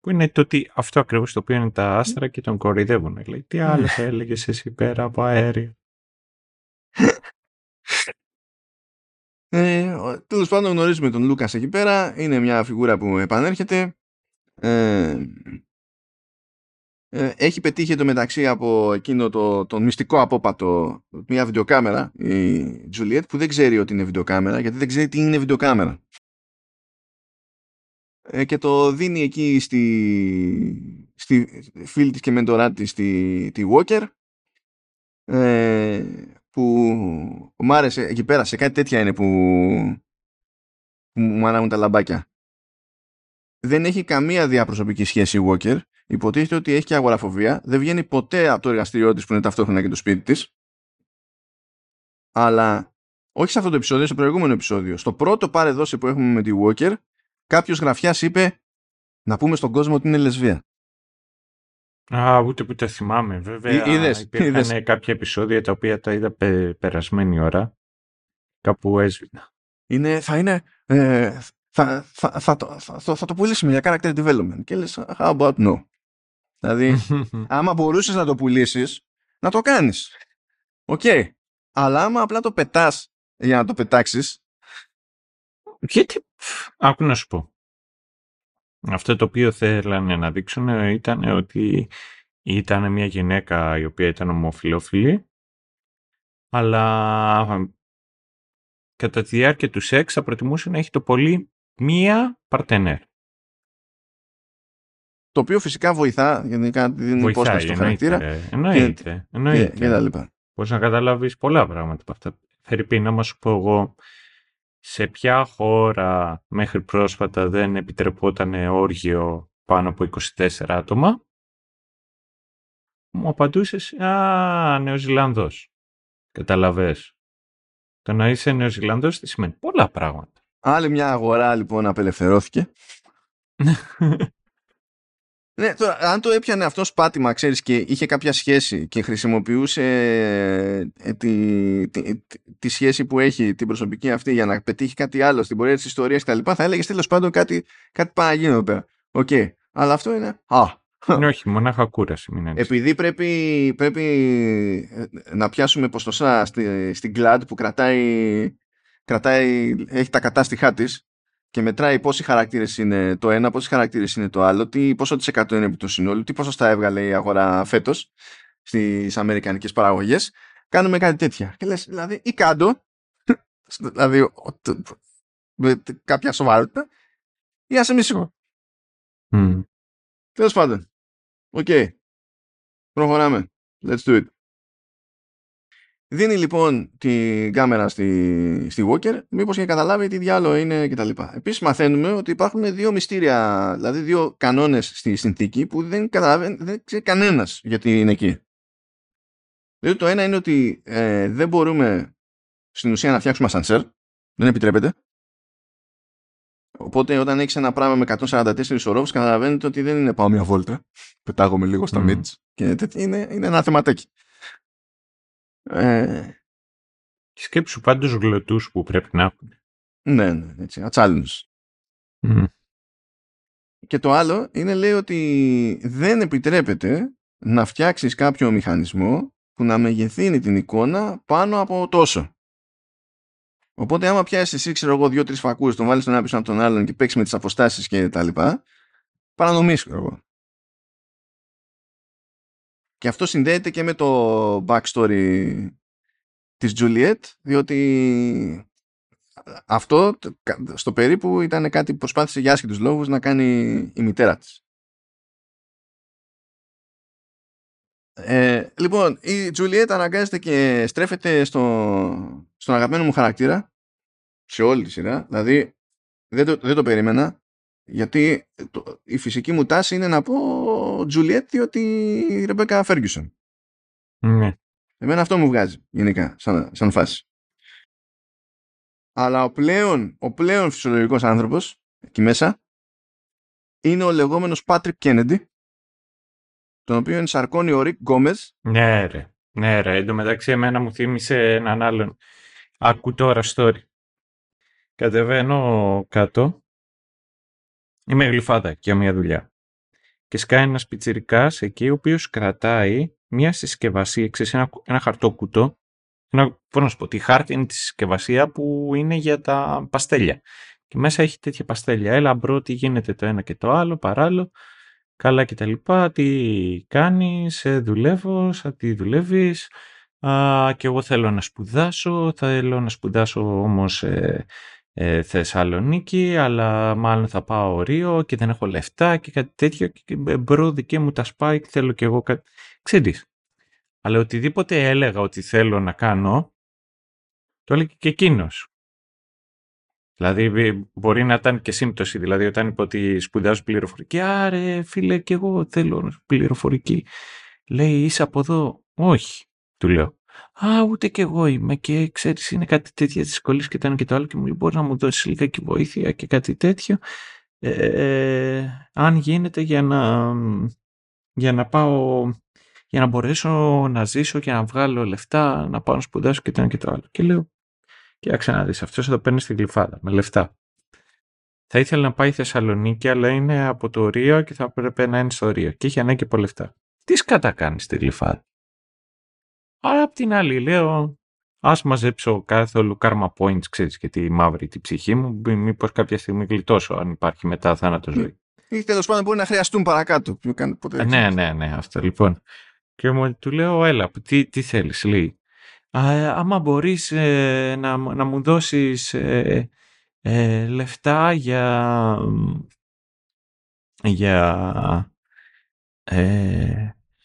Που είναι το ότι αυτό ακριβώς το οποίο είναι τα άστρα και τον κοροϊδεύουν. Λέει, τι άλλος θα έλεγες εσύ πέρα από αέρια. Ε, Τέλος πάντων γνωρίζουμε τον Λούκας εκεί πέρα. Είναι μια φιγούρα που επανέρχεται. Ε, ε, έχει πετύχει το μεταξύ από εκείνο το, το μυστικό απόπατο μια βιντεοκάμερα η Τζουλιέτ που δεν ξέρει ότι είναι βιντεοκάμερα γιατί δεν ξέρει τι είναι βιντεοκάμερα. Ε, και το δίνει εκεί στη, στη φίλη της και μεντορά της τη, τη Walker ε, που μου άρεσε εκεί πέρα σε κάτι τέτοια είναι που, που μου ανάβουν τα λαμπάκια. Δεν έχει καμία διαπροσωπική σχέση η Walker υποτίθεται ότι έχει και αγοραφοβία δεν βγαίνει ποτέ από το εργαστήριό της που είναι ταυτόχρονα και το σπίτι της αλλά όχι σε αυτό το επεισόδιο, στο προηγούμενο επεισόδιο στο πρώτο πάρε δόση που έχουμε με τη Walker κάποιος γραφιάς είπε να πούμε στον κόσμο ότι είναι λεσβία. Α, ούτε που τα θυμάμαι. Βέβαια, είδες, υπήρχαν είδες. κάποια επεισόδια τα οποία τα είδα πε, περασμένη ώρα. Κάπου έσβηνα. Είναι, θα είναι, ε, θα, θα, θα, το, θα, θα, θα το πουλήσουμε για character development. Και λες, how about no; Δηλαδή, άμα μπορούσες να το πουλήσεις, να το κάνεις. Οκ. Αλλά άμα απλά το πετάς για να το πετάξεις, Γιατί, άκου να σου πω. Αυτό το οποίο θέλανε να δείξουν ήταν ότι ήταν μια γυναίκα η οποία ήταν ομοφιλόφιλη, αλλά κατά τη διάρκεια του σεξ θα προτιμούσε να έχει το πολύ μία παρτενέρ. Το οποίο φυσικά βοηθά, γιατί κάτι δίνει υπόσταση στο χαρακτήρα εννοείται. Εννοείται. και, εννοείται. και τα λοιπά. Πώς να καταλάβεις πολλά πράγματα από αυτά. Φερρυπή, να μας σου πω εγώ, σε ποια χώρα μέχρι πρόσφατα δεν επιτρεπόταν όργιο πάνω από 24 άτομα; Μου απαντούσες, α, Νεοζηλανδός. Καταλαβες. Το να είσαι Νεοζηλανδός τι σημαίνει; Πολλά πράγματα. Άλλη μια αγορά λοιπόν απελευθερώθηκε. Ναι, τώρα, αν το έπιανε αυτό πάτημα, ξέρεις, και είχε κάποια σχέση και χρησιμοποιούσε ε, τη, τη, τη, τη σχέση που έχει την προσωπική αυτή για να πετύχει κάτι άλλο στην πορεία της ιστορίας κτλ. θα έλεγες τέλος πάντων κάτι, κάτι πάει να γίνει εδώ πέρα. Οκ. Αλλά αυτό είναι... Α, Ναι, όχι, μονάχα κούραση. Μην ανησυχείς. επειδή πρέπει, πρέπει ε, να πιάσουμε ποσοστά στη, στην GLAAD που κρατάει, κρατάει, έχει τα κατάστοιχά της και μετράει πόσοι χαρακτήρες είναι το ένα, πόσοι χαρακτήρες είναι το άλλο, τι, πόσο τοις εκατό είναι επί του συνόλου, τι ποσοστά έβγαλε η αγορά φέτος στις αμερικανικές παραγωγές, κάνουμε κάτι τέτοια. Και λες, δηλαδή, ή κάν' το, δηλαδή, ο- το- με κάποια σοβαρότητα, ή άσε μισό. Μμ. Τέλος πάντων. Οκ. Προχωράμε. Let's do it. Δίνει λοιπόν την κάμερα στη, στη Walker, μήπως και καταλάβει τι διάολο είναι κτλ. Επίσης μαθαίνουμε ότι υπάρχουν δύο μυστήρια, δηλαδή δύο κανόνες στη συνθήκη που δεν καταλαβαίνει, δεν ξέρει κανένας γιατί είναι εκεί. Δηλαδή το ένα είναι ότι ε, δεν μπορούμε στην ουσία να φτιάξουμε ασανσέρ, δεν επιτρέπεται. Οπότε όταν έχεις ένα πράγμα με 144 ορόφους καταλαβαίνετε ότι δεν είναι πάω μια βόλτα, πετάγομαι λίγο στα Μμμ. mids και τέτοια, είναι, είναι ένα θεματάκι. Ε, Και σκέψου πάντως γλωτούς που πρέπει να έχουν. ναι, ναι, έτσι, ατσάλινος. Μμ. Και το άλλο είναι λέει ότι δεν επιτρέπεται να φτιάξεις κάποιο μηχανισμό που να μεγεθύνει την εικόνα πάνω από τόσο. Οπότε άμα πιάσεις εσύ, ξέρω εγώ, δύο-τρεις φακούς, τον βάλεις τον ένα πίσω από τον άλλον και παίξεις με τις αποστάσεις και τα λοιπά, παρανομείς, ξέρω εγώ. Και αυτό συνδέεται και με το backstory της Juliet, διότι αυτό το- κα- στο περίπου ήταν κάτι που προσπάθησε για άσχετους λόγους να κάνει η μητέρα της. Ε, λοιπόν, η Juliet αναγκάζεται και στρέφεται στο, στον αγαπημένο μου χαρακτήρα σε όλη τη σειρά. Δηλαδή, δεν το, δεν το περίμενα γιατί το, η φυσική μου τάση είναι να πω Juliet διότι η Ρεμπέκα Ferguson. Ναι. Εμένα αυτό μου βγάζει γενικά σαν, σαν φάση. Αλλά ο πλέον, ο πλέον φυσιολογικός άνθρωπος εκεί μέσα είναι ο λεγόμενος Patrick Kennedy τον οποίο ενσαρκώνει ο Rick Gomez Ναι, ρε. Ναι, ρε. Εν τω μεταξύ, εμένα μου θύμισε έναν άλλον. Άκου τώρα story. Κατεβαίνω κάτω. Είμαι γλυφάδα για μια δουλειά. Και σκάει ένας πιτσιρικάς εκεί, ο οποίος κρατάει μια συσκευασία, ξέρεις, ένα, ένα χαρτόκουτο. Ένα, πώς να σου πω, τη χάρτινη τη συσκευασία που είναι για τα παστέλια. Και μέσα έχει τέτοια παστέλια. Έλα μπρο, τι γίνεται το ένα και το άλλο, όλα καλά και τα λοιπά, τι κάνεις, ε, δουλεύω, σαν τι δουλεύεις, α, και εγώ θέλω να σπουδάσω, θέλω να σπουδάσω όμως ε, ε, Θεσσαλονίκη, αλλά μάλλον θα πάω Ρίο και δεν έχω λεφτά και κάτι τέτοιο και μπρο δική μου τα σπάει και θέλω και εγώ κάτι. Ξέρεις, αλλά οτιδήποτε έλεγα ότι θέλω να κάνω, το έλεγε και εκείνος. Δηλαδή μπορεί να ήταν και σύμπτωση. Δηλαδή όταν είπε ότι σπουδάζω πληροφορική, άρε φίλε και εγώ θέλω πληροφορική. Λέει είσαι από εδώ. Όχι, του λέω. Α, ούτε και εγώ είμαι και ξέρεις είναι κάτι τέτοια δυσκολίες και το ένα και το άλλο και μου λέει μπορεί να μου δώσεις λίγα και βοήθεια και κάτι τέτοιο. Ε, αν γίνεται για να, για να πάω για να μπορέσω να ζήσω και να βγάλω λεφτά, να πάω να σπουδάσω και το ένα και το άλλο. Και λέω, κοίταξε να δεις, αυτός εδώ παίρνει στην γλυφάδα με λεφτά. Θα ήθελα να πάει Θεσσαλονίκη, αλλά είναι από το Ρίο και θα πρέπει να είναι στο Ρίο και έχει ανάγκη από λεφτά. Τι σκατά κάνεις στη γλυφάδα; Αλλά απ' την άλλη λέω, ας μαζέψω καθόλου karma points, ξέρεις, και τη μαύρη τη ψυχή μου, μήπως κάποια στιγμή γλιτώσω αν υπάρχει μετά θάνατο ζωή. Ή τέλος πάντων μπορεί να χρειαστούν παρακάτω. Ποτέ ναι, ναι, ναι, αυτό λοιπόν. Και μου του λέω, έλα, τι, τι θέλεις, λέει. άμα μπορείς ε, να, να μου δώσεις ε, ε, λεφτά για, για,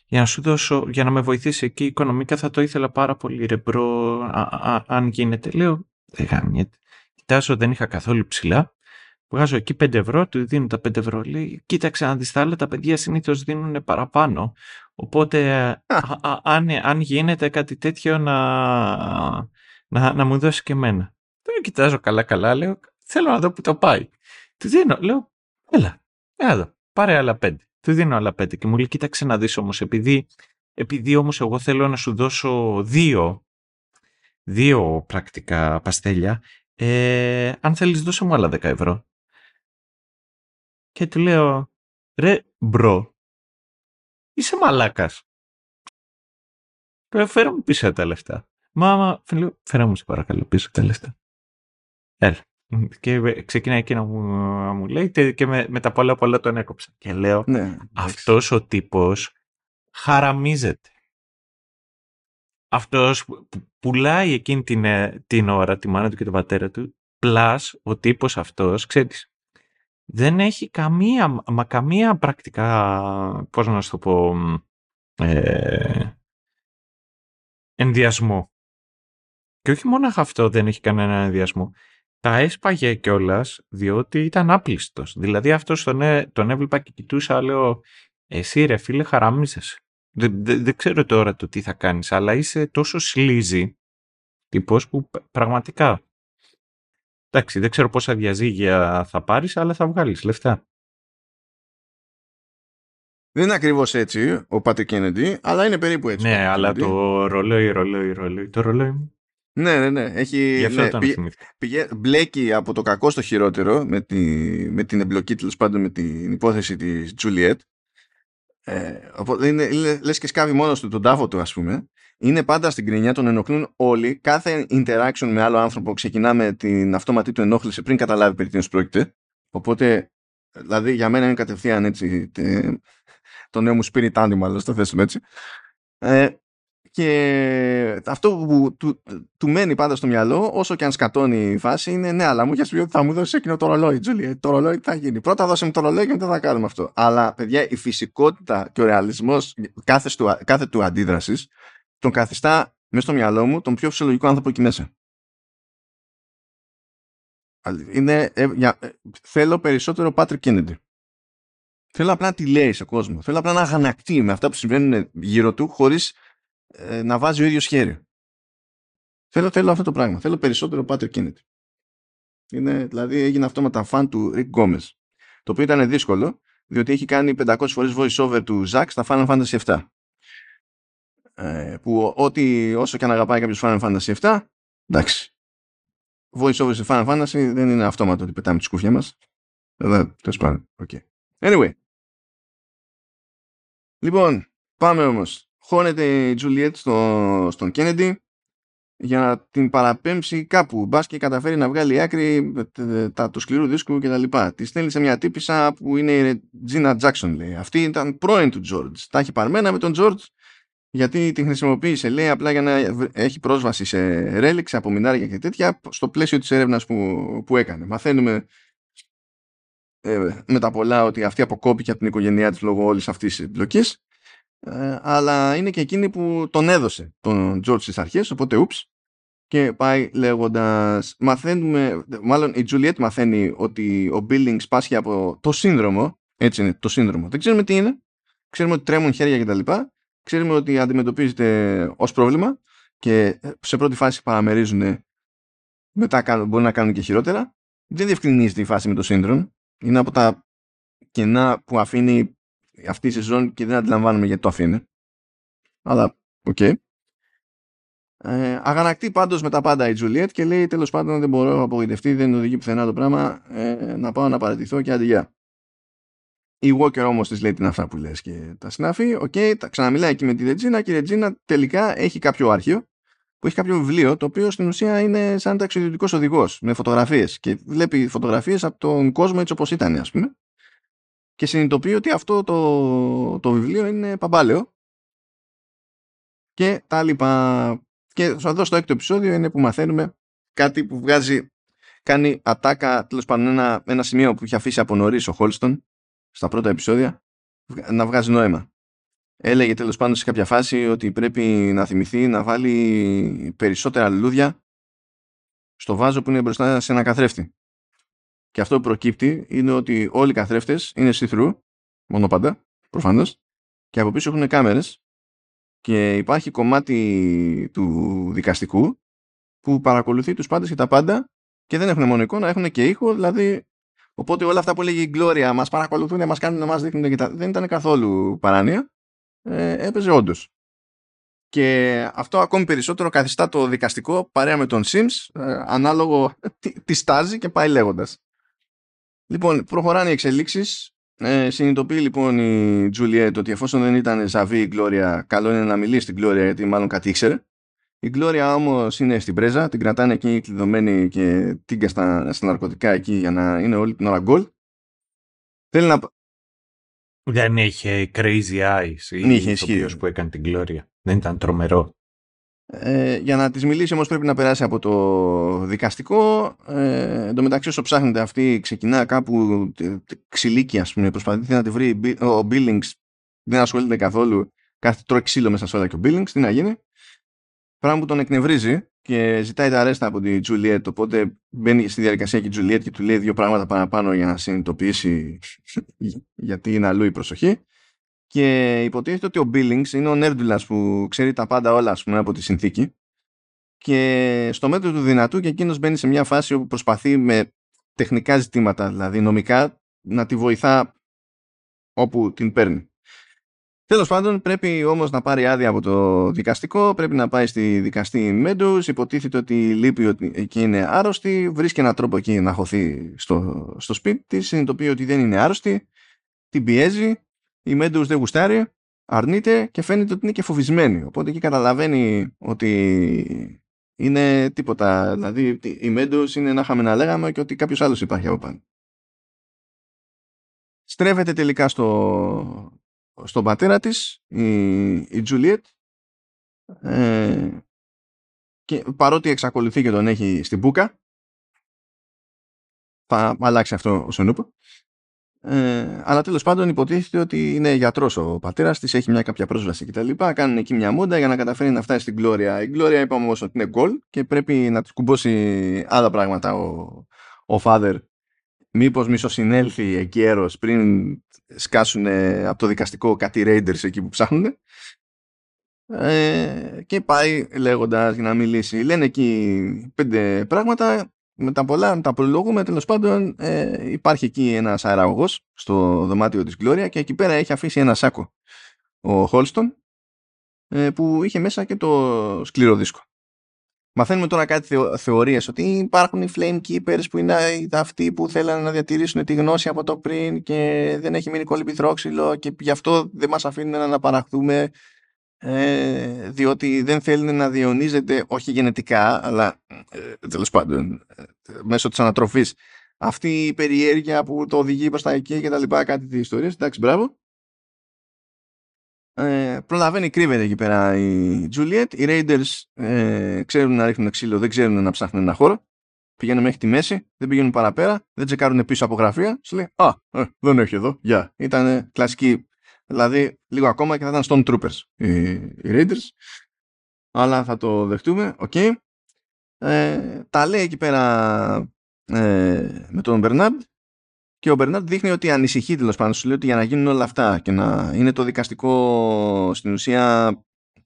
για να σου δώσω, για να με βοηθήσει εκεί οικονομικά θα το ήθελα πάρα πολύ ρε μπρο, αν γίνεται. Λέω, δεν γαμιέται. Κοιτάζω, δεν είχα καθόλου ψηλά. Βγάζω εκεί 5 ευρώ, του δίνω τα 5 ευρώ. Λέει, κοίταξε να δεις τα άλλα, τα παιδιά συνήθως δίνουν παραπάνω. Οπότε, αν, αν γίνεται κάτι τέτοιο, να, να, να μου δώσει και εμένα. Τώρα κοιτάζω καλά-καλά, λέω, θέλω να δω που το πάει. Του δίνω, λέω, έλα, έλα εδώ, πάρε άλλα πέντε. Του δίνω άλλα πέντε και μου λέει, κοίταξε να δεις όμως, επειδή, επειδή όμως εγώ θέλω να σου δώσω δύο, δύο πρακτικά παστέλια, ε, αν θέλεις δώσε μου άλλα δέκα ευρώ. Και του λέω, ρε μπρο, είσαι μαλάκας. Του φέρω μου πίσω τα λεφτά. Μάμα, φίλε, φέρα μου σε παρακαλώ πίσω τα λεφτά. Έλα. Και ξεκινάει και να μου, να μου λέει και με, με, τα πολλά πολλά τον έκοψα. Και λέω, ναι, αυτός ο τύπος χαραμίζεται. Αυτός που πουλάει εκείνη την, ε, την ώρα τη μάνα του και τον πατέρα του, πλάς ο τύπος αυτός, ξέρεις, δεν έχει καμία, μα καμία πρακτικά, πώς να σου το πω, ε, ενδιασμό. Και όχι μόνο αυτό δεν έχει κανένα ενδιασμό. Τα έσπαγε κιόλας διότι ήταν άπλιστος. Δηλαδή αυτός τον, έ, τον έβλεπα και κοιτούσα, λέω, εσύ ρε φίλε χαράμισες. Δεν, δεν, ξέρω τώρα το τι θα κάνεις, αλλά είσαι τόσο σλίζι τύπος που πραγματικά Εντάξει, δεν ξέρω πόσα διαζύγια θα πάρεις, αλλά θα βγάλεις λεφτά. Δεν είναι ακριβώς έτσι ο Πάτερ Κέννεντι, αλλά είναι περίπου έτσι. Ναι, αλλά το ρολόι, ρολόι, ρολόι, το ρολόι μου. Ναι, ναι, ναι. Έχει, Γι' αυτό ναι, πήγε, πήγε, μπλέκει από το κακό στο χειρότερο με, τη, με την εμπλοκή τέλος πάντων με την υπόθεση της Τζουλιέτ. Ε, οπότε είναι, λες και σκάβει μόνος του τον τάφο του ας πούμε είναι πάντα στην κρινιά, τον ενοχλούν όλοι. Κάθε interaction με άλλο άνθρωπο ξεκινά με την αυτόματη του ενόχληση πριν καταλάβει περί τίνος πρόκειται. Οπότε, δηλαδή για μένα είναι κατευθείαν έτσι το νέο μου spirit animal, το θέσουμε έτσι. Ε, και αυτό που του, του, μένει πάντα στο μυαλό, όσο και αν σκατώνει η φάση, είναι ναι, αλλά μου είχες πει ότι θα μου δώσεις εκείνο το ρολόι, Τζούλια. Το ρολόι τι θα γίνει. Πρώτα δώσε μου το ρολόι και μετά θα κάνουμε αυτό. Αλλά, παιδιά, η φυσικότητα και ο ρεαλισμός κάθε, κάθε του αντίδρασης τον καθιστά μέσα στο μυαλό μου τον πιο φυσιολογικό άνθρωπο εκεί μέσα. Είναι, ε, για, ε, θέλω περισσότερο Patrick Kennedy. Θέλω απλά να τη λέει σε κόσμο. Θέλω απλά να αγανακτεί με αυτά που συμβαίνουν γύρω του χωρίς ε, να βάζει ο ίδιος χέρι. Θέλω, θέλω αυτό το πράγμα. Θέλω περισσότερο Patrick Kennedy. Είναι, δηλαδή έγινε αυτόματα φαν του Rick Gomez. Το οποίο ήταν δύσκολο, διότι έχει κάνει 500 φορές voice over του Zack στα Final Fantasy 7. Ε, που ό,τι όσο και αν αγαπάει κάποιος Final Fantasy 7 εντάξει voice over σε Final Fantasy δεν είναι αυτόματο ότι πετάμε τη σκούφια μας αλλά τέλος πάντων okay. anyway λοιπόν πάμε όμως χώνεται η Juliet στο, στον Kennedy για να την παραπέμψει κάπου. Μπας και καταφέρει να βγάλει άκρη τα, του σκληρού δίσκου κτλ. Τη στέλνει σε μια τύπησα που είναι η Gina Jackson, λέει. Αυτή ήταν πρώην του George. Τα έχει παρμένα με τον George γιατί την χρησιμοποίησε, λέει, απλά για να έχει πρόσβαση σε ρέλιξ, απομεινάρια και τέτοια στο πλαίσιο της έρευνας που, που έκανε. Μαθαίνουμε ε, με τα πολλά ότι αυτή αποκόπηκε από την οικογένειά της λόγω όλης αυτής της εμπλοκής ε, αλλά είναι και εκείνη που τον έδωσε τον George στις αρχές, οπότε ούψ και πάει λέγοντας μαθαίνουμε, μάλλον η Juliet μαθαίνει ότι ο Billings πάσχει από το σύνδρομο έτσι είναι το σύνδρομο, δεν ξέρουμε τι είναι ξέρουμε ότι τρέμουν χέρια κτλ ξέρουμε ότι αντιμετωπίζεται ως πρόβλημα και σε πρώτη φάση παραμερίζουν μετά μπορεί να κάνουν και χειρότερα. Δεν διευκρινίζεται η φάση με το σύνδρομο. Είναι από τα κενά που αφήνει αυτή η σεζόν και δεν αντιλαμβάνουμε γιατί το αφήνει. Αλλά, οκ. Okay. Ε, αγανακτεί πάντως με τα πάντα η Τζουλιέτ και λέει τέλος πάντων δεν μπορώ να απογοητευτεί, δεν οδηγεί πουθενά το πράγμα, ε, να πάω να παρατηθώ και άντε γεια. Η Walker όμως της λέει την αυτά που λες και τα συναφή. Οκ, okay, τα ξαναμιλάει εκεί με τη Ρετζίνα και η Ρετζίνα τελικά έχει κάποιο αρχείο που έχει κάποιο βιβλίο το οποίο στην ουσία είναι σαν ταξιδιωτικός οδηγός με φωτογραφίες και βλέπει φωτογραφίες από τον κόσμο έτσι όπως ήταν, ας πούμε και συνειδητοποιεί ότι αυτό το, το βιβλίο είναι παμπάλαιο και τα λοιπά. Και εδώ στο έκτο επεισόδιο είναι που μαθαίνουμε κάτι που βγάζει, κάνει ατάκα, τέλος πάντων ένα, ένα σημείο που είχε αφήσει από νωρίς ο Χόλστον στα πρώτα επεισόδια, να βγάζει νόημα. Έλεγε τέλος πάντων σε κάποια φάση ότι πρέπει να θυμηθεί να βάλει περισσότερα λουλούδια στο βάζο που είναι μπροστά σε ένα καθρέφτη. Και αυτό που προκύπτει είναι ότι όλοι οι καθρέφτες είναι see-through, μόνο πάντα, προφανώς, και από πίσω έχουν κάμερες και υπάρχει κομμάτι του δικαστικού που παρακολουθεί τους πάντες και τα πάντα και δεν έχουν μόνο εικόνα, έχουν και ήχο, δηλαδή οπότε όλα αυτά που λέγει η Gloria μας παρακολουθούν, μας κάνουν να μας δείχνουν και τα... δεν ήταν καθόλου παράνοια, ε, έπαιζε όντως. Και αυτό ακόμη περισσότερο καθιστά το δικαστικό παρέα με τον Sims, ε, ανάλογο τη στάζει και πάει λέγοντας. Λοιπόν, προχωράνε οι εξελίξεις. Ε, συνειδητοποιεί λοιπόν η Τζουλιέτ ότι εφόσον δεν ήταν ζαβή η Γκλώρια, καλό είναι να μιλήσει στην Γκλώρια γιατί μάλλον κάτι ήξερε. Η Γκλώρια όμως είναι στην πρέζα, την κρατάνε εκεί κλειδωμένη και τίγκα στα, στα ναρκωτικά εκεί για να είναι όλη την ώρα γκολ. Θέλει να. Δεν είχε crazy eyes. Δεν είχε ισχύει. που έκανε την Γκλώρια. Δεν ήταν τρομερό. Ε, για να τις μιλήσει όμως πρέπει να περάσει από το δικαστικό. Ε, εν τω μεταξύ όσο ψάχνεται αυτή ξεκινά κάπου ξυλίκη ας πούμε προσπαθεί να τη βρει ο Billings. Δεν ασχολείται καθόλου κάθε τρώει ξύλο μέσα σε όλα και ο Billings. Τι να γίνει; Πράγμα που τον εκνευρίζει και ζητάει τα αρέστα από τη Juliet οπότε μπαίνει στη διαδικασία και η Juliet και του λέει δύο πράγματα παραπάνω για να συνειδητοποιήσει γιατί είναι αλλού η προσοχή και υποτίθεται ότι ο Billings είναι ο νέρντουλας που ξέρει τα πάντα όλα ας πούμε, από τη συνθήκη και στο μέτρο του δυνατού και εκείνος μπαίνει σε μια φάση όπου προσπαθεί με τεχνικά ζητήματα, δηλαδή νομικά, να τη βοηθά όπου την παίρνει. Τέλος πάντων, πρέπει όμως να πάρει άδεια από το δικαστικό, πρέπει να πάει στη δικαστή Μέντου. Υποτίθεται ότι λείπει ότι εκεί είναι άρρωστη, βρίσκει έναν τρόπο εκεί να χωθεί στο, στο σπίτι της, συνειδητοποιεί ότι δεν είναι άρρωστη, την πιέζει η Μέντους δεν γουστάρει, αρνείται και φαίνεται ότι είναι και φοβισμένη. Οπότε εκεί καταλαβαίνει ότι είναι τίποτα. Δηλαδή η Μέντους είναι να είχαμε να λέγαμε και ότι κάποιος άλλος υπάρχει από πάνω. Στρέφεται τελικά στο, στον πατέρα της, η, η Τζουλιέτ, ε, και παρότι εξακολουθεί και τον έχει στην μπουκα, θα αλλάξει αυτό ο Σονούπο. Ε, αλλά τέλος πάντων υποτίθεται ότι είναι γιατρός ο πατέρας της, έχει μια κάποια πρόσβαση κτλ. Κάνουν εκεί μια μόντα για να καταφέρει να φτάσει στην Gloria. Η Gloria είπαμε όμως ότι είναι γκολ και πρέπει να της κουμπώσει άλλα πράγματα ο, ο father. Μήπως μισοσυνέλθει εκεί έρο πριν σκάσουν από το δικαστικό κάτι raiders εκεί που ψάχνουν. Ε, και πάει λέγοντας για να μιλήσει. Λένε εκεί πέντε πράγματα με τα πολλά να τα προλογούμε τέλος πάντων ε, υπάρχει εκεί ένας αεραγωγός στο δωμάτιο της Gloria και εκεί πέρα έχει αφήσει ένα σάκο ο Χόλστον ε, που είχε μέσα και το σκληρό δίσκο. Μαθαίνουμε τώρα κάτι θεω, θεωρίες ότι υπάρχουν οι flame keepers που είναι αυτοί που θέλουν να διατηρήσουν τη γνώση από το πριν και δεν έχει μείνει κόλλη πυθρόξυλο και γι' αυτό δεν μας αφήνουν να αναπαραχθούμε ε, διότι δεν θέλει να διονύζεται όχι γενετικά αλλά ε, τέλος πάντων ε, μέσω της ανατροφής αυτή η περιέργεια που το οδηγεί προς τα εκεί και τα λοιπά κάτι της ιστορίας εντάξει μπράβο ε, προλαβαίνει κρύβεται εκεί πέρα η Juliet οι Raiders ε, ξέρουν να ρίχνουν ξύλο δεν ξέρουν να ψάχνουν ένα χώρο πηγαίνουν μέχρι τη μέση, δεν πηγαίνουν παραπέρα, δεν τσεκάρουν πίσω από γραφεία. Σου λέει Α, ε, δεν έχει εδώ. Γεια. Yeah. Ήταν κλασική. Δηλαδή, λίγο ακόμα και θα ήταν Stormtroopers οι, οι Raiders. Αλλά θα το δεχτούμε. Οκ. Okay. Ε, τα λέει εκεί πέρα ε, με τον Μπερνάρντ και ο Μπερνάρντ δείχνει ότι ανησυχεί τέλος πάντων. Σου λέει ότι για να γίνουν όλα αυτά και να είναι το δικαστικό στην ουσία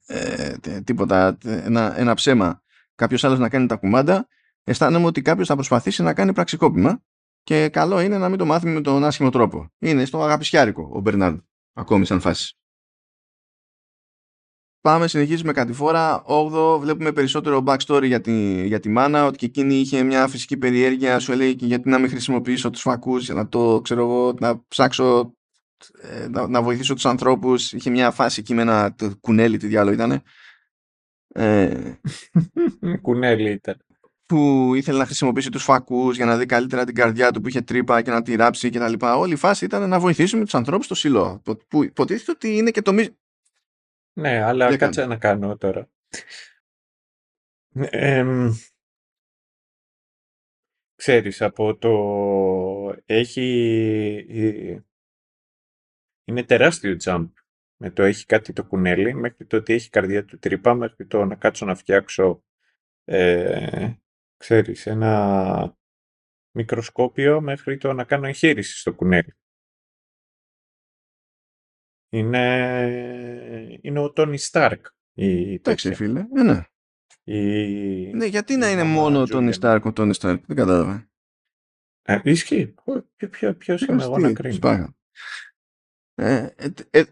ε, τίποτα, ένα, ένα ψέμα. Κάποιος άλλος να κάνει τα κουμάντα αισθάνομαι ότι κάποιος θα προσπαθήσει να κάνει πραξικόπημα και καλό είναι να μην το μάθουμε με τον άσχημο τρόπο. Είναι στο αγαπησιάρικο ο Μπερνάρντ, ακόμη σαν φάση. Πάμε, συνεχίζουμε κάτι φορά. 8 βλέπουμε περισσότερο backstory για τη, για τη μάνα, ότι και εκείνη είχε μια φυσική περιέργεια, σου λέει και γιατί να μην χρησιμοποιήσω τους φακούς για να το, ξέρω εγώ, να ψάξω, ε, να, να βοηθήσω τους ανθρώπους. Είχε μια φάση εκεί με ένα κουνέλι, τι διάλογο ήτανε. Ε, κουνέλι ήταν που ήθελε να χρησιμοποιήσει τους φακούς για να δει καλύτερα την καρδιά του που είχε τρύπα και να τη ράψει και τα λοιπά. Όλη η φάση ήταν να βοηθήσουμε τους ανθρώπους στο σύλλο. Που υποτίθεται ότι είναι και το μη... Ναι, αλλά Δεν κάτσε να κάνω τώρα. Ε, ξέρεις, από το... Έχει... Είναι τεράστιο jump. Με το έχει κάτι το κουνέλι, μέχρι το ότι έχει καρδιά του τρύπα, μέχρι το να κάτσω να φτιάξω ε, ξέρεις, ένα μικροσκόπιο μέχρι το να κάνω εγχείρηση στο κουνέλι. Είναι, είναι ο Τόνι Στάρκ. Εντάξει φίλε, ε, ναι. Η... Ναι, γιατί να είναι μόνο ο Τόνι Στάρκ ο Τόνι Στάρκ, δεν κατάλαβα. Ε, ισχύει. Ποιο, ποιος είμαι εγώ να κρίνω. Ε, ε, ε,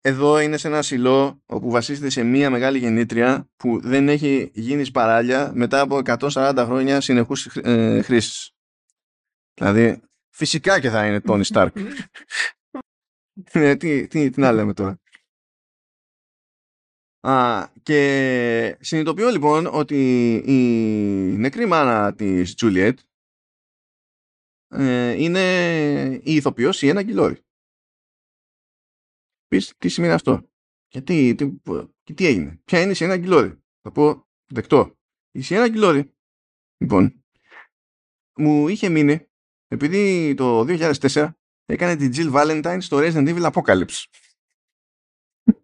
εδώ είναι σε ένα σιλό όπου βασίζεται σε μία μεγάλη γεννήτρια που δεν έχει γίνει σπαράλια μετά από 140 χρόνια συνεχούς ε, χρήσης. Δηλαδή, φυσικά και θα είναι Tony Stark. ε, τι, τι, τι να λέμε τώρα. Α, και συνειδητοποιώ λοιπόν ότι η νεκρή μάνα της Τζούλιετ ε, είναι η ηθοποιός η Ένα Γκυλόρη πεις τι σημαίνει αυτό. Και τι, τι, τι έγινε. Ποια είναι η Σιένα Γκυλόρη. Θα πω δεκτό. Η Σιένα Γκυλόρη, λοιπόν, μου είχε μείνει επειδή το 2004 έκανε την Jill Valentine στο Resident Evil Apocalypse.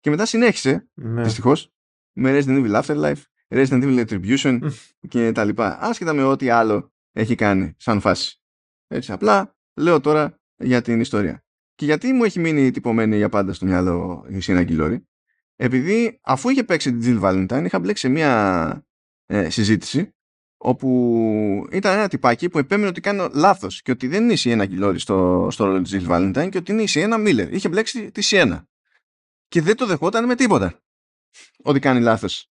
και μετά συνέχισε, ναι. δυστυχώς, με Resident Evil Afterlife, Resident Evil Retribution και τα λοιπά. Άσχετα με ό,τι άλλο έχει κάνει σαν φάση. Έτσι, απλά λέω τώρα για την ιστορία. Και γιατί μου έχει μείνει τυπωμένη για πάντα στο μυαλό η Σίνα Γκυλόρη. Επειδή αφού είχε παίξει την Jill Valentine είχα μπλέξει σε μια ε, συζήτηση όπου ήταν ένα τυπάκι που επέμενε ότι κάνω λάθος και ότι δεν είναι η Σιένα Γκυλόρη στο, στο ρόλο της Jill Valentine και ότι είναι η Σιένα Μίλλερ. Είχε μπλέξει τη Σιένα. Και δεν το δεχόταν με τίποτα. Ότι κάνει λάθος.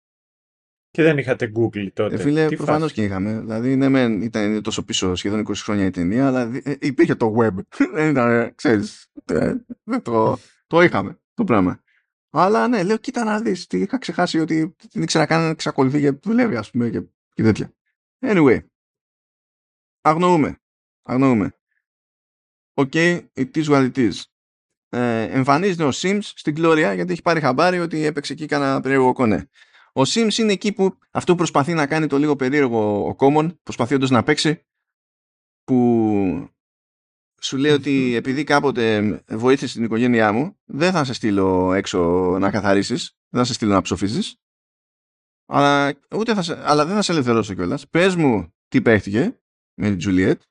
Και δεν είχατε Google τότε. Ε, φίλε, προφανώς και είχαμε. Δηλαδή, ναι, μεν ήταν τόσο πίσω σχεδόν 20 χρόνια η ταινία, αλλά ε, υπήρχε το web. δεν ήταν, ξέρεις. Ε, το, το είχαμε το πράγμα. Αλλά ναι, λέω, κοίτα να δεις. Τι είχα ξεχάσει ότι δεν ήξερα καν να εξακολουθεί και δουλεύει, ας πούμε, και, και τέτοια. Anyway. Αγνοούμε. Αγνοούμε. Okay, it is what it is. Ε, εμφανίζεται ο Sims στην Gloria γιατί έχει πάρει χαμπάρι ότι έπαιξε εκεί κανένα περίεργο κονέ. Ο Sims είναι εκεί που αυτό προσπαθεί να κάνει το λίγο περίεργο ο Common, προσπαθεί να παίξει, που σου λέει ότι επειδή κάποτε βοήθησε την οικογένειά μου, δεν θα σε στείλω έξω να καθαρίσεις, δεν θα σε στείλω να ψοφίζεις, αλλά, ούτε θα σε, αλλά δεν θα σε ελευθερώσω κιόλας. Πες μου τι παίχτηκε με την Τζουλιέτ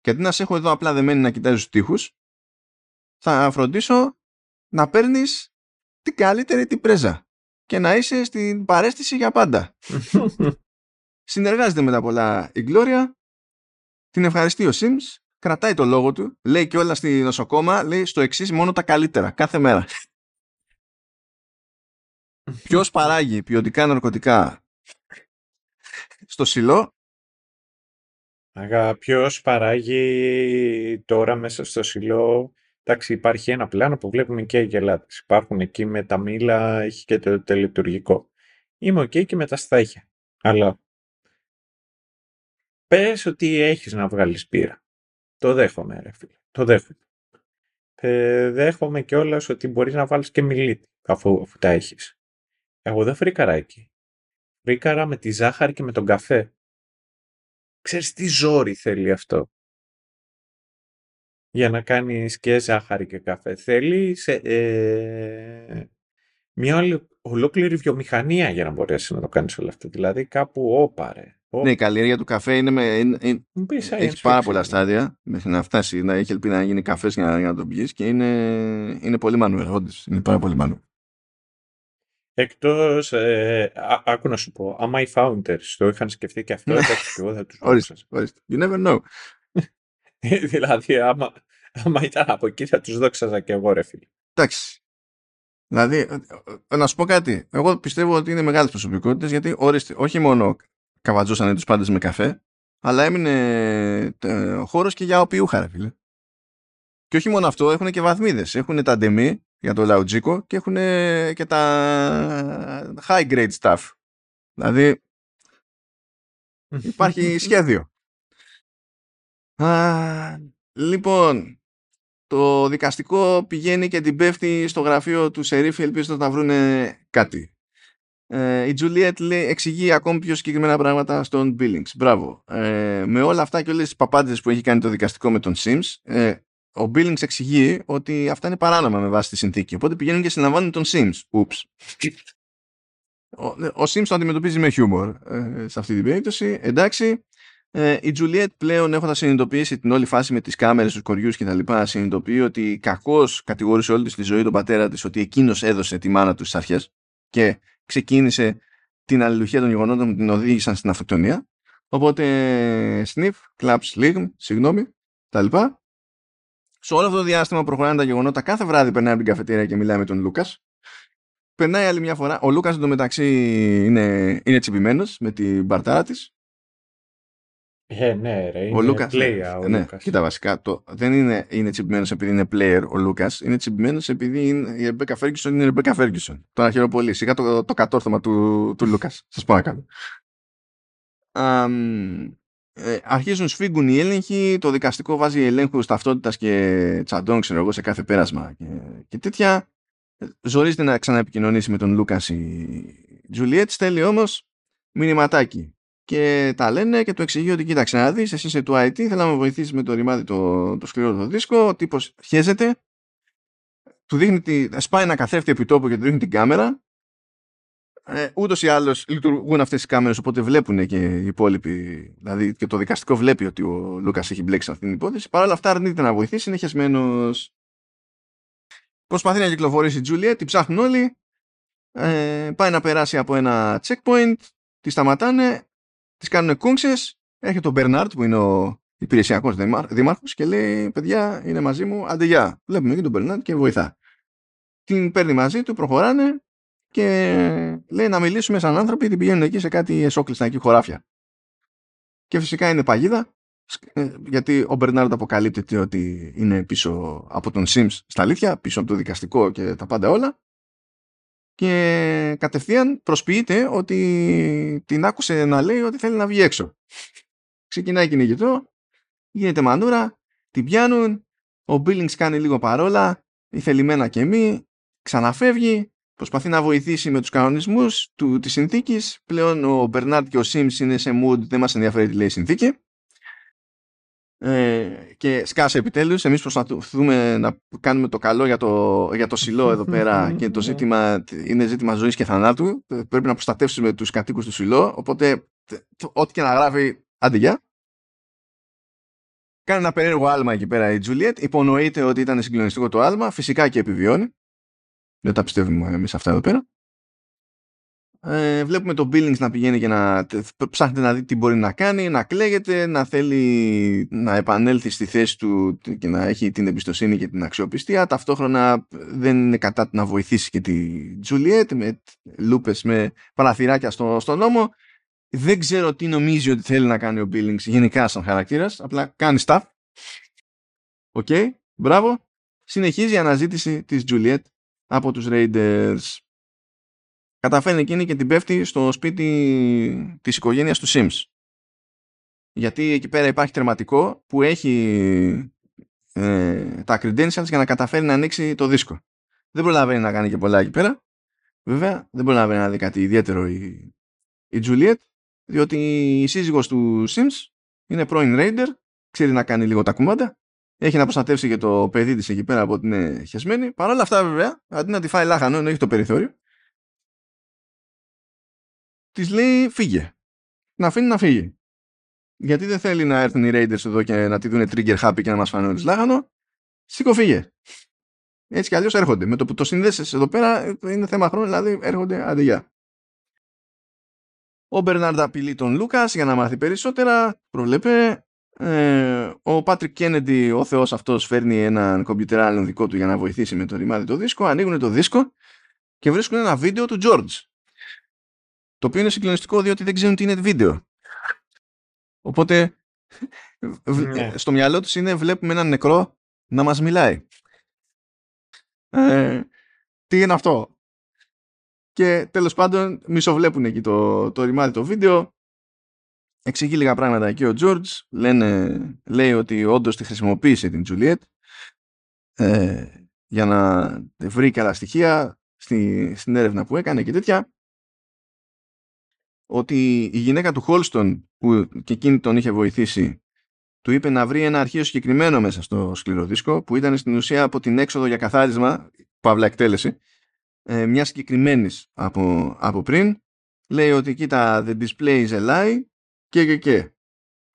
και αντί να σε έχω εδώ απλά δεμένη να κοιτάζεις τους τοίχους, θα φροντίσω να παίρνεις την καλύτερη την πρέζα και να είσαι στην παρέστηση για πάντα. Συνεργάζεται με τα πολλά η Gloria, την ευχαριστεί ο Sims, κρατάει το λόγο του, λέει και όλα στη νοσοκόμα, λέει στο εξής μόνο τα καλύτερα, κάθε μέρα. Ποιος παράγει ποιοτικά ναρκωτικά στο σιλό; Αγα, ποιος παράγει τώρα μέσα στο σιλό Εντάξει, υπάρχει ένα πλάνο που βλέπουμε και αγελάδες. Υπάρχουν εκεί με τα μήλα, έχει και το τελετουργικό. Είμαι οκ και με τα στάχυα. Αλλά πες ότι έχεις να βγάλεις μπύρα. Το δέχομαι, ρε φίλε. Το δέχομαι. Ε, δέχομαι κιόλας ότι μπορείς να βάλεις και μηλίτη αφού, αφού τα έχεις. Εγώ δεν φρίκαρα εκεί. Φρίκαρα με τη ζάχαρη και με τον καφέ. Ξέρεις τι ζόρι θέλει αυτό. Για να κάνεις και ζάχαρη και καφέ. Θέλει ε, μια ολόκληρη βιομηχανία για να μπορέσεις να το κάνεις όλο αυτό. Δηλαδή κάπου όπαρε. Ναι, η καλλιέργεια του καφέ είναι με, είναι, είναι, έχεις πάρα πολλά στάδια μέχρι να φτάσεις. Να έχει ελπίδα να γίνει καφές για να, για να τον πιεις και είναι, είναι πολύ μανουερόντες. Είναι πάρα πολύ μανου. Εκτός. Ε, άκου να σου πω, άμα οι founders το είχαν σκεφτεί και αυτό, εντάξει, και εγώ θα τους Ορίστε, ορίστε. You never know. δηλαδή, άμα, άμα ήταν από εκεί, θα τους δόξαζα και εγώ, ρε φίλε. Εντάξει. Δηλαδή, ε, ε, να σου πω κάτι. Εγώ πιστεύω ότι είναι μεγάλες προσωπικότητες γιατί ορίστε, όχι μόνο καβατζώσανε τους πάντες με καφέ, αλλά έμεινε ο χώρος και για οπιούχα, ρε φίλε. Και όχι μόνο αυτό, έχουν και βαθμίδες. Έχουν τα ντεμή για το λαουτζίκο και έχουν και τα high grade stuff. Δηλαδή υπάρχει σχέδιο. Α, λοιπόν, το δικαστικό πηγαίνει και την πέφτει στο γραφείο του Σερίφη ελπίζοντας να βρουν κάτι. Ε, η Juliet λέει, εξηγεί ακόμη πιο συγκεκριμένα πράγματα στον Billings. Μπράβο. Ε, με όλα αυτά και όλες τις παπάντες που έχει κάνει το δικαστικό με τον Sims, ε, ο Billings εξηγεί ότι αυτά είναι παράνομα με βάση τη συνθήκη. Οπότε πηγαίνουν και συλλαμβάνουν τον Sims. Ούψ. Ο, ο Sims το αντιμετωπίζει με χιούμορ ε, σε αυτή την περίπτωση. Εντάξει. Ε, η Juliet πλέον έχοντας συνειδητοποιήσει την όλη φάση με τις κάμερες, τους κοριούς κτλ. Συνειδητοποιεί ότι κακώς κατηγόρησε όλη της ζωή τον πατέρα της ότι εκείνος έδωσε τη μάνα του στις αρχές και ξεκίνησε την αλληλουχία των γεγονότων που την οδήγησαν στην αυτοκτονία. Οπότε, sniff, claps, ligm, συγγνώμη, τα λοιπά. Σε όλο αυτό το διάστημα προχωράνε τα γεγονότα. Κάθε βράδυ περνάει από την καφετέρια και μιλάει με τον Λούκας. Περνάει άλλη μια φορά. Ο Λούκας εντωμεταξύ είναι, είναι τσιμπημένος με την μπαρτάρα της. Ε, ναι, ρε, είναι ο Λούκας, player ο ναι, Λούκας. Κοίτα, βασικά, το, δεν είναι, είναι τσιμπημένος επειδή είναι player ο Λούκας, είναι τσιμπημένος επειδή είναι, η Ρεμπέκα Φέργκισον είναι η Ρεμπέκα Φέργκισον. Τώρα χαίρομαι πολύ. Σιγά το, το κατόρθωμα του, του Λούκας. Σας παρακαλώ. Um, ε, αρχίζουν σφίγγουν οι έλεγχοι, το δικαστικό βάζει ελέγχου ταυτότητας και τσαντών, ξέρω εγώ, σε κάθε πέρασμα και, και τέτοια. Ζορίζεται να ξαναεπικοινωνήσει με τον Λούκας η Τζουλιέτς, στέλνει όμως μηνυματάκι και τα λένε και του εξηγεί ότι κοίταξε να δεις, εσύ είσαι του IT, θέλω να με βοηθήσεις με το ρημάδι το, το σκληρό το δίσκο, ο τύπος χέζεται, του δείχνει, τη, σπάει ένα καθρέφτη επί τόπου και του δείχνει την κάμερα, ε, Ούτως ή άλλως λειτουργούν αυτές οι κάμερες, οπότε βλέπουν και οι υπόλοιποι. Δηλαδή και το δικαστικό βλέπει ότι ο Λούκας έχει μπλέξει σε αυτήν την υπόθεση. Παρ' όλα αυτά αρνείται να βοηθήσει, είναι χεσμένος. Προσπαθεί να κυκλοφορήσει η Τζούλια, την ψάχνουν όλοι. Ε, πάει να περάσει από ένα checkpoint, τη σταματάνε, τις κάνουν κούγκσε. Έρχεται ο Μπερνάρτ που είναι ο υπηρεσιακός δήμαρχος και λέει: Παιδιά, είναι μαζί μου, άντε γεια. Βλέπουμε και τον Μπερνάρτ και βοηθά. Την παίρνει μαζί του, προχωράνε και λέει να μιλήσουμε σαν άνθρωποι γιατί πηγαίνουν εκεί σε κάτι εσόκλειστα εκεί χωράφια. Και φυσικά είναι παγίδα ε, γιατί ο Μπερνάρντ αποκαλύπτεται ότι είναι πίσω από τον Sims στα αλήθεια, πίσω από το δικαστικό και τα πάντα όλα και κατευθείαν προσποιείται ότι την άκουσε να λέει ότι θέλει να βγει έξω. Ξεκινάει κυνηγητό, γίνεται μανούρα, την πιάνουν, ο Billings κάνει λίγο παρόλα, η θελημένα και μη, ξαναφεύγει, προσπαθεί να βοηθήσει με τους κανονισμούς του, της συνθήκης. Πλέον ο Μπερνάρτ και ο Sims είναι σε mood, δεν μας ενδιαφέρει τι λέει η συνθήκη. Ε, και σκάσε επιτέλους. Εμείς προσπαθούμε να κάνουμε το καλό για το, για το σιλό εδώ πέρα και το ζήτημα είναι ζήτημα ζωής και θανάτου. Πρέπει να προστατεύσουμε τους κατοίκους του σιλό οπότε ό,τι και να γράφει άντε για κάνει ένα περίεργο άλμα εκεί πέρα η Τζουλιέτ. Υπονοείται ότι ήταν συγκλονιστικό το άλμα. Φυσικά και επιβιώνει. Δεν τα πιστεύουμε εμείς αυτά εδώ πέρα ε, βλέπουμε τον Billings να πηγαίνει και να ψάχνεται να δει τι μπορεί να κάνει, να κλαίγεται, να θέλει να επανέλθει στη θέση του και να έχει την εμπιστοσύνη και την αξιοπιστία. Ταυτόχρονα δεν είναι κατά να βοηθήσει και τη Τζουλιέτ με λούπες, με παραθυράκια στο, στο νόμο. Δεν ξέρω τι νομίζει ότι θέλει να κάνει ο Billings γενικά σαν χαρακτήρας, απλά κάνει stuff. OK, okay, μπράβο. συνεχίζει η αναζήτηση της Juliet από τους Raiders. Καταφέρνει εκείνη και την πέφτει στο σπίτι της οικογένειας του Sims. Γιατί εκεί πέρα υπάρχει τερματικό που έχει ε, τα credentials για να καταφέρει να ανοίξει το δίσκο. Δεν προλαβαίνει να κάνει και πολλά εκεί πέρα. Βέβαια, δεν προλαβαίνει να δει κάτι ιδιαίτερο η, η Juliet, διότι η σύζυγος του Sims είναι πρώην Raider, ξέρει να κάνει λίγο τα κουμάντα, έχει να προστατεύσει και το παιδί της εκεί πέρα από ότι είναι χεσμένη. Παρ' όλα αυτά βέβαια, αντί να τη φάει λάχανο ενώ έχει το περιθώριο, της λέει φύγε. Να αφήνει να φύγει. Γιατί δεν θέλει να έρθουν οι Raiders εδώ και να τη δουν trigger happy και να μας φάνε όλους λάχανο. Σήκω φύγε. Έτσι κι αλλιώς έρχονται. Με το που το συνδέσεις εδώ πέρα είναι θέμα χρόνου, δηλαδή έρχονται αντιγεια. Ο Μπερνάρντ απειλεί τον Λούκας για να μάθει περισσότερα. Προβλέπε. Ε, ο Πάτρικ Κέννεντι, ο θεός αυτός, φέρνει έναν κομπιουτερ άλλον δικό του για να βοηθήσει με το ρημάδι το δίσκο. Ανοίγουν το δίσκο και βρίσκουν ένα βίντεο του George. Το οποίο είναι συγκλονιστικό διότι δεν ξέρουν τι είναι βίντεο. Οπότε ναι. στο μυαλό τους είναι βλέπουμε έναν νεκρό να μας μιλάει. Ε, τι είναι αυτό; Και τέλος πάντων μισοβλέπουν εκεί το, το ρημάδι το βίντεο. Εξηγεί λίγα πράγματα εκεί ο George. Λένε, λέει ότι όντως τη χρησιμοποίησε την Τζουλιέτ ε, για να βρει και άλλα στοιχεία στη, στην έρευνα που έκανε και τέτοια ότι η γυναίκα του Χόλστον που και εκείνη τον είχε βοηθήσει του είπε να βρει ένα αρχείο συγκεκριμένο μέσα στο σκληρό δίσκο που ήταν στην ουσία από την έξοδο για καθάρισμα, παύλα εκτέλεση, ε, μιας συγκεκριμένης από, από πριν. Λέει ότι κοίτα, the display is a lie και και και.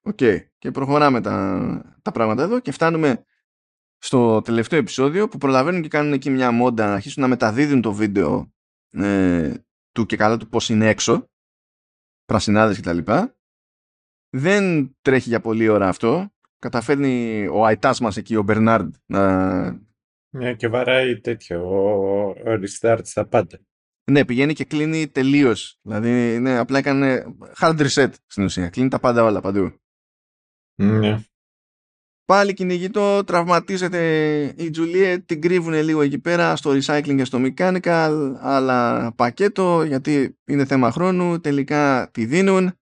OK. Okay. Και προχωράμε τα, τα πράγματα εδώ και φτάνουμε στο τελευταίο επεισόδιο που προλαβαίνουν και κάνουν εκεί μια μόντα να αρχίσουν να μεταδίδουν το βίντεο ε, του και καλά του πώς είναι έξω πρασινάδες κτλ. Δεν τρέχει για πολλή ώρα αυτό. Καταφέρνει ο αιτάς μας εκεί, ο Μπερνάρντ, να... Ναι, και βαράει τέτοιο, ο, ο restart στα πάντα. Ναι, πηγαίνει και κλείνει τελείως. Δηλαδή, ναι, απλά έκανε hard reset στην ουσία. Κλείνει τα πάντα όλα παντού. Ναι. Πάλι κυνηγητό, τραυματίζεται η Τζουλίε, την κρύβουν λίγο εκεί πέρα στο recycling και στο mechanical, αλλά πακέτο γιατί είναι θέμα χρόνου, τελικά τη δίνουν.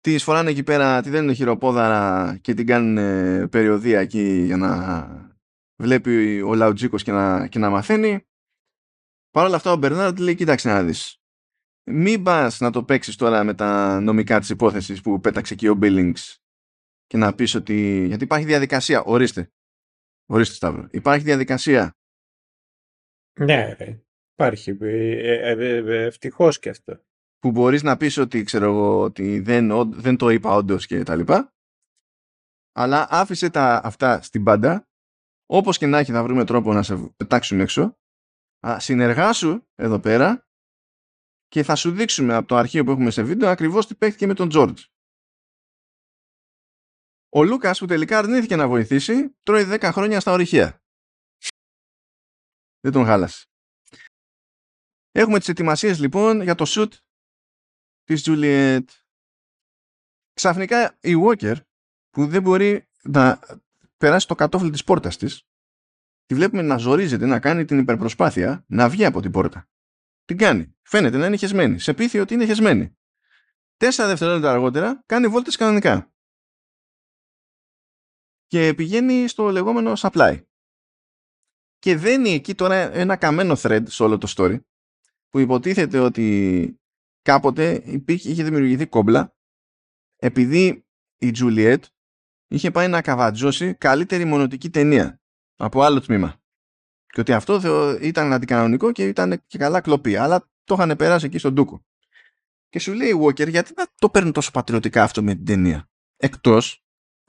Τη φοράνε εκεί πέρα, τη δίνουν χειροπόδαρα και την κάνουν περιοδία εκεί για να βλέπει ο Λαουτζίκος και να, και να μαθαίνει. Παρ' όλα αυτά ο Μπερνάρντ λέει κοίταξε να δεις. Μην πας να το παίξεις τώρα με τα νομικά της υπόθεσης που πέταξε εκεί ο Billings και να πεις ότι... Γιατί υπάρχει διαδικασία. Ορίστε. Ορίστε Σταύρο. Υπάρχει διαδικασία. Ναι, ρε. Υπάρχει. Ε, ε, ε, Ευτυχώς και αυτό. Που μπορείς να πεις ότι, ξέρω εγώ, ότι δεν, δεν το είπα όντως και τα λοιπά. Αλλά άφησε τα αυτά στην πάντα. Όπως και να έχει θα βρούμε τρόπο να σε πετάξουμε έξω. Συνεργάσου εδώ πέρα και θα σου δείξουμε από το αρχείο που έχουμε σε βίντεο ακριβώς τι παίχτηκε με τον George. Ο Λούκας που τελικά αρνήθηκε να βοηθήσει τρώει 10 χρόνια στα ορυχεία. Δεν τον χάλασε. Έχουμε τις ετοιμασίες λοιπόν για το shoot της Juliet. Ξαφνικά η Walker που δεν μπορεί να περάσει το κατόφλι της πόρτας της τη βλέπουμε να ζορίζεται να κάνει την υπερπροσπάθεια να βγει από την πόρτα. Την κάνει. Φαίνεται να είναι χεσμένη. Σε πείθει ότι είναι χεσμένη. Τέσσερα δευτερόλεπτα αργότερα κάνει βόλτες κανονικά και πηγαίνει στο λεγόμενο supply. Και δένει εκεί τώρα ένα καμένο thread σε όλο το story που υποτίθεται ότι κάποτε υπήρχε, είχε δημιουργηθεί κόμπλα επειδή η Juliet είχε πάει να καβατζώσει καλύτερη μονοτική ταινία από άλλο τμήμα. Και ότι αυτό ήταν αντικανονικό και ήταν και καλά κλοπή. Αλλά το είχαν περάσει εκεί στον Τούκο. Και σου λέει η Walker γιατί να το παίρνουν τόσο πατριωτικά αυτό με την ταινία. Εκτός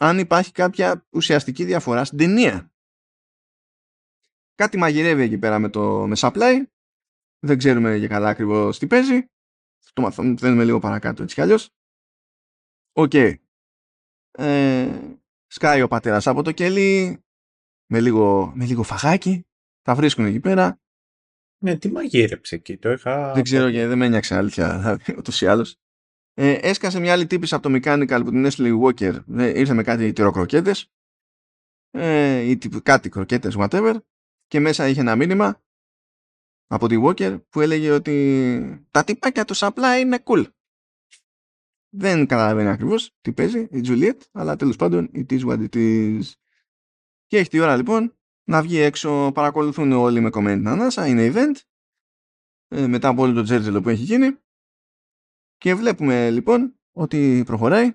αν υπάρχει κάποια ουσιαστική διαφορά στην ταινία. Κάτι μαγειρεύει εκεί πέρα με το με Supply. Δεν ξέρουμε για καλά ακριβώς τι παίζει. Το μαθαίνουμε λίγο παρακάτω έτσι κι αλλιώς. Οκ. Ε, σκάει ο πατέρας από το κελί με λίγο, με λίγο φαγάκι. Τα βρίσκουν εκεί πέρα. Ναι, τι μαγείρεψε εκεί, το είχα... Δεν ξέρω και δεν με ένοιαξε αλήθεια, ούτως ή άλλως. Ε, έσκασε μια άλλη τύπη από το Mechanical που την έστειλε η Walker. Ε, ήρθε με κάτι τυροκροκέτες. ε, ή τύπου, κάτι κροκέτες, whatever, και μέσα είχε ένα μήνυμα από τη Walker που έλεγε ότι τα τυπάκια του απλά είναι cool. Δεν καταλαβαίνει ακριβώς τι παίζει η Juliet, αλλά τέλος πάντων it is what it is. Και έχει τη ώρα λοιπόν να βγει έξω, παρακολουθούν όλοι με κομμένη την ανάσα, είναι event, ε, μετά από όλο το τζέρτζελο που έχει γίνει. Και βλέπουμε λοιπόν ότι προχωράει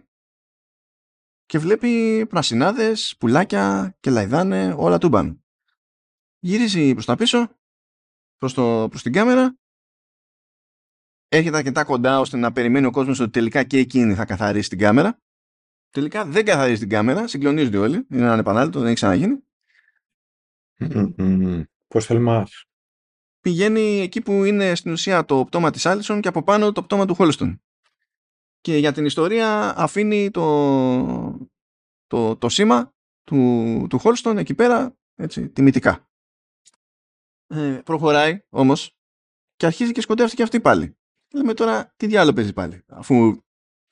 και βλέπει πρασινάδες, πουλάκια και λαϊδάνε όλα του μπαν. Γυρίζει προς τα πίσω, προς, το, προς την κάμερα, έρχεται αρκετά κοντά ώστε να περιμένει ο κόσμος ότι τελικά και εκείνη θα καθαρίσει την κάμερα. Τελικά δεν καθαρίζει την κάμερα, συγκλονίζονται όλοι, είναι ένα ανεπανάληπτο, δεν έχει ξαναγίνει. Πώς θελμάς. Πηγαίνει εκεί που είναι στην ουσία το πτώμα της Άλισον και από πάνω το πτώμα του Χόλστον. Και για την ιστορία αφήνει το, το, το σήμα του, του Χόλστον εκεί πέρα, έτσι, τιμητικά. Ε, προχωράει όμως και αρχίζει και σκοτεύτηκε αυτή πάλι. Λέμε τώρα τι διάλογο παίζει πάλι, αφού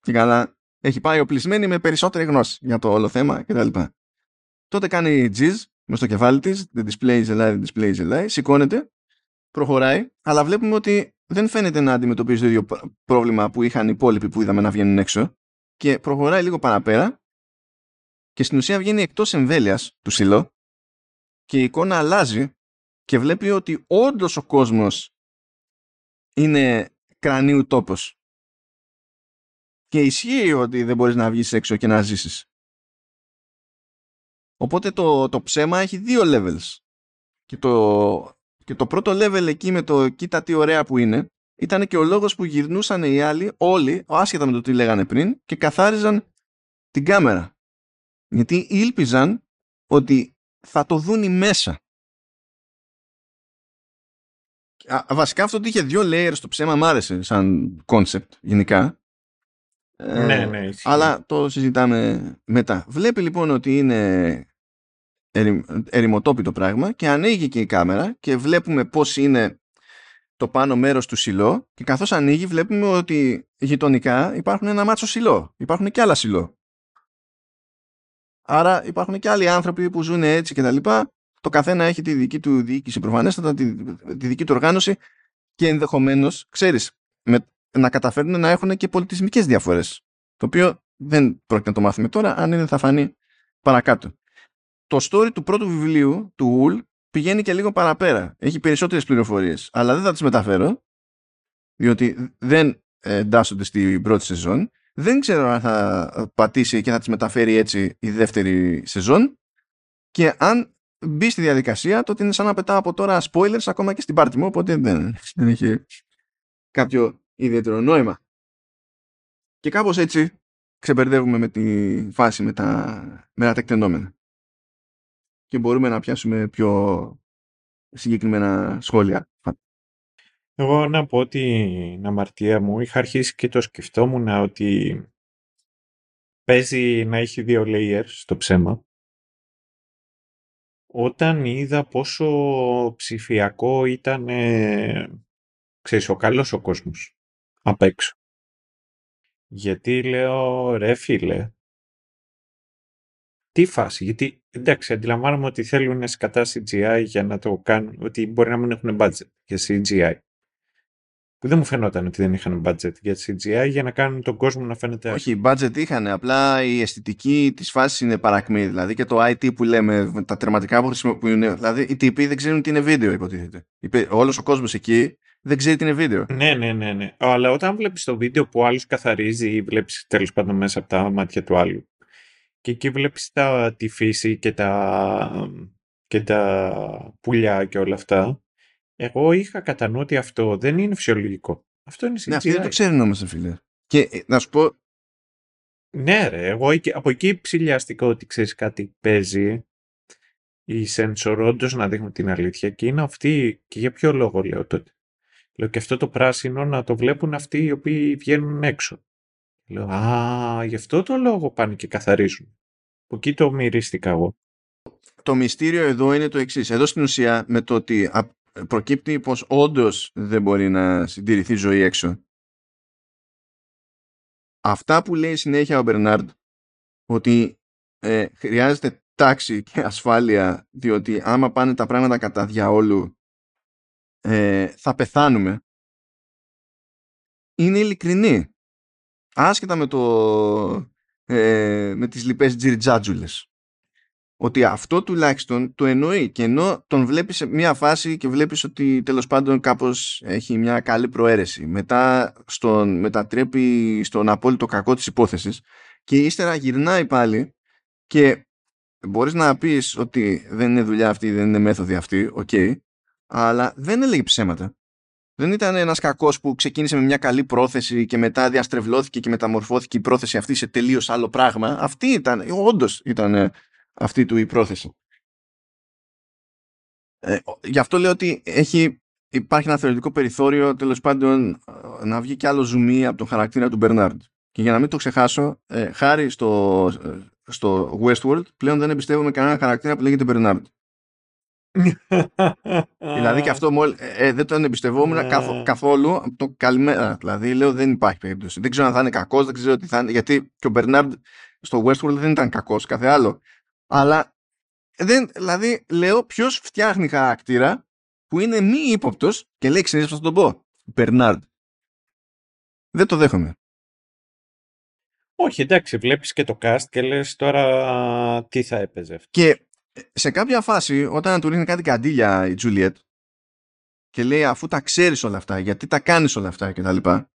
και καλά έχει πάει οπλισμένη με περισσότερη γνώση για το όλο θέμα κτλ. Τότε κάνει τζιζ μες στο κεφάλι της, the display is alive, the display is alive, σηκώνεται, προχωράει, αλλά βλέπουμε ότι δεν φαίνεται να αντιμετωπίζει το ίδιο πρόβλημα που είχαν οι υπόλοιποι που είδαμε να βγαίνουν έξω και προχωράει λίγο παραπέρα και στην ουσία βγαίνει εκτός εμβέλειας του σιλό και η εικόνα αλλάζει και βλέπει ότι όντως ο κόσμος είναι κρανίου τόπος και ισχύει ότι δεν μπορείς να βγεις έξω και να ζήσεις. Οπότε το, το ψέμα έχει δύο levels. Και το, και το πρώτο level εκεί με το κοίτα τι ωραία που είναι ήταν και ο λόγος που γυρνούσαν οι άλλοι όλοι, άσχετα με το τι λέγανε πριν και καθάριζαν την κάμερα. Γιατί ήλπιζαν ότι θα το δουν μέσα. βασικά αυτό ότι είχε δύο layers στο ψέμα μ' άρεσε σαν concept γενικά. Ναι, ναι, αλλά το συζητάμε μετά. Βλέπει λοιπόν ότι είναι ερημοτόπιτο πράγμα και ανοίγει και η κάμερα και βλέπουμε πώς είναι το πάνω μέρος του σιλό και καθώς ανοίγει βλέπουμε ότι γειτονικά υπάρχουν ένα μάτσο σιλό. Υπάρχουν και άλλα σιλό. Άρα υπάρχουν και άλλοι άνθρωποι που ζουν έτσι και τα λοιπά. Το καθένα έχει τη δική του διοίκηση προφανέστατα, τη, τη δική του οργάνωση και ενδεχομένως, ξέρεις, με, να καταφέρνουν να έχουν και πολιτισμικές διαφορές. Το οποίο δεν πρόκειται να το μάθουμε τώρα, αν είναι θα φανεί παρακάτω το story του πρώτου βιβλίου, του Ουλ, πηγαίνει και λίγο παραπέρα. Έχει περισσότερες πληροφορίες, αλλά δεν θα τις μεταφέρω, διότι δεν εντάσσονται στην πρώτη σεζόν. Δεν ξέρω αν θα πατήσει και θα τις μεταφέρει έτσι η δεύτερη σεζόν και αν μπει στη διαδικασία τότε είναι σαν να πετάω από τώρα spoilers ακόμα και στην πάρτι μου οπότε δεν, δεν έχει κάποιο ιδιαίτερο νόημα. Και κάπως έτσι ξεμπερδεύουμε με τη φάση με τα, με τα τεκτενόμενα και μπορούμε να πιάσουμε πιο συγκεκριμένα σχόλια. Εγώ να πω την αμαρτία μου, είχα αρχίσει και το σκεφτόμουν ότι παίζει να έχει δύο layers στο ψέμα. Όταν είδα πόσο ψηφιακό ήταν, ξέρεις, ο καλός ο κόσμος απ' έξω. Γιατί λέω, ρε φίλε, τι φάση, γιατί εντάξει, αντιλαμβάνομαι ότι θέλουν σκατά CGI για να το κάνουν, ότι μπορεί να μην έχουν budget για CGI. Που δεν μου φαινόταν ότι δεν είχαν budget για CGI για να κάνουν τον κόσμο να φαίνεται. Όχι, budget είχαν. Απλά η αισθητική της φάσης είναι παρακμή. Δηλαδή και το IT που λέμε, τα τερματικά που χρησιμοποιούν. Δηλαδή οι τύποι δεν ξέρουν τι είναι βίντεο, υποτίθεται. Όλος ο κόσμος εκεί δεν ξέρει τι είναι βίντεο. Ναι, ναι, ναι. ναι. Αλλά όταν βλέπεις το βίντεο που ο άλλος καθαρίζει ή βλέπεις τέλος πάντων μέσα από τα μάτια του άλλου και εκεί βλέπεις τα, τη φύση και τα, και τα πουλιά και όλα αυτά. Εγώ είχα κατά νου ότι αυτό δεν είναι φυσιολογικό. Αυτό είναι CGI. Ναι, αυτοί δεν το ξέρουν όμως, φίλε. Και ε, να σου πω... Ναι ρε, εγώ από εκεί ψηλιάστηκα ότι ξέρεις κάτι παίζει. Η sensor όντως να δείχνουν την αλήθεια και είναι αυτή και για ποιο λόγο λέω τότε. Λέω και αυτό το πράσινο να το βλέπουν αυτοί οι οποίοι βγαίνουν έξω. Λέω, α, γι' αυτό το λόγο πάνε και καθαρίζουν. Που εκεί το μυρίστηκα εγώ. Το μυστήριο εδώ είναι το εξής. Εδώ στην ουσία με το ότι προκύπτει πως όντως δεν μπορεί να συντηρηθεί ζωή έξω. Αυτά που λέει συνέχεια ο Μπερνάρντ ότι ε, χρειάζεται τάξη και ασφάλεια διότι άμα πάνε τα πράγματα κατά διαόλου ε, θα πεθάνουμε είναι ειλικρινή άσχετα με το ε, με τις λοιπές τζιριτζάντζουλες ότι αυτό τουλάχιστον το εννοεί και ενώ τον βλέπεις σε μια φάση και βλέπεις ότι τέλος πάντων κάπως έχει μια καλή προαίρεση μετά στον, μετατρέπει στον απόλυτο κακό της υπόθεσης και ύστερα γυρνάει πάλι και μπορείς να πεις ότι δεν είναι δουλειά αυτή, δεν είναι μέθοδη αυτή, οκ, αλλά δεν έλεγε ψέματα. Δεν ήταν ένας κακός που ξεκίνησε με μια καλή πρόθεση και μετά διαστρεβλώθηκε και μεταμορφώθηκε η πρόθεση αυτή σε τελείως άλλο πράγμα. Αυτή ήταν, όντως ήταν αυτή του η πρόθεση. Ε, γι' αυτό λέω ότι έχει, υπάρχει ένα θεωρητικό περιθώριο τέλος πάντων να βγει κι άλλο ζουμί από τον χαρακτήρα του Μπερνάρντ. Και για να μην το ξεχάσω, ε, χάρη στο, στο Westworld πλέον δεν εμπιστεύομαι κανένα χαρακτήρα που λέγεται Μπερνάρντ. Δηλαδή και αυτό μόλι, ε, δεν τον εμπιστευόμουν ναι. καθ, καθόλου από το καλημέρα. Δηλαδή λέω δεν υπάρχει περίπτωση. Δεν ξέρω αν θα είναι κακός, δεν ξέρω τι θα είναι. Γιατί και ο Μπερνάρντ στο Westworld δεν ήταν κακός, κάθε άλλο. Αλλά δεν, δηλαδή λέω ποιος φτιάχνει χαρακτήρα που είναι μη ύποπτος και λέει ξέρεις θα τον πω. Μπερνάρντ. Δεν το δέχομαι. Όχι, εντάξει, βλέπεις και το cast και λες τώρα τι θα έπαιζε. Και σε κάποια φάση, όταν του ρίχνει κάτι καντήλια η Τζούλιετ και λέει αφού τα ξέρεις όλα αυτά, γιατί τα κάνεις όλα αυτά και τα λοιπά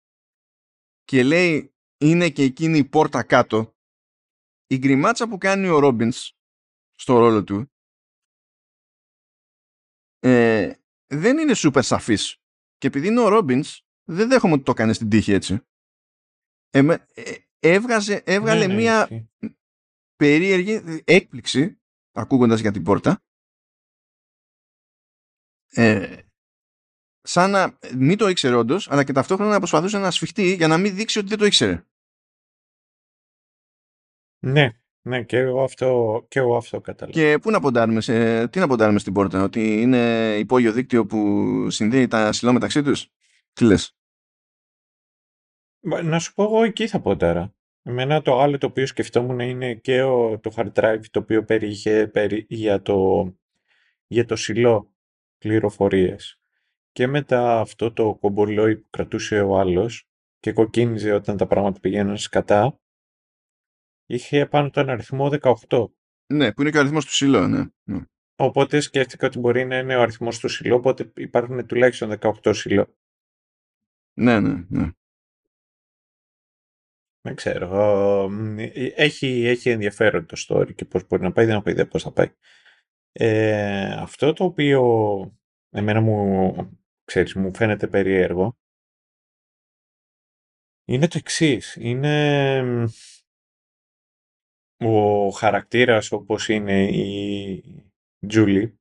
και λέει είναι και εκείνη η πόρτα κάτω η γκριμάτσα που κάνει ο Ρόμπινς στο ρόλο του ε, δεν είναι σούπερ σαφής. Και επειδή είναι ο Ρόμπινς δεν δέχομαι ότι το κάνει στην τύχη έτσι. Ε, έβγαζε, έβγαλε ναι, ναι, μία περίεργη έκπληξη ακούγοντας για την πόρτα ε, σαν να μην το ήξερε όντως, αλλά και ταυτόχρονα να προσπαθούσε να σφιχτεί για να μην δείξει ότι δεν το ήξερε. Ναι, ναι, και εγώ αυτό, και εγώ αυτό κατάλαβα. Και πού να ποντάρουμε, σε, τι να ποντάρουμε στην πόρτα, ότι είναι υπόγειο δίκτυο που συνδέει τα σιλό μεταξύ τους; Τι λες; Να σου πω εγώ εκεί θα ποντάρα. Εμένα το άλλο το οποίο σκεφτόμουν είναι και ο, το hard drive το οποίο περιείχε περί, για, το, για το σιλό πληροφορίες. Και μετά αυτό το κομπολόι που κρατούσε ο άλλος και κοκκίνιζε όταν τα πράγματα πηγαίνουν σκατά, είχε πάνω τον αριθμό 18. Ναι, που είναι και ο αριθμός του σιλό, ναι. ναι. Οπότε σκέφτηκα ότι μπορεί να είναι ο αριθμός του σιλό, οπότε υπάρχουν τουλάχιστον 18 σιλό. Ναι, ναι, ναι. Δεν ξέρω. Ε, έχει, έχει ενδιαφέρον το story και πώς μπορεί να πάει, δεν έχω ιδέα πώς θα πάει. Ε, αυτό το οποίο εμένα μου, ξέρεις, μου φαίνεται περίεργο είναι το εξής. Είναι ο χαρακτήρας όπως είναι η Τζούλη,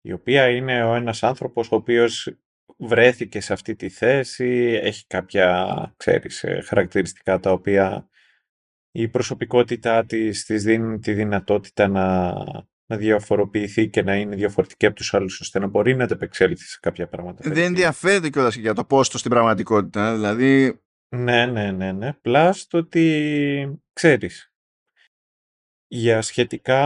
η οποία είναι ο ένας άνθρωπος ο οποίος βρέθηκε σε αυτή τη θέση, έχει κάποια, ξέρεις, ε, χαρακτηριστικά τα οποία η προσωπικότητά της της δίνει τη δυνατότητα να, να διαφοροποιηθεί και να είναι διαφορετική από τους άλλους ώστε να μπορεί να αντεπεξέλθει σε κάποια πράγματα. Δεν ενδιαφέρεται κιόλας για το πόστο στην πραγματικότητα, δηλαδή... Ναι, ναι, ναι, ναι. Πλάς το ότι, ξέρεις, για σχετικά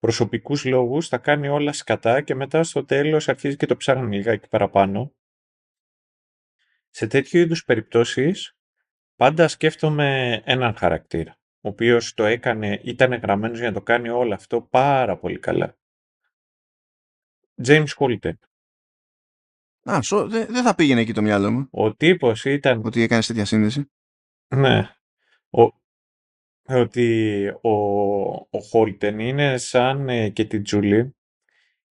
προσωπικούς λόγους θα κάνει όλα σκατά και μετά στο τέλος αρχίζει και το ψάχνει λιγάκι παραπάνω. Σε τέτοιου είδους περιπτώσεις πάντα σκέφτομαι έναν χαρακτήρα, ο οποίος το έκανε, ήταν γραμμένος για να το κάνει όλο αυτό πάρα πολύ καλά. James Holden. Α, δεν θα πήγαινε εκεί το μυαλό μου. Ο τύπος ήταν... Ότι έκανε τέτοια σύνδεση. Ναι. Ο, ότι ο, ο Χόλτεν είναι σαν ε, και τη Τζούλη.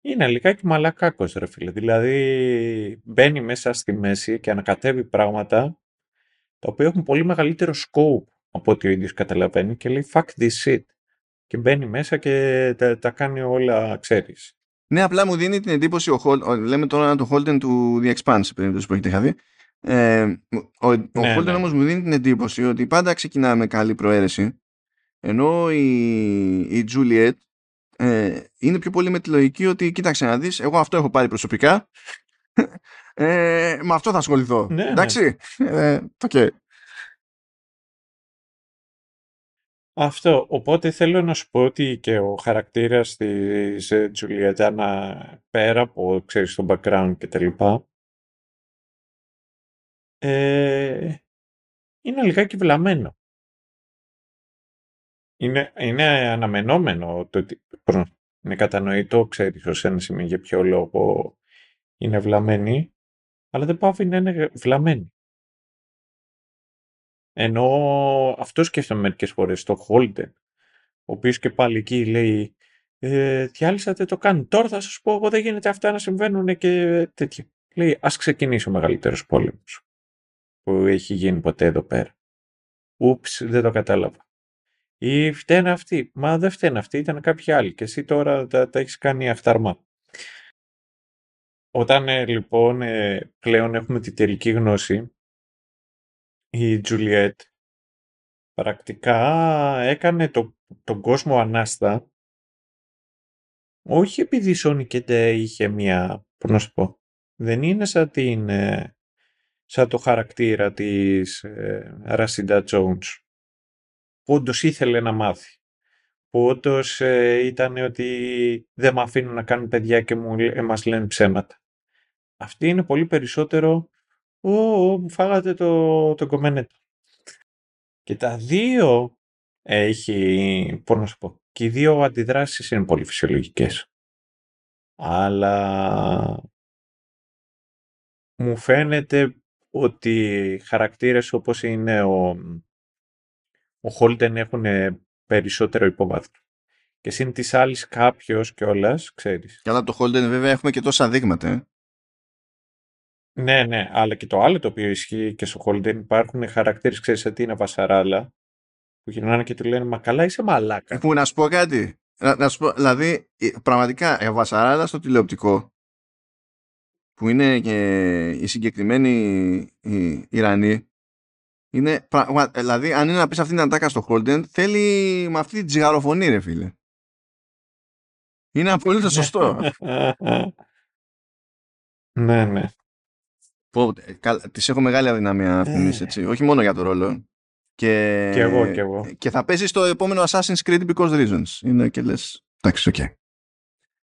Είναι λιγάκι μαλακάκος ρε φίλε. Δηλαδή μπαίνει μέσα στη μέση και ανακατεύει πράγματα τα οποία έχουν πολύ μεγαλύτερο scope από ό,τι ο ίδιος καταλαβαίνει και λέει fuck this shit. Και μπαίνει μέσα και τα, τα κάνει όλα, ξέρεις. Ναι, απλά μου δίνει την εντύπωση, ο Hol, λέμε τώρα το Holden του The Expanse, περίπτωση που έχετε χαθεί. Ε, ο ο ναι, Holden ναι. όμως μου δίνει την εντύπωση ότι πάντα ξεκινάμε με καλή προαίρεση ενώ η, η Juliet ε, είναι πιο πολύ με τη λογική ότι κοίταξε να δεις, εγώ αυτό έχω πάρει προσωπικά ε, με αυτό θα ασχοληθώ. Ναι, ναι. Εντάξει, ναι. Ε, okay. Αυτό. Οπότε θέλω να σου πω ότι και ο χαρακτήρας της ε, Τζουλιατάνα πέρα από, ξέρεις, το background και τα λοιπά, ε, είναι λιγάκι βλαμμένο. Είναι, είναι αναμενόμενο το ότι είναι κατανοητό, ξέρεις, ως ένα σημείο για ποιο λόγο είναι βλαμμένη, αλλά δεν πάβει να είναι βλαμμένη. Ενώ αυτό σκέφτομαι μερικές φορές, το Holden, ο οποίος και πάλι εκεί λέει ε, διάλυσα δεν το κάνουν. Τώρα θα σας πω εγώ δεν γίνεται αυτά να συμβαίνουν και τέτοια. Λέει ας ξεκινήσει ο μεγαλύτερος πόλεμος που έχει γίνει ποτέ εδώ πέρα. Ούψ, δεν το κατάλαβα. Ή φταίνε αυτοί. Μα δεν φταίνε αυτοί, ήταν κάποιοι άλλοι. Και εσύ τώρα τα, τα έχεις κάνει αχταρμά. Όταν ε, λοιπόν ε, πλέον έχουμε τη τελική γνώση, η Τζουλιέτ πρακτικά έκανε το, τον κόσμο ανάστα όχι επειδή η Sonic είχε μια, πώς να σου πω, δεν είναι σαν, την, ε, σαν το χαρακτήρα της ε, Ρασίντα Jones που όντως ήθελε να μάθει που όντως ε, ήταν ότι δεν με αφήνουν να κάνουν παιδιά και μου, ε, μας λένε ψέματα. Αυτή είναι πολύ περισσότερο «Ω, μου φάγατε το, το κομμενέτο». Και τα δύο έχει, πώς να σου πω, και οι δύο αντιδράσεις είναι πολύ φυσιολογικές. Αλλά μου φαίνεται ότι χαρακτήρες όπως είναι ο, ο Holden έχουν περισσότερο υποβάθμιο. Και συν της άλλης κάποιος κιόλας, ξέρεις. Καλά, το Holden βέβαια έχουμε και τόσα δείγματα. Ε. Ναι, ναι, αλλά και το άλλο το οποίο ισχύει και στο Holden υπάρχουν χαρακτήρες, ξέρεις ότι είναι βασαράλα, που γυρνάνε και του λένε Μα καλά, είσαι μαλάκα. Που να σου πω κάτι. Να, να σου πω, δηλαδή, πραγματικά, η βασαράλας στο τηλεοπτικό, που είναι και η συγκεκριμένη η Ιρανή, είναι, δηλαδή, αν είναι να πεις αυτή την ατάκα στο Holden, θέλει με αυτή την τζιγαροφωνή, ρε φίλε. Είναι απολύτως σωστό. ναι, ναι. Πω, της έχω μεγάλη αδυναμία αυτήν, έτσι. Όχι μόνο για το ρόλο. Και, και εγώ, και εγώ. Και θα παίζει το επόμενο Assassin's Creed because reasons. Είναι και λες. Εντάξει, OK. Okay.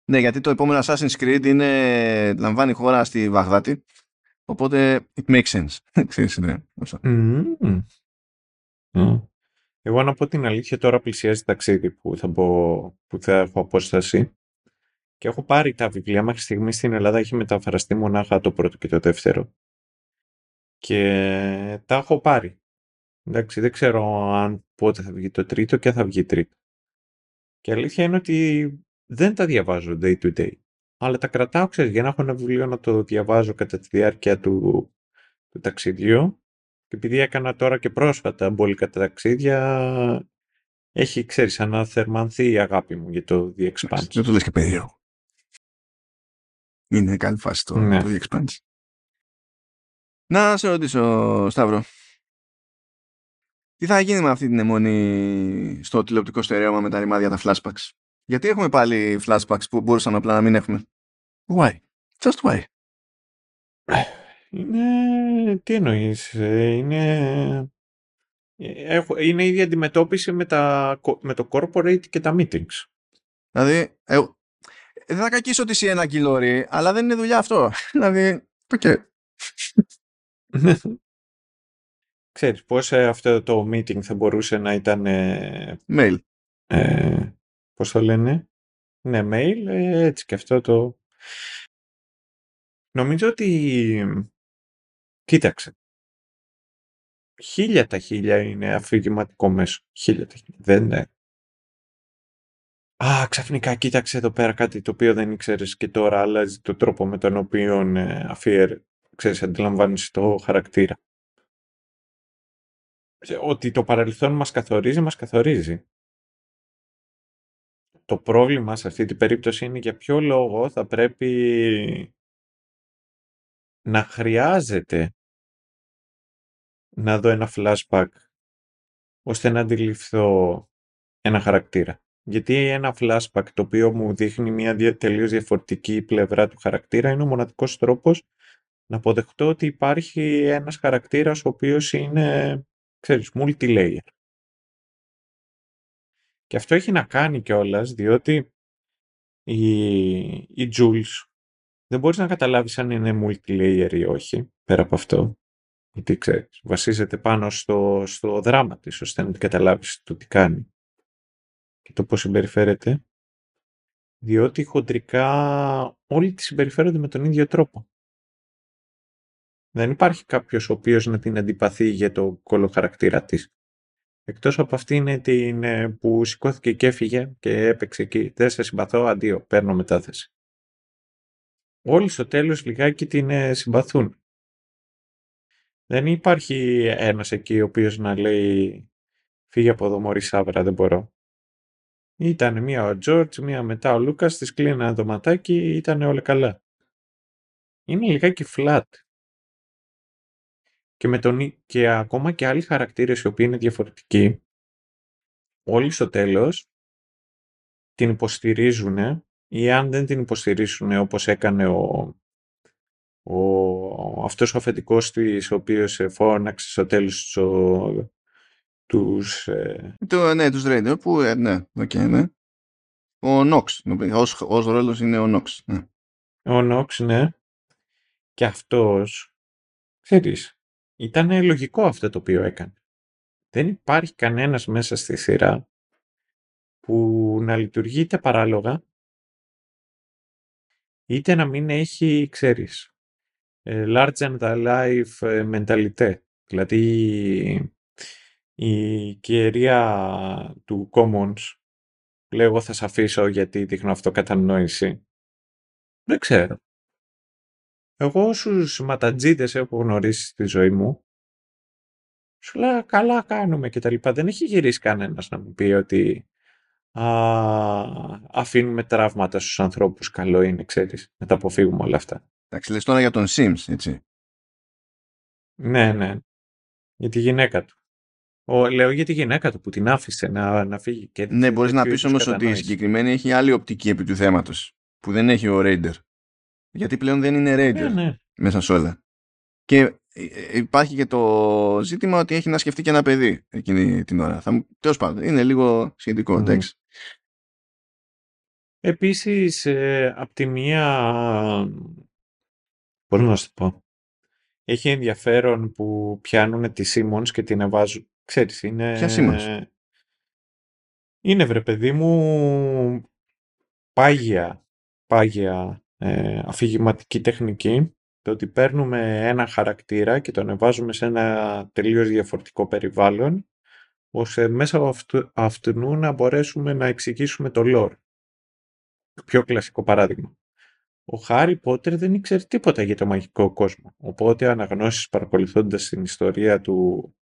Ναι, γιατί το επόμενο Assassin's Creed είναι, λαμβάνει χώρα στη Βαγδάτη Οπότε, it makes sense. Ξέρεις, ναι. Mm. Εγώ να πω την αλήθεια, τώρα πλησιάζει ταξίδι που θα, πω, που θα έχω απόσταση και έχω πάρει τα βιβλία μέχρι στιγμής στην Ελλάδα έχει μεταφραστεί μονάχα το πρώτο και το δεύτερο και τα έχω πάρει. Εντάξει, δεν ξέρω αν πότε θα βγει το τρίτο και θα βγει τρίτο. Και αλήθεια είναι ότι δεν τα διαβάζω day to day αλλά τα κρατάω, ξέρεις, για να έχω ένα βιβλίο να το διαβάζω κατά τη διάρκεια του, του ταξιδιού. Και επειδή έκανα τώρα και πρόσφατα μπόλικα τα ταξίδια, έχει, ξέρεις, αναθερμανθεί η αγάπη μου για το The Expanse. Δεν το λες και περίεργο. Είναι καλή φάση το, ναι. το The Expanse. Να σε ρωτήσω, Σταύρο. Τι θα γίνει με αυτή την αιμονή στο τηλεοπτικό στερέωμα με τα ρημάδια τα flashbacks; Γιατί έχουμε πάλι flashbacks που μπορούσαμε απλά να μην έχουμε; Why? Just why? Είναι... Τι εννοείς; Ε, είναι... Ε, έχω... Είναι η ίδια αντιμετώπιση με, τα... με το corporate και τα meetings. Δηλαδή, ε... δεν θα κακίσω ότι είσαι ένα κιλόρι, αλλά δεν είναι δουλειά αυτό. δηλαδή, οκ. Okay. Ξέρεις, πώς αυτό το meeting θα μπορούσε να ήταν... Mail. Ε, πώς το λένε, ναι, mail, ε, έτσι και αυτό το... Νομίζω ότι, κοίταξε, χίλια τα χίλια είναι αφηγηματικό μέσο. Χίλια τα χίλια. Δεν είναι. Α, ξαφνικά κοίταξε εδώ πέρα κάτι το οποίο δεν ήξερες και τώρα αλλάζει το τρόπο με τον οποίο ε, αφιέρε, ξέρεις, αντιλαμβάνεις το χαρακτήρα. Ότι το παρελθόν μας καθορίζει, μας καθορίζει. Το πρόβλημα σε αυτή την περίπτωση είναι για ποιο λόγο θα πρέπει να χρειάζεται να δω ένα flashback ώστε να αντιληφθώ ένα χαρακτήρα. Γιατί ένα flashback το οποίο μου δείχνει μια τελείως διαφορετική πλευρά του χαρακτήρα είναι ο μοναδικός τρόπος να αποδεχτώ ότι υπάρχει ένας χαρακτήρας ο οποίος είναι, ξέρεις, multi-layer. Και αυτό έχει να κάνει κιόλας διότι η, η Jules δεν μπορείς να καταλάβεις αν είναι multilayer ή όχι, πέρα από αυτό. Γιατί ξέρεις, βασίζεται πάνω στο, στο δράμα της, ώστε να την καταλάβεις το τι κάνει και το πώς συμπεριφέρεται. Διότι χοντρικά όλοι τη συμπεριφέρονται με τον ίδιο τρόπο. Δεν υπάρχει κάποιος ο οποίος να την αντιπαθεί για το κολοχαρακτήρα της. Εκτός από αυτή είναι την ε, που σηκώθηκε και έφυγε και έπαιξε εκεί. Δεν σε συμπαθώ, αντίο, παίρνω μετάθεση. Όλοι στο τέλος λιγάκι την ε, συμπαθούν. Δεν υπάρχει ένας εκεί ο οποίος να λέει φύγε από εδώ μωρή σάβρα, δεν μπορώ. Ήταν μία ο Τζόρτζ, μία μετά ο Λούκας, της κλείνανε το ματάκι, ήταν όλα καλά. Είναι λιγάκι flat. Και, με τον, και ακόμα και άλλοι χαρακτήρες οι οποίοι είναι διαφορετικοί, όλοι στο τέλος την υποστηρίζουν ή αν δεν την υποστηρίζουν όπως έκανε ο, ο, αυτός ο αφεντικός της ο οποίος φώναξε στο τέλος τους, τους... Ε... Το, ναι, τους Radio που, ε, ναι, okay, ναι. Ο Νόξ, ως, ως ρόλος είναι ο Νόξ. Ναι. Ο Νόξ, ναι. Και αυτός, ξέρεις, ήταν λογικό αυτό το οποίο έκανε. Δεν υπάρχει κανένας μέσα στη σειρά που να λειτουργεί είτε παράλογα, είτε να μην έχει, ξέρεις, ε, large and life ε, mentality. Δηλαδή, η κυρία του Commons, λέγω θα σε αφήσω γιατί δείχνω αυτοκατανόηση. Δεν ξέρω. Εγώ όσους ματατζίδες έχω γνωρίσει στη ζωή μου, σου λέω καλά κάνουμε και τα λοιπά. Δεν έχει γυρίσει κανένας να μου πει ότι α, αφήνουμε τραύματα στους ανθρώπους. Καλό είναι, ξέρεις, να τα αποφύγουμε όλα αυτά. Εντάξει, λες τώρα για τον Sims, έτσι. Ναι, ναι. Για τη γυναίκα του. Ο, λέω για τη γυναίκα του που την άφησε να, να φύγει. Και ναι, μπορείς να πεις όμως ότι η συγκεκριμένη έχει άλλη οπτική επί του θέματος που δεν έχει ο Raider. Γιατί πλέον δεν είναι Raider ναι, ναι. μέσα σε όλα. Και ε, ε, υπάρχει και το ζήτημα ότι έχει να σκεφτεί και ένα παιδί εκείνη την ώρα. Θα, τέλος πάντων, είναι λίγο σχετικό, mm. εντάξει. Επίσης, ε, από τη μία, πώς να σου πω, έχει ενδιαφέρον που πιάνουν τη Simmons και την βάζουν, ξέρεις, είναι... Ποια Simmons? Είναι, βρε παιδί μου, πάγια, πάγια ε, αφηγηματική τεχνική, το ότι παίρνουμε ένα χαρακτήρα και τον βάζουμε σε ένα τελείως διαφορετικό περιβάλλον, ώστε μέσα από αυτού, αυτού να μπορέσουμε να εξηγήσουμε το lore. Πιο κλασικό παράδειγμα. Ο Χάρι Πότερ δεν ήξερε τίποτα για το μαγικό κόσμο. Οπότε αναγνώσεις παρακολουθώντας την ιστορία του,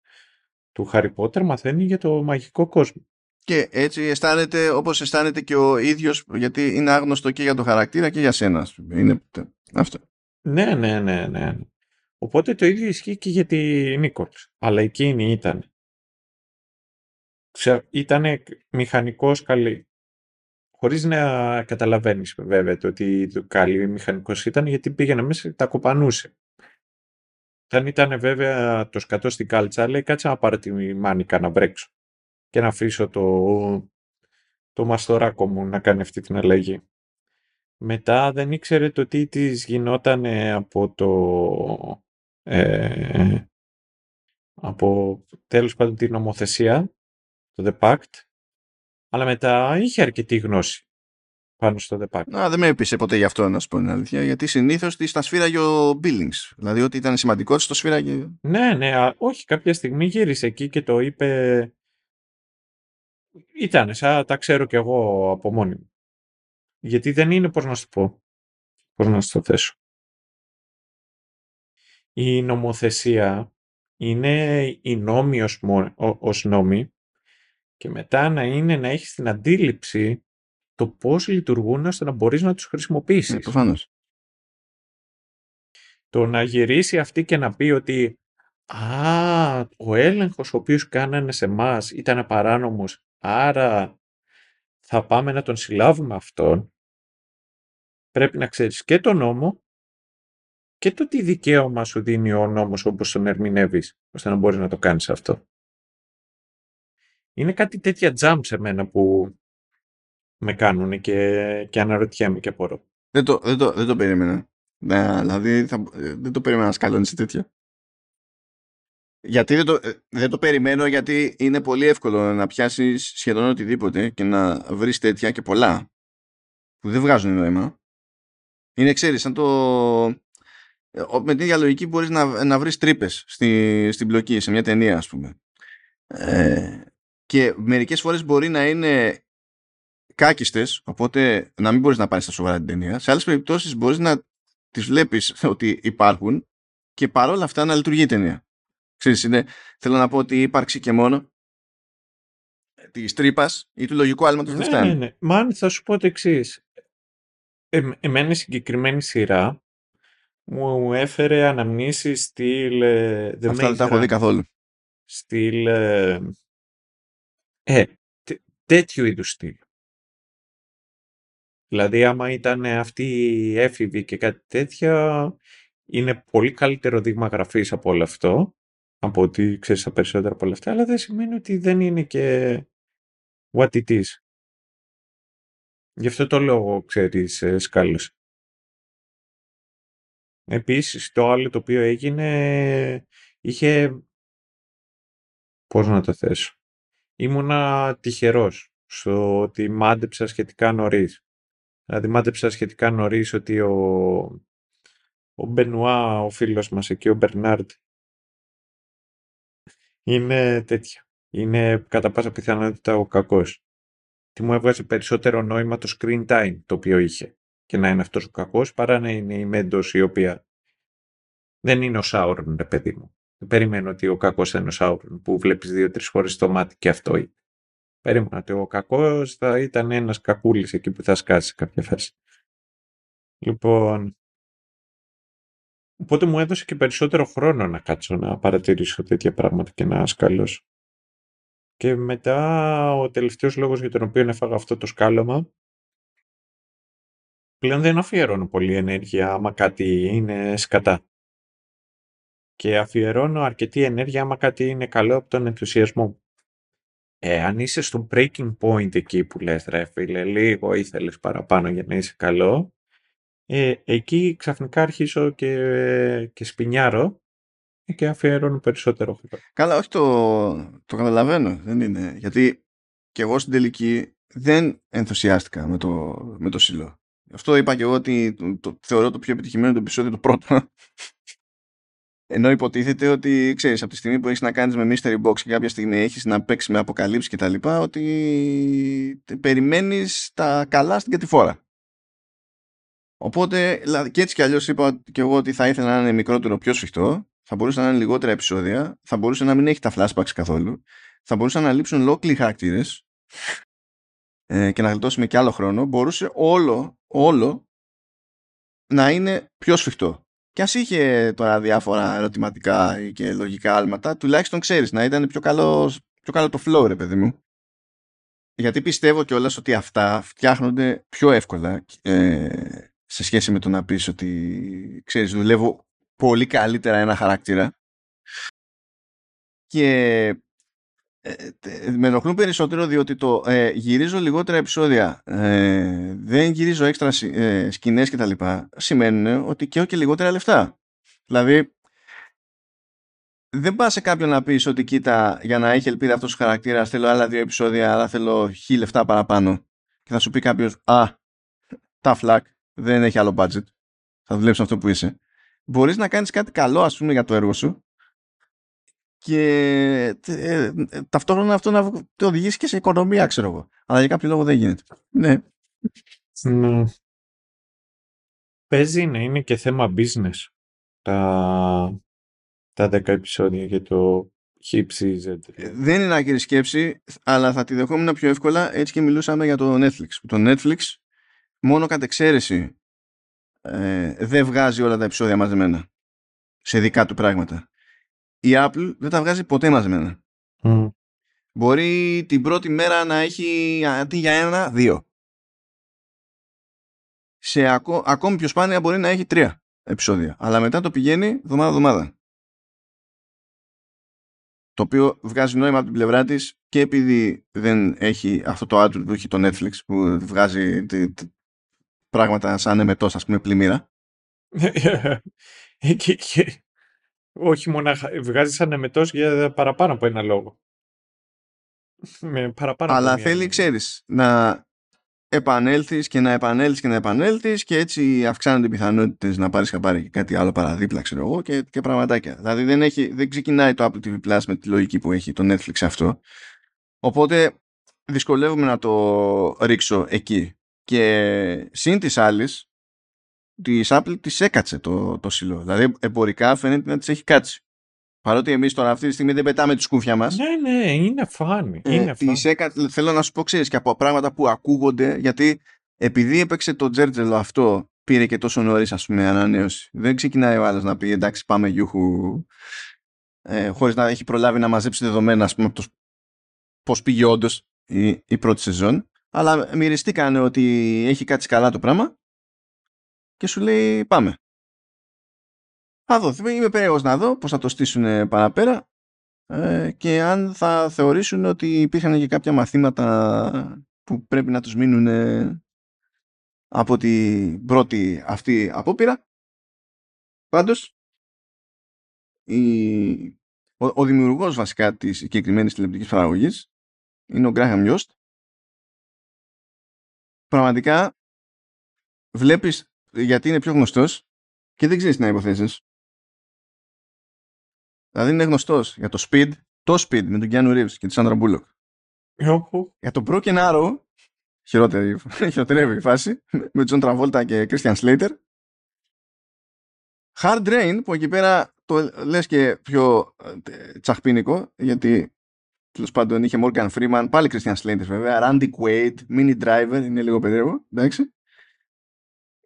του Χάρι Πότερ μαθαίνει για το μαγικό κόσμο. Και έτσι αισθάνεται όπως αισθάνεται και ο ίδιος γιατί είναι άγνωστο και για το χαρακτήρα και για σένα. Είναι αυτό. Ναι, ναι, ναι, ναι. Οπότε το ίδιο ισχύει και για τη Νίκολς. Αλλά εκείνη ήταν. Ήταν μηχανικός καλή χωρίς να καταλαβαίνεις βέβαια το ότι το καλή μηχανικός ήταν γιατί πήγαινε μέσα και τα κοπανούσε. Όταν ήταν βέβαια το σκατό στην κάλτσα, λέει κάτσε να πάρω τη μάνικα να βρέξω και να αφήσω το, το μαστοράκο μου να κάνει αυτή την αλλαγή. Μετά δεν ήξερε το τι της γινόταν από το... Ε, από τέλος πάντων την νομοθεσία, το The Pact, αλλά μετά είχε αρκετή γνώση πάνω στο The Pact. Α, δεν με έπεισε ποτέ γι' αυτό να σου πω την αλήθεια, γιατί συνήθως της τα σφύραγε ο Billings. Δηλαδή ότι ήταν σημαντικό της το σφύραγε. Ναι, ναι, όχι, κάποια στιγμή γύρισε εκεί και το είπε... Ήταν σαν τα ξέρω κι εγώ από μόνη μου. Γιατί δεν είναι, πώς να σου πω, πώς να σου το θέσω. Η νομοθεσία είναι η νόμοι ως, ως νόμοι και μετά να είναι να έχεις την αντίληψη το πώς λειτουργούν ώστε να μπορείς να τους χρησιμοποιήσεις. Ναι, Το να γυρίσει αυτή και να πει ότι «Α, ο έλεγχος ο οποίος κάνανε σε εμάς ήταν παράνομος, άρα θα πάμε να τον συλλάβουμε αυτόν». Πρέπει να ξέρεις και τον νόμο και το τι δικαίωμα σου δίνει ο νόμος όπως τον ερμηνεύεις, ώστε να μπορείς να το κάνεις αυτό. είναι κάτι τέτοια jump σε μένα που με κάνουν και, και αναρωτιέμαι και απορώ. Δεν το, δεν το, δεν το περίμενα. Ναι, δηλαδή θα, δεν το περίμενα να σκαλώνεις σε τέτοια. Γιατί δεν το, ε, δεν το περιμένω γιατί είναι πολύ εύκολο να πιάσεις σχεδόν οτιδήποτε και να βρεις τέτοια και πολλά που δεν βγάζουν νόημα. Είναι ξέρεις σαν το... Ε, με την ίδια λογική μπορείς να, να βρεις τρύπες στη, στην πλοκή σε μια ταινία ας πούμε. Ε, και μερικές φορές μπορεί να είναι κάκιστες οπότε να μην μπορείς να πάρεις στα σοβαρά την ταινία. Σε άλλες περιπτώσεις μπορείς να τις βλέπεις ότι υπάρχουν και παρόλα αυτά να λειτουργεί η ταινία. Ξέρεις, είναι, θέλω να πω ότι η ύπαρξη και μόνο της τρύπας ή του λογικού άλματος ναι, δεν φτάνει. Ναι, ναι. Μάν, θα σου πω το εξής. Ε, εμένα η συγκεκριμένη σειρά μου έφερε αναμνήσεις στυλ ε, The Αυτά δεν τα έχω δει καθόλου. Στυλ ε, ε τέτοιου είδους στυλ. Δηλαδή άμα ήταν αυτή η έφηβη και κάτι τέτοια είναι πολύ καλύτερο δείγμα γραφής από όλο αυτό από ότι ξέρεις τα περισσότερα από όλα αυτά, αλλά δεν σημαίνει ότι δεν είναι και what it is. Γι' αυτό το λόγο, ξέρεις, ε, σκάλωσε. Επίσης, το άλλο το οποίο έγινε, είχε... Πώς να το θέσω. Ήμουνα τυχερός στο ότι μάντεψα σχετικά νωρίς. Δηλαδή μάντεψα σχετικά νωρίς ότι ο, ο Μπενουά, ο φίλος μας εκεί, ο Μπερνάρντ, είναι τέτοια. Είναι κατά πάσα πιθανότητα ο κακός. Τι μου έβγαζε περισσότερο νόημα το screen time το οποίο είχε. Και να είναι αυτός ο κακός παρά να είναι η Μέντος η οποία δεν είναι ο Σάουρον, ρε παιδί μου. Δεν περιμένω ότι ο κακός θα είναι ο Σάουρον που βλέπεις δύο-τρεις φορές στο μάτι και αυτό είναι. Περίμενα ότι ο κακός θα ήταν ένας κακούλης εκεί που θα σκάσει κάποια φάση. Λοιπόν, Οπότε μου έδωσε και περισσότερο χρόνο να κάτσω να παρατηρήσω τέτοια πράγματα και να σκαλώσω. Και μετά ο τελευταίος λόγος για τον οποίο έφαγα αυτό το σκάλωμα πλέον δεν αφιερώνω πολύ ενέργεια άμα κάτι είναι σκατά. Και αφιερώνω αρκετή ενέργεια άμα κάτι είναι καλό από τον ενθουσιασμό Ε, αν είσαι στο breaking point εκεί που λες ρε φίλε, λίγο ήθελες παραπάνω για να είσαι καλό, ε, εκεί ξαφνικά αρχίζω και, και σπινιάρω και αφιερώνω περισσότερο χρόνο. Καλά, όχι το, το καταλαβαίνω. Δεν είναι. Γιατί και εγώ στην τελική δεν ενθουσιάστηκα με το, με το σύλλο. Αυτό είπα και εγώ ότι το, θεωρώ το πιο επιτυχημένο το επεισόδιο το πρώτο. Ενώ υποτίθεται ότι ξέρεις από τη στιγμή που έχεις να κάνεις με mystery box και κάποια στιγμή έχεις να παίξεις με αποκαλύψεις και τα λοιπά ότι περιμένεις τα καλά στην κατηφόρα. Οπότε και έτσι κι αλλιώς είπα και εγώ ότι θα ήθελα να είναι μικρότερο πιο σφιχτό, θα μπορούσε να είναι λιγότερα επεισόδια, θα μπορούσε να μην έχει τα flashbacks καθόλου, θα μπορούσε να λείψουν ολόκληροι χαρακτήρες ε, και να γλιτώσουμε και άλλο χρόνο, μπορούσε όλο, όλο να είναι πιο σφιχτό. Και ας είχε τώρα διάφορα ερωτηματικά και λογικά άλματα, τουλάχιστον ξέρεις να ήταν πιο καλός, πιο καλό το flow ρε παιδί μου. Γιατί πιστεύω κιόλας ότι αυτά φτιάχνονται πιο εύκολα ε, σε σχέση με το να πεις ότι ξέρεις δουλεύω πολύ καλύτερα ένα χαρακτήρα. Και ε, με ενοχλούν περισσότερο διότι το ε, γυρίζω λιγότερα επεισόδια ε, δεν γυρίζω έξτρα ε, σκηνές και τα λοιπά σημαίνουν ότι και και λιγότερα λεφτά. Δηλαδή δεν πας σε κάποιον να πεις ότι κοίτα για να έχει ελπίδα αυτός ο χαρακτήρας θέλω άλλα δύο επεισόδια αλλά θέλω χι λεφτά παραπάνω και θα σου πει κάποιος α τα φλακ δεν έχει άλλο budget. Θα δουλέψει αυτό που είσαι. Μπορείς να κάνεις κάτι καλό, ας πούμε, για το έργο σου και ε, ε, ταυτόχρονα αυτό να το οδηγήσει και σε οικονομία, ξέρω εγώ. Αλλά για κάποιο λόγο δεν γίνεται. Ναι. ναι. Παίζει να είναι και θέμα business τα, τα 10 επεισόδια για το Hip ε, Δεν είναι άκυρη σκέψη, αλλά θα τη δεχόμουν πιο εύκολα έτσι και μιλούσαμε για το Netflix. Το Netflix μόνο κατ' εξαίρεση ε, δεν βγάζει όλα τα επεισόδια μαζεμένα σε δικά του πράγματα. Η Apple δεν τα βγάζει ποτέ μαζεμένα. Μπορεί την πρώτη μέρα να έχει αντί για ένα, δύο. Σε ακό, ακόμη πιο σπάνια μπορεί να έχει τρία επεισόδια. Αλλά μετά το πηγαίνει εβδομάδα-εβδομάδα. Το οποίο βγάζει νόημα από την πλευρά της και επειδή δεν έχει αυτό το άτομο που έχει το Netflix που βγάζει πράγματα σαν εμετός ας πούμε πλημμύρα. και, και, όχι μόνο βγάζει σαν εμετός για παραπάνω από ένα λόγο. Με παραπάνω Αλλά θέλει, ξέρεις, να επανέλθεις και να επανέλθεις και να επανέλθεις και έτσι αυξάνονται οι πιθανότητες να πάρεις χαμπάρι και κάτι άλλο παραδίπλα ξέρω εγώ και, και πραγματάκια. Δηλαδή δεν, έχει, δεν ξεκινάει το Apple TV Plus με τη λογική που έχει το Netflix αυτό. Οπότε δυσκολεύομαι να το ρίξω εκεί. Και συν της άλλης, της Apple της έκατσε το, το σιλό. Δηλαδή εμπορικά φαίνεται να της έχει κάτσει. Παρότι εμείς τώρα αυτή τη στιγμή δεν πετάμε τη σκούφια μας. Ναι, ναι, είναι φάνη. Ε, είναι έκα... Θέλω να σου πω, ξέρεις και από πράγματα που ακούγονται, γιατί επειδή έπαιξε το τζέρτζελο αυτό, πήρε και τόσο νωρίς, ας πούμε, ανανέωση. Δεν ξεκινάει ο άλλος να πει εντάξει, πάμε γιούχου, ε, χωρίς να έχει προλάβει να μαζέψει δεδομένα, ας πούμε, από το πώς πήγε όντως η, η πρώτη σεζόν. Αλλά μυριστήκανε ότι έχει κάτσει καλά το πράγμα και σου λέει πάμε. Θα δω. Είμαι περίεργος να δω πώς θα το στήσουν παραπέρα ε, και αν θα θεωρήσουν ότι υπήρχαν και κάποια μαθήματα που πρέπει να τους μείνουν από την πρώτη αυτή απόπειρα. Πάντως, η... ο, ο δημιουργός βασικά της συγκεκριμένης τηλεοπτικής παραγωγής είναι ο Γκράχαμ Yost. Πραγματικά βλέπεις γιατί είναι πιο γνωστός και δεν ξέρεις να υποθέσεις. Δηλαδή είναι γνωστός για το Speed, το Speed με τον Keanu Reeves και τη Sandra Bullock. Για το Broken Arrow, χειρότερη, χειροτερεύει η φάση, με τον John Travolta και Christian Slater. Hard Rain, που εκεί πέρα το λες και πιο ε, τσαχπίνικο, γιατί τέλος πάντων είχε Morgan Freeman, πάλι Christian Slater βέβαια, Randy Quaid, Mini Driver, είναι λίγο περίεργο, εντάξει.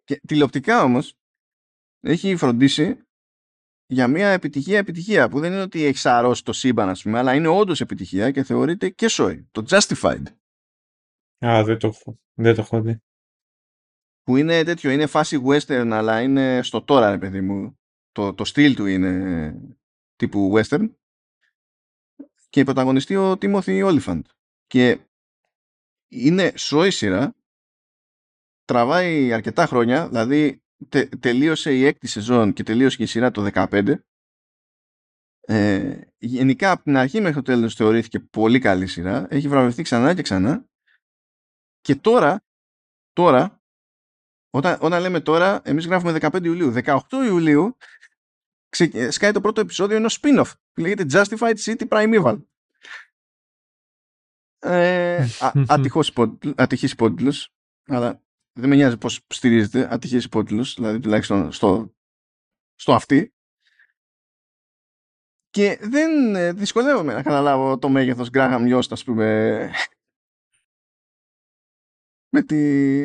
Και τηλεοπτικά όμως έχει φροντίσει για μια επιτυχία επιτυχία που δεν είναι ότι έχει αρρώσει το σύμπαν ας πούμε, αλλά είναι όντως επιτυχία και θεωρείται και σόι. Το Justified. Α, δεν το έχω, δεν το έχω δει. Που είναι τέτοιο, είναι φάση western αλλά είναι στο τώρα ρε παιδί μου. Το, το στυλ του είναι τύπου western και πρωταγωνιστεί ο Timothy Olyphant. Και είναι σόι σειρά, τραβάει αρκετά χρόνια, δηλαδή τε, τελείωσε η έκτη σεζόν και τελείωσε και η σειρά το 2015. Ε, γενικά από την αρχή μέχρι το τέλος θεωρήθηκε πολύ καλή σειρά. Έχει βραβευτεί ξανά και ξανά. Και τώρα, τώρα όταν, όταν λέμε τώρα, εμείς γράφουμε 15 Ιουλίου. 18 Ιουλίου σκάει το πρώτο επεισόδιο ενός spin-off που λέγεται Justified City Primeval. Ε, ατυχής υπότιτλος, αλλά δεν με νοιάζει πώς στηρίζεται, ατυχής υπότιτλος, δηλαδή τουλάχιστον στο, στο αυτή. Και δεν ε, δυσκολεύομαι να καταλάβω το μέγεθος Graham Yost, ας πούμε, με τη...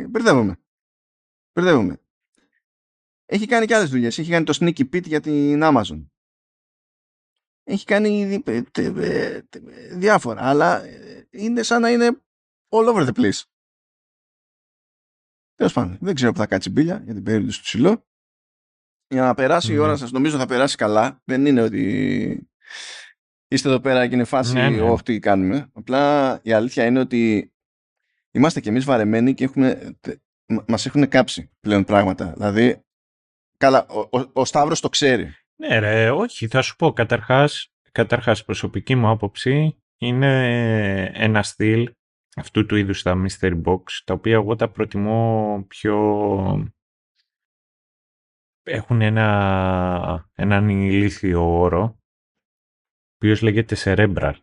Μπερδεύομαι. Μπερδεύομαι. Έχει κάνει και άλλες δουλειές. Έχει κάνει το Sneaky Pit για την Amazon. Έχει κάνει διάφορα, αλλά ε, είναι σαν να είναι all over the place. Τέλος πάντων, δεν ξέρω που θα κάτσει μπίλια για την περίπτωση του ψηλού. Για να περάσει η ώρα σας, νομίζω θα περάσει καλά. Δεν είναι ότι είστε εδώ πέρα και είναι φάση, ναι, ναι. όχι τι κάνουμε. Απλά η αλήθεια είναι ότι είμαστε κι εμείς βαρεμένοι και έχουμε, μας έχουν κάψει πλέον πράγματα. Δηλαδή, καλά, ο, ο, ο Σταύρος το ξέρει. Ναι ρε, όχι, θα σου πω. Καταρχάς, καταρχάς προσωπική μου άποψη είναι ένα στυλ αυτού του είδους τα mystery box, τα οποία εγώ τα προτιμώ πιο... Έχουν ένα, έναν ηλίθιο όρο, ο οποίος λέγεται cerebral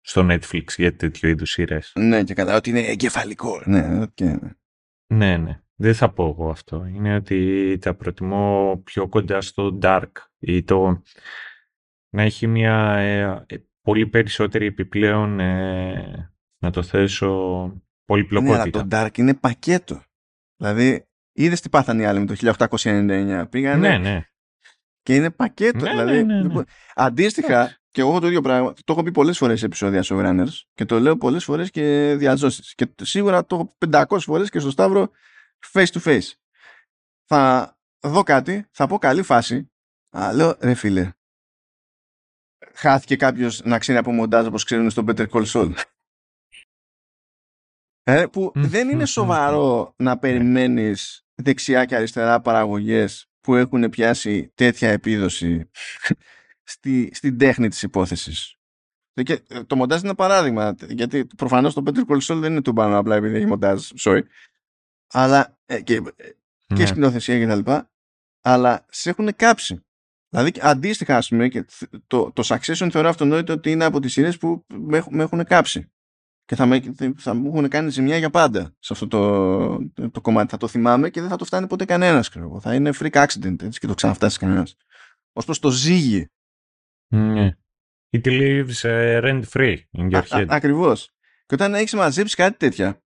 στο Netflix για τέτοιο είδους σειρές. Ναι, και κατά ότι είναι εγκεφαλικό. Ναι, okay. ναι, ναι. Δεν θα πω εγώ αυτό. Είναι ότι τα προτιμώ πιο κοντά στο dark ή το να έχει μια ε, ε, πολύ περισσότερη επιπλέον ε, να το θέσω πολυπλοκότητα. Ναι, αλλά το Dark είναι πακέτο. Δηλαδή, είδες τι πάθανε οι άλλοι με το 1899. Πήγανε. Ναι, ναι. Και είναι πακέτο. Ναι, δηλαδή, ναι, ναι, ναι. Αντίστοιχα, και εγώ έχω το ίδιο πράγμα. Το έχω πει πολλές φορές σε επεισόδια Showrunners και το λέω πολλές φορές και διαζώσεις. Και σίγουρα το έχω 500 φορές και στο Σταύρο face to face. Θα δω κάτι, θα πω καλή φάση. Α, λέω ρε φίλε, χάθηκε κάποιος να ξέρει από μοντάζ όπως ξέρουν στο Better Call Saul. Ε, που δεν είναι σοβαρό να περιμένεις δεξιά και αριστερά παραγωγές που έχουν πιάσει τέτοια επίδοση στη, στην τέχνη της υπόθεσης. Και ε, το μοντάζ είναι ένα παράδειγμα, γιατί προφανώς το Better Call Saul δεν είναι του πάνω απλά επειδή έχει μοντάζ, sorry. Αλλά ε, και, ε, και ναι. σκηνοθεσία και τα λοιπά, αλλά σε έχουν κάψει. Δηλαδή αντίστοιχα, ας πούμε, και το, το Succession θεωρώ αυτονόητο ότι είναι από τις σειρές που με, με έχουν κάψει. Και θα, με, θα μου έχουν κάνει ζημιά για πάντα σε αυτό το, το, το κομμάτι. Θα το θυμάμαι και δεν θα το φτάνει ποτέ κανένας. Θα είναι freak accident έτσι, και το ξαναφτάσει κανένας. Ω προς το ζύγι. Ναι. It lives uh, rent free in your head. Ακριβώς. Και όταν έχεις μαζέψει κάτι τέτοια,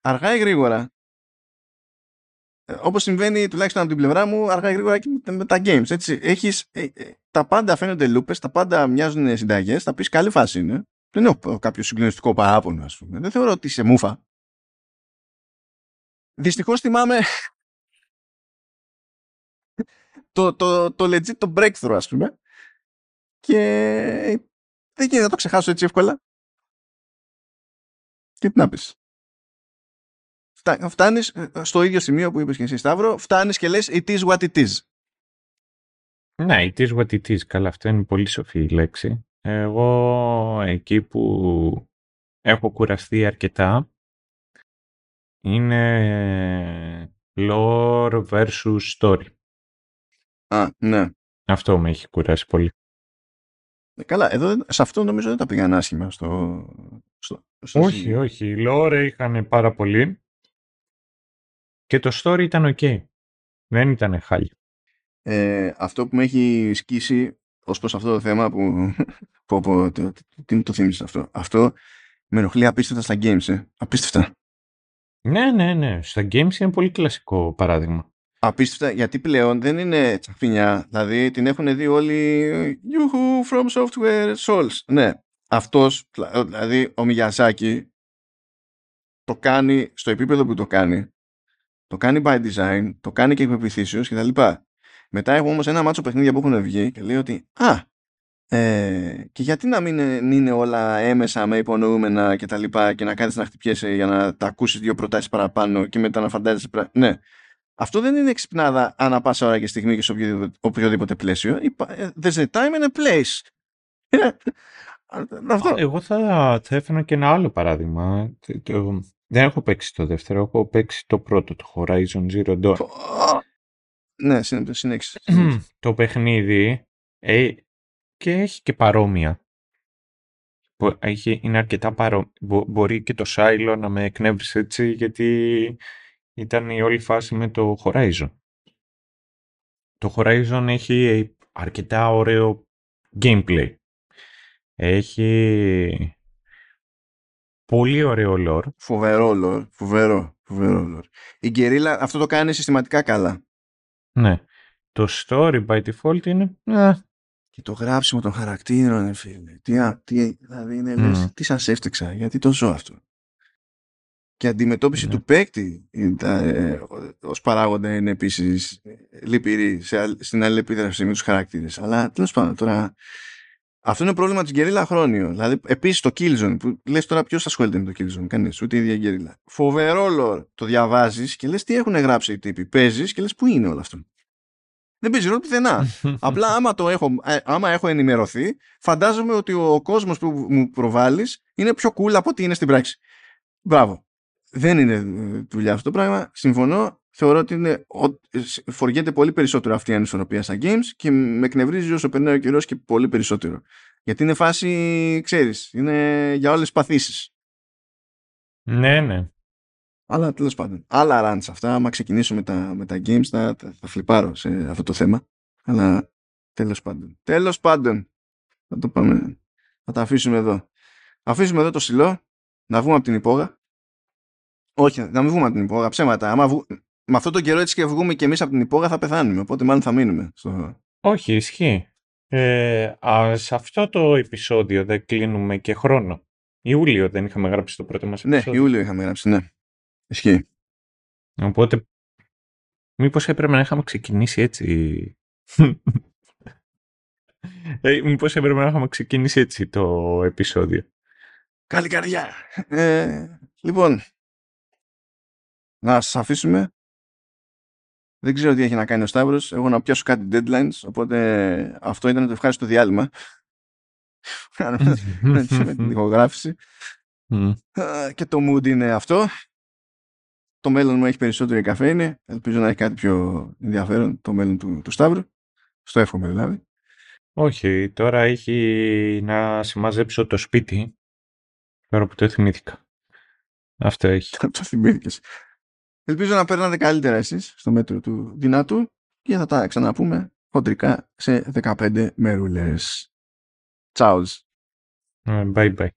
αργά ή γρήγορα, ε, όπως συμβαίνει τουλάχιστον από την πλευρά μου, αργά ή γρήγορα και με τα games. Έτσι. Έχεις, ε, ε, τα πάντα φαίνονται λούπες, τα πάντα μοιάζουν συνταγές, θα πεις καλή φάση είναι. Δεν έχω κάποιο συγκλονιστικό παράπονο, ας πούμε. Δεν θεωρώ ότι είσαι μούφα. Δυστυχώς θυμάμαι το, το, το legit το breakthrough, ας πούμε. Και δεν γίνεται να το ξεχάσω έτσι εύκολα. Και τι να πεις. Φτάνεις ε, στο ίδιο σημείο που είπες και εσύ Σταύρο, φτάνεις και λες it is what it is. Ναι, it is what it is. Καλά, αυτό είναι πολύ σοφή η λέξη. Εγώ εκεί που έχω κουραστεί αρκετά είναι lore versus story. Α, ναι. Αυτό με έχει κουράσει πολύ. Ε, καλά, εδώ σε αυτό νομίζω δεν τα πήγαν άσχημα στο, στο, όχι, όχι. Οι lore είχαν πάρα πολύ και το story ήταν ok. Δεν ήταν χάλια. Ε, αυτό που με έχει σκίσει ως προς αυτό το θέμα που, που, που το, τι μου το θύμισες αυτό. Αυτό με ενοχλεί απίστευτα στα games, ε. Απίστευτα. Ναι, ναι, ναι. Στα games είναι πολύ κλασικό παράδειγμα. Απίστευτα, γιατί πλέον δεν είναι τσαφίνια. Δηλαδή την έχουν δει όλοι Yuhu from software souls. Ναι, αυτός, δηλαδή ο Μιγιαζάκη το κάνει στο επίπεδο που το κάνει. Το κάνει by design, το κάνει και εκπεπιθήσεως και τα λοιπά. Μετά έχω όμως ένα μάτσο παιχνίδια που έχουν βγει και λέει ότι «Α, ε, και γιατί να μην είναι όλα έμεσα με υπονοούμενα και τα λοιπά και να κάνεις να χτυπιέσαι για να τα ακούσεις δύο προτάσεις παραπάνω και μετά να φαντάζεσαι Ναι, αυτό δεν είναι εξυπνάδα ανά πάσα ώρα και στιγμή και σε οποιοδήποτε, οποιοδήποτε πλαίσιο. Ε, there's a time and a place. Αυτό. Εγώ θα, θα έφερα και ένα άλλο παράδειγμα. Δεν έχω παίξει το δεύτερο, έχω παίξει το πρώτο, το Horizon Zero Dawn. Ναι, συνέχισε. το παιχνίδι ε, και έχει και παρόμοια. Έχει, είναι αρκετά παρόμοια. μπορεί και το Silo να με εκνεύρισε έτσι γιατί ήταν η όλη φάση με το Horizon. Το Horizon έχει αρκετά ωραίο gameplay. Έχει πολύ ωραίο lore. Φοβερό lore. Φοβερό. Φοβερό lore. Η Guerrilla αυτό το κάνει συστηματικά καλά. Ναι. Το story by default είναι... Ε. Και το γράψιμο των χαρακτήρων, φίλε. Τι, τι, δηλαδή είναι, mm. λες, τι σας έφτιαξα, γιατί το ζω αυτό. Και η αντιμετώπιση ναι. του παίκτη ε, ως παράγοντα είναι επίσης λυπηρή σε, στην αλληλεπίδραση με τους χαρακτήρες. Αλλά τέλος πάντων τώρα αυτό είναι πρόβλημα της γκερίλα χρόνιο. Δηλαδή, επίσης το Killzone, που λες τώρα ποιος ασχολείται με το Killzone, κανείς, ούτε η ίδια γκερίλα. Φοβερό lore το διαβάζεις και λες τι έχουν γράψει οι τύποι. Παίζεις και λες πού είναι όλο αυτό; Δεν παίζει ρόλο πουθενά. Απλά άμα, το έχω, ε, άμα έχω ενημερωθεί, φαντάζομαι ότι ο κόσμος που μου προβάλλεις είναι πιο cool από ό,τι είναι στην πράξη. Μπράβο. Δεν είναι ε, δουλειά αυτό το πράγμα. Συμφωνώ. Θεωρώ ότι είναι, φοριέται πολύ περισσότερο αυτή η ανισορροπία στα games και με εκνευρίζει όσο περνάει ο καιρός και πολύ περισσότερο. Γιατί είναι φάση, ξέρεις, είναι για όλες τις παθήσεις. Ναι, ναι. Αλλά τέλος πάντων. Άλλα runs αυτά. Άμα ξεκινήσω με τα, με τα games, θα, θα, φλιπάρω σε αυτό το θέμα. Αλλά τέλος πάντων. Τέλος πάντων. Θα το πάμε. Θα τα αφήσουμε εδώ. Αφήσουμε εδώ το σιλό. Να βγούμε από την υπόγα. Όχι, να μην βγούμε από την υπόγα. Ψέματα. Άμα βγου... Με αυτό το καιρό έτσι και βγούμε και εμείς από την υπόγα θα πεθάνουμε. Οπότε μάλλον θα μείνουμε. Στο... Όχι, ισχύει. Ε, α, σε αυτό το επεισόδιο δεν κλείνουμε και χρόνο. Ιούλιο δεν είχαμε γράψει το πρώτο μας ναι, επεισόδιο. Ναι, Ιούλιο είχαμε γράψει, ναι. Ισχύει. Οπότε, μήπως έπρεπε να είχαμε ξεκινήσει έτσι; Ε, μήπως έπρεπε να είχαμε ξεκινήσει έτσι το επεισόδιο; Καλή καρδιά. Ε, λοιπόν, να σας αφήσουμε. Δεν ξέρω τι έχει να κάνει ο Σταύρος. Εγώ να πιάσω κάτι deadlines, οπότε αυτό ήταν το ευχάριστο διάλειμμα. με την ηχογράφηση. Ε, και το mood είναι αυτό. Το μέλλον μου έχει περισσότερη καφέινη. Ελπίζω να έχει κάτι πιο ενδιαφέρον το μέλλον του, του Σταύρου. Στο εύχομαι δηλαδή. Όχι, τώρα έχει να συμμαζέψω το σπίτι. Τώρα που το θυμήθηκα. Αυτό έχει. το θυμήθηκες. Ελπίζω να περνάτε καλύτερα εσείς στο μέτρο του δυνατού και θα τα ξαναπούμε χοντρικά σε 15 μέρουλες. Ciao. Bye bye.